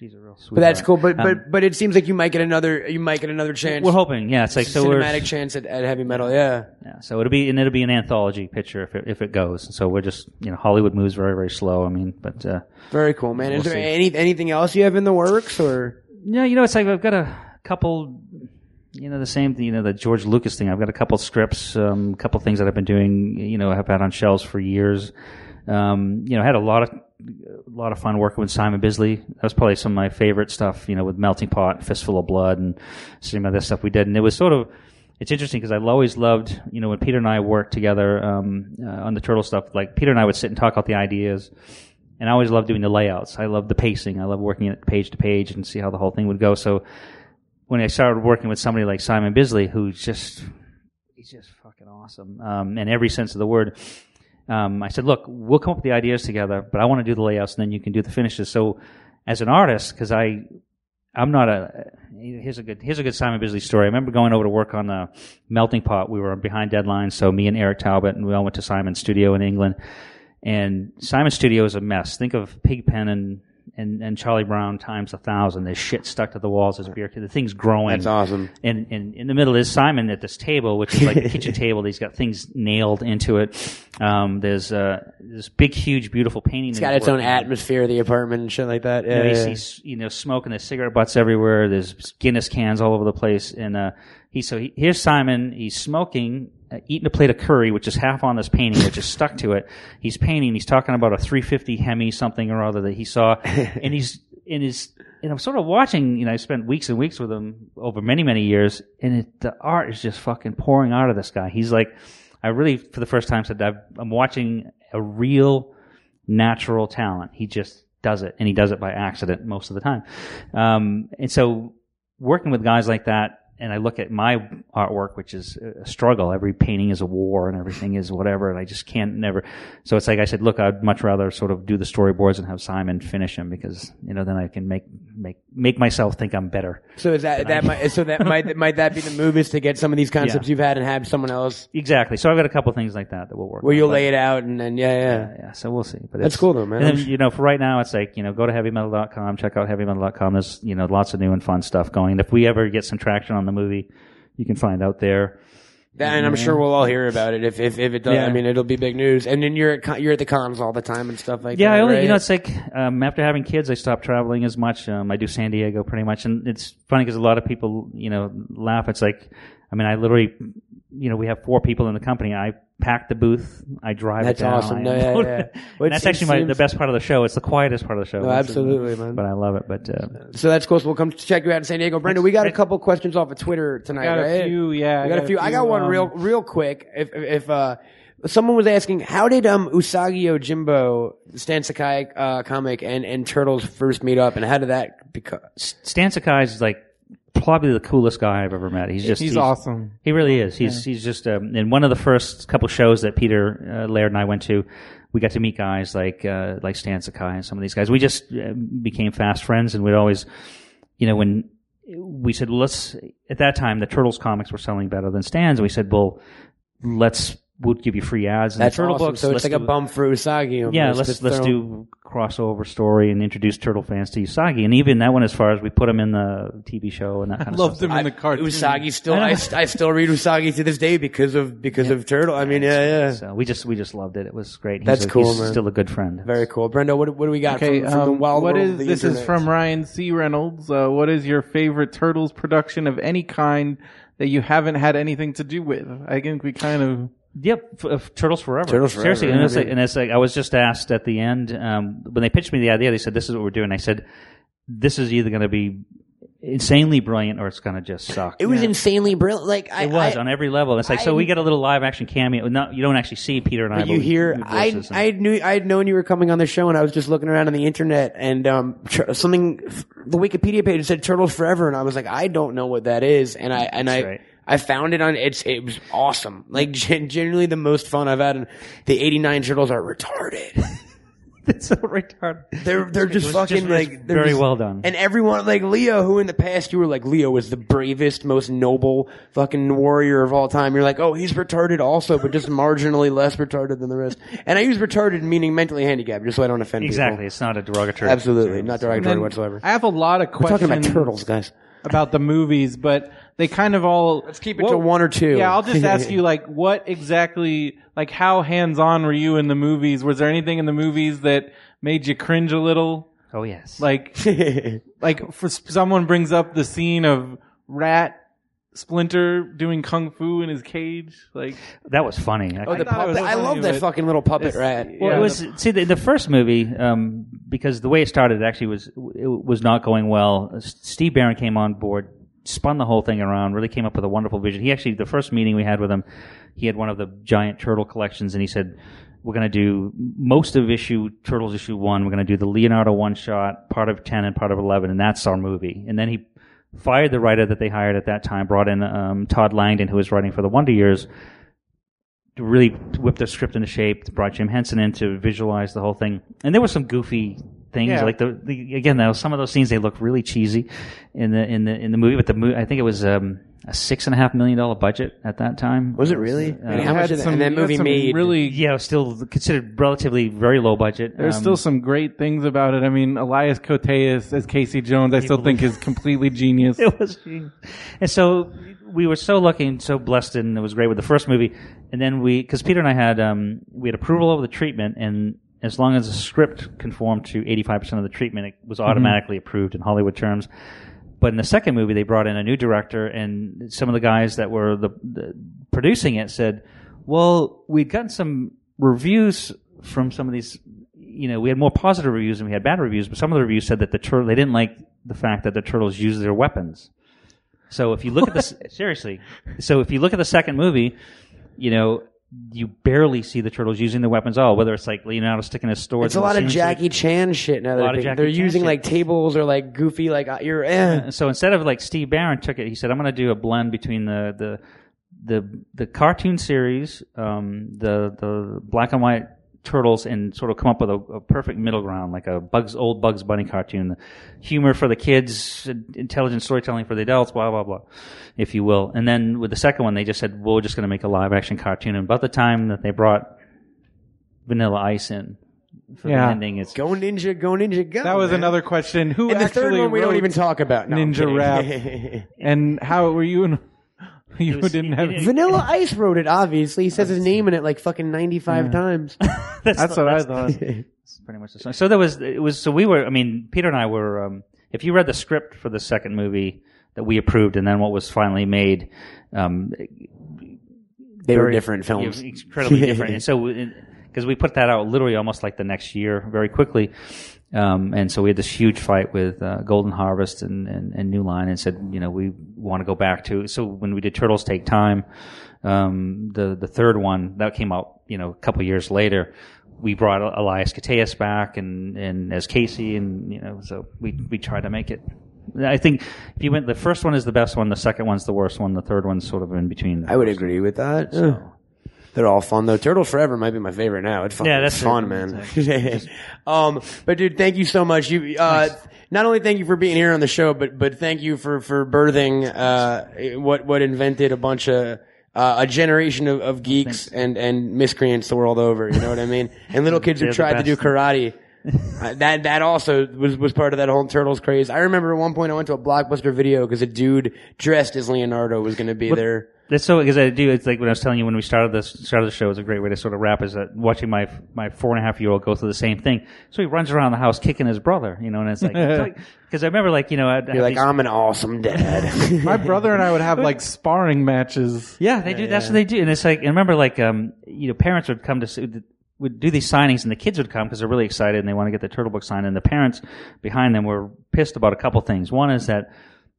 she's a real sweet. But that's cool. But Um, but but it seems like you might get another. You might get another chance. we're hoping, yeah. It's like so cinematic chance at, at heavy metal. Yeah. Yeah, so it'll be and it'll be an anthology picture if it, if it goes. So we're just you know Hollywood moves very very slow. I mean, but uh, Very cool, man. Is We'll there see. any anything else you have in the works or? yeah, you know it's like I've got a couple. You know the same, you know the George Lucas thing. I've got a couple scripts, um, a couple things that I've been doing. You know, I've had on shelves for years. Um, you know, I had a lot of a lot of fun working with Simon Bisley. That was probably some of my favorite stuff. You know, with Melting Pot, Fistful of Blood, and some of the stuff we did. And it was sort of it's interesting because I always loved, you know, when Peter and I worked together um, uh, on the turtle stuff. Like Peter and I would sit and talk out the ideas, and I always loved doing the layouts. I loved the pacing. I loved working it page to page and see how the whole thing would go. So when I started working with somebody like Simon Bisley, who's just he's just fucking awesome um, in every sense of the word. Um, I said, look, we'll come up with the ideas together, but I want to do the layouts, and then you can do the finishes. So, as an artist, because I, I'm not a. Here's a good. Here's a good Simon Bisley story. I remember going over to work on the Melting Pot. We were behind deadlines, so me and Eric Talbot, and we all went to Simon's studio in England. And Simon's studio is a mess. Think of Pigpen and and, and Charlie Brown times a thousand. There's shit stuck to the walls. There's beer. The thing's growing. That's awesome. And, and in the middle is Simon at this table, which is like a kitchen <laughs> table. He's got things nailed into it. Um, there's uh, this big, huge, beautiful painting. It's got its own atmosphere, the apartment and shit like that. You Yeah. know, yeah, he's, he's, you know, smoking. There's cigarette butts everywhere. There's Guinness cans all over the place. And uh, he so he, here's Simon. He's smoking, eating a plate of curry, which is half on this painting, which is stuck to it. He's painting. He's talking about a 350 Hemi something or other that he saw, <laughs> and he's in his. And I'm sort of watching. You know, I spent weeks and weeks with him over many many years, and it, the art is just fucking pouring out of this guy. He's like, I really for the first time said I've, I'm watching a real natural talent. He just does it, and he does it by accident most of the time. Um, and so, working with guys like that, and I look at my artwork, which is a struggle. Every painting is a war, and everything is whatever, and I just can't never. So it's like I said, look, I'd much rather sort of do the storyboards and have Simon finish them because you know then I can make make make myself think I'm better. So is that that might so that might <laughs> might that be the move is to get some of these concepts Yeah. you've had and have someone else Exactly. So I've got a couple things like that that will work. where you'll lay it out and then yeah yeah. yeah, yeah. So we'll see. But That's cool though, man. And then, you know, for right now, it's like you know, go to heavymetal.com, check out heavymetal.com. There's you know lots of new and fun stuff going. And if we ever get some traction on the movie, you can find out there. And I'm sure we'll all hear about it if if, if it does. Yeah. I mean, it'll be big news. And then you're at con- you're at the cons all the time and stuff like Yeah, that. I only right? you know it's like um, after having kids, I stopped traveling as much. Um, I do San Diego pretty much, and it's funny because a lot of people you know laugh. It's like, I mean, I literally, you know, we have four people in the company. I pack the booth, I drive That's it down. awesome. No, yeah, yeah. Well, And it's- that's it actually my, the best part of the show. It's the quietest part of the show. No, absolutely, man. But I love it. But uh, So that's cool. So we'll come check you out in San Diego, Brenda. We got a Thanks. couple questions off of Twitter tonight. got a few, yeah, we got, a few. I got one um, real real quick. If if uh, someone was asking, how did um Usagi Yojimbo, Stan Sakai uh, comic, and and Turtles first meet up, and how did that become? Stan Sakai is like probably the coolest guy I've ever met. He's just He's awesome. He really is. He's he's just um, in one of the first couple shows that Peter uh, Laird and I went to. We got to meet guys like uh, like Stan Sakai and some of these guys. We just uh, became fast friends, and we'd always, you know, when we said, well, let's at that time the Turtles comics were selling better than Stan's, and we said, well, let's we'll give you free ads. In That's the turtle awesome. books. So it's Let's like a do- bump for Usagi. Yeah, let's let's throw- do crossover story and introduce turtle fans to Usagi, and even that went as far as we put him in the TV show and that kind of Loved stuff. him in the cartoon. Usagi still. I, I still read Usagi to this day because of because of Turtle. I mean, yeah, yeah. So we just we just loved it. It was great. He's That's a- cool, he's man. Still a good friend. Very cool, Brendo. What what do we got Okay, from, from the um, wild what world is of the this? Is from Ryan C. Reynolds. Uh, what is your favorite Turtles production of any kind that you haven't had anything to do with? I think we kind of Yep, f- f- Turtles Forever. Turtles Forever, Seriously, and, yeah, it's like, and it's like I was just asked at the end um, when they pitched me the idea. They said, "This is what we're doing." I said, "This is either going to be insanely brilliant or it's going to just suck." It was insanely brilliant. Like I, It was I, on every level. It's like so we get a little live action cameo. No, you don't actually see Peter and I. But you we- hear, I, I knew, I had known you were coming on the show, and I was just looking around on the internet, and um, tr- something, the Wikipedia page said "Turtles Forever," and I was like, I don't know what that is, and I, and I, right. I found it on. It's, it was awesome. Like gen- genuinely the most fun I've had. And the '89 Turtles are retarded. <laughs> it's so retarded. They're, they're just was fucking just- like they're very just- well done. And everyone like Leo, who in the past you were like Leo was the bravest, most noble fucking warrior of all time. You're like, oh, he's retarded also, but just marginally less retarded than the rest. And I use retarded meaning mentally handicapped, just so I don't offend Exactly, people. it's not a derogatory. Absolutely, not derogatory whatsoever. I have a lot of We're questions talking about turtles, guys. about the movies, but they kind of all. Let's keep it to one or two. Yeah, I'll just ask <laughs> you, like, what exactly, like, how hands on were you in the movies? Was there anything in the movies that made you cringe a little? Oh yes, Like, <laughs> like for someone brings up the scene of Rat Splinter doing kung fu in his cage, like. that was funny. I- Oh, the thought was puppet! I funny, love that fucking little puppet rat. Well, Yeah, it was see the, the first movie um, because the way it started it actually was it was not going well. Steve Barron came on board, spun the whole thing around, really came up with a wonderful vision. He actually the first meeting we had with him, he had one of the giant turtle collections, and he said. We're going to do most of issue Turtles issue one. We're going to do the Leonardo one shot, part of ten and part of eleven, and that's our movie. And then he fired the writer that they hired at that time, brought in um, Todd Langen, who was writing for the Wonder Years, really whipped the script into shape. Brought Jim Henson in to visualize the whole thing, and there were some goofy things Yeah. like the, the again though some of those scenes they look really cheesy in the in the in the movie. But the movie I think it was um, a six and a half million dollar budget at that time. Was it really? I mean, Uh, how much had did that, some- and that movie made? really yeah, it was still considered relatively very low budget. There's Um, still some great things about it. I mean, Elias Koteas as Casey Jones, I still think is completely <laughs> genius. it was genius. And so we were so lucky and so blessed, and it was great with the first movie. And then we, because Peter and I had, um, we had approval of the treatment, and as long as the script conformed to 85% of the treatment, it was mm-hmm. automatically approved in Hollywood terms. But in the second movie, they brought in a new director, and some of the guys that were the, the producing it said, "Well, we'd gotten some reviews from some of these. You know, we had more positive reviews than we had bad reviews, but some of the reviews said that the turtle they didn't like the fact that the turtles use their weapons. So if you look at this <laughs> seriously, so if you look at the second movie, you know." You barely see the turtles using their weapons at all. Whether it's like Leonardo sticking his sword. It's a the lot of Jackie Chan shit now. A that lot I of think. Jackie They're Chan using shit. like tables or like goofy like uh, you're. Eh. so instead of like Steve Barron took it, he said, "I'm going to do a blend between the the the the cartoon series, um, the the black and white turtles, and sort of come up with a, a perfect middle ground, like a Bugs old Bugs Bunny cartoon, humor for the kids, intelligent storytelling for the adults, blah blah blah, if you will. And then with the second one, they just said, "Well, we're just going to make a live action cartoon." And about the time that they brought Vanilla Ice in for Yeah. the ending, it's Go ninja, go ninja, go. That was man. another question. Who And the actually third one we don't even talk about. No, Ninja kidding. <laughs> And how were you? In, <laughs> you was- didn't have. it- <laughs> Vanilla Ice wrote it. Obviously, he says his name in it like fucking ninety-five times. <laughs> that's what I thought. It's pretty much the same. So there was it was so we were I mean Peter and I were um, if you read the script for the second movie that we approved and then what was finally made um, They were very- different films. yeah, incredibly different and so because we put that out literally almost like the next year very quickly um, and so we had this huge fight with uh, Golden Harvest and, and, and New Line and said you know we want to go back to so when we did Turtles Take Time um, the the third one that came out you know a couple years later we brought Elias Koteas back and, and as Casey and you know so we we tried to make it I think if you went the first one is the best one the second one's the worst one the third one's sort of in between I would agree with that. Yeah. They're all fun though. Turtles Forever might be my favorite now. It's fun. Yeah, that's it's fun, man. <laughs> um, but dude, thank you so much. You, uh, not only thank you for being here on the show, but but thank you for for birthing uh what what invented a bunch of uh, a generation of, of geeks and, and miscreants the world over. You know what I mean? And little kids who tried to do karate. <laughs> Uh, that that also was was part of that whole turtles craze. I remember at one point I went to a blockbuster video because a dude dressed as Leonardo was going to be there. That's so because I do. It's like when I was telling you when we started this started the show. It's a great way to sort of wrap. Is that watching my my four and a half year old go through the same thing. So he runs around the house kicking his brother, you know, and it's like because <laughs> I remember like you know I'd, You're like, I'm an awesome dad. <laughs> My brother and I would have like sparring matches. Yeah, they do. That's what they do. And it's like, and remember, like, um, you know, parents would come to would do these signings, and the kids would come because they're really excited and they want to get the turtle book signed. And the parents behind them were pissed about a couple things. One is that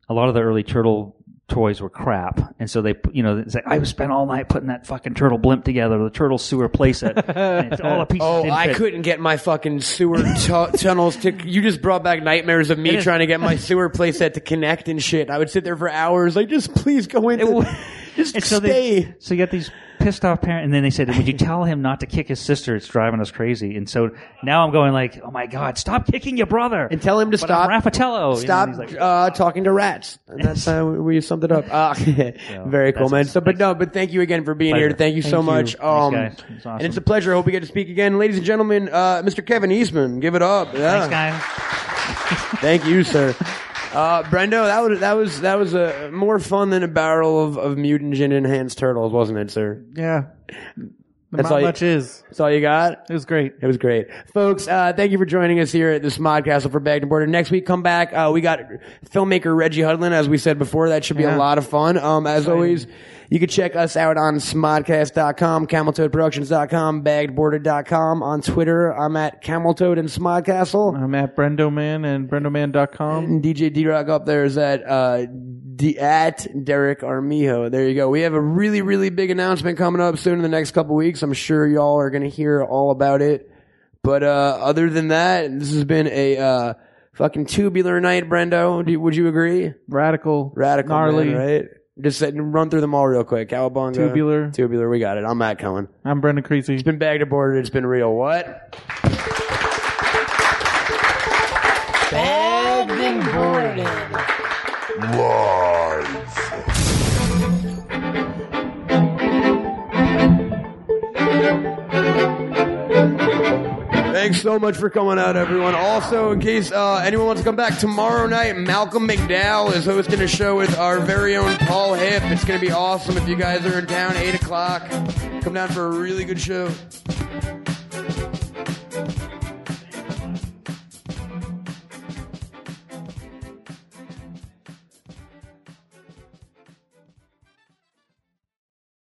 a lot of the early turtle toys were crap, and so they, you know, it's like I spent all night putting that fucking turtle blimp together, the turtle sewer playset, and it's all a piece. Oh, I couldn't get my fucking sewer tu- tunnels to. You just brought back nightmares of me trying to get my sewer playset to connect and shit. I would sit there for hours, like, just please go in. <laughs> Just And so stay. they, so you got these pissed off parent, and then they said, "Would you tell him not to kick his sister? It's driving us crazy." And so now I'm going like, "Oh my god, stop kicking your brother!" and tell him to But stop. I'm Raffatello. you know, Stop like, uh, talking to rats. And that's how we summed it up. <laughs> Uh, <laughs> very cool, man. So, but no, but thank you again for being here. Thank you so you. much. Um, guys. It's awesome. And it's a pleasure. I hope we get to speak again, ladies and gentlemen. Uh, Mr. Kevin Eastman, give it up. Yeah. Thanks, guys. Thank you, sir. <laughs> Uh, Brendo, that was that was that was a more fun than a barrel of, of mutagen enhanced turtles, wasn't it, sir? Yeah. That's Not all you- much is. That's all you got. It was great. It was great. Folks, uh, thank you for joining us here at the Smodcastle for Bagged and Boarded. Next week, come back. Uh, we got filmmaker Reggie Hudlin, as we said before. That should be a Yeah. lot of fun. Um, as always, you can check us out on smodcast.com, cameltoadproductions.com, baggedborder.com. On Twitter, I'm at cameltoad and smodcastle. I'm at Brendoman and brendoman.com. And DJ D-Rock up there is at, uh, D- at Derek Armijo. There you go. We have a really, really big announcement coming up soon in the next couple weeks. I'm sure y'all are going to hear all about it. But, uh, other than that, this has been a, uh, fucking tubular night, Brendo. Do would you agree? Radical. Radical, Gnarly. man, right? Just sit run through them all real quick. Cowabunga. Tubular. Tubular. We got it. I'm Matt Cohen. I'm Brendan Creasy. It's been bagged and boarded. It's been real. What? Bagged and boarded. Thanks so much for coming out, everyone. Also, in case uh, anyone wants to come back tomorrow night, Malcolm McDowell is hosting a show with our very own Paul Hip. It's going to be awesome if you guys are in town, 8 o'clock. Come down for a really good show.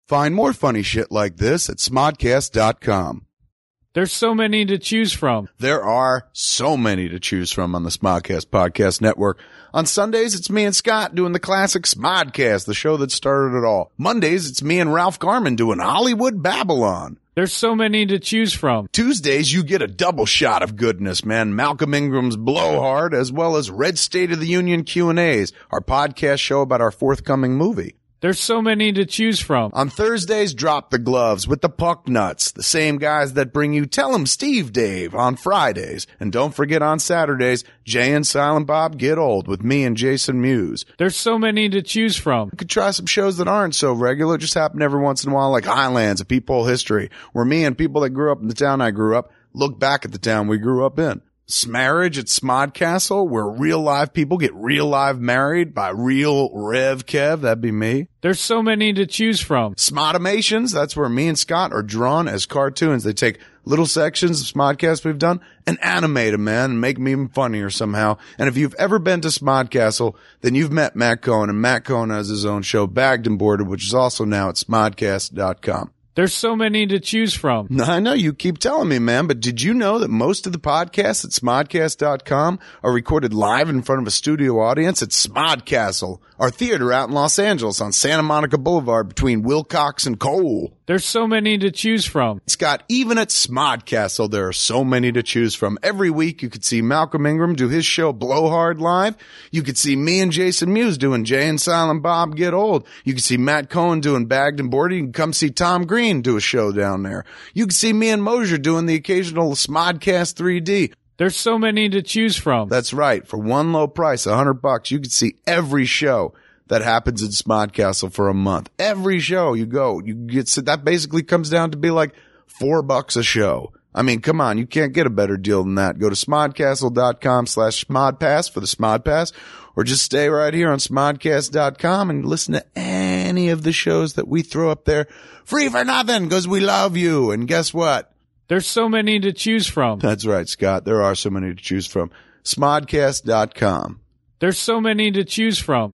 Find more funny shit like this at smodcast.com. There's so many to choose from. There are so many to choose from on the Smodcast Podcast Network. On Sundays, it's me and Scott doing the classic Smodcast, the show that started it all. Mondays, it's me and Ralph Garman doing Hollywood Babylon. There's so many to choose from. Tuesdays, you get a double shot of goodness, man. Malcolm Ingram's Blowhard, as well as Red State of the Union Q&As, our podcast show about our forthcoming movie. There's so many to choose from. On Thursdays, drop the gloves with the puck nuts, the same guys that bring you Tell 'em Steve Dave on Fridays. And don't forget on Saturdays, Jay and Silent Bob Get Old with me and Jason Mewes. There's so many to choose from. You could try some shows that aren't so regular, just happen every once in a while, like Highlands, a Peephole History, where me and people that grew up in the town I grew up look back at the town we grew up in. Smarriage at Smodcastle, where real live people get real live married by real Rev Kev, that'd be me. There's so many to choose from. Smodimations, that's where me and Scott are drawn as cartoons. They take little sections of Smodcast we've done and animate them, man, and make them even funnier somehow. And if you've ever been to Smodcastle, then you've met Matt Cohen, and Matt Cohen has his own show, Bagged and Boarded, which is also now at smodcast.com. There's so many to choose from. I know. You keep telling me, man, but did you know that most of the podcasts at smodcast.com are recorded live in front of a studio audience? At Smodcastle, our theater out in Los Angeles on Santa Monica Boulevard between Wilcox and Cole? There's so many to choose from. Scott, even at Smodcastle, there are so many to choose from. Every week, you could see Malcolm Ingram do his show Blowhard live. You could see me and Jason Mewes doing Jay and Silent Bob Get Old. You could see Matt Cohen doing Bagged and Boarded. You can come see Tom Green do a show down there. You can see me and Mosier doing the occasional Smodcast 3D. There's so many to choose from. That's right. For one low price, a hundred bucks, you can see every show. that happens in Smodcastle for a month. Every show you go, you get, that basically comes down to be like four bucks a show. I mean, come on, you can't get a better deal than that. Go to smodcastle.com slash smodpass for the smodpass or just stay right here on smodcast.com and listen to any of the shows that we throw up there free for nothing because we love you. And guess what? There's so many to choose from. That's right, Scott. There are so many to choose from. Smodcast.com. There's so many to choose from.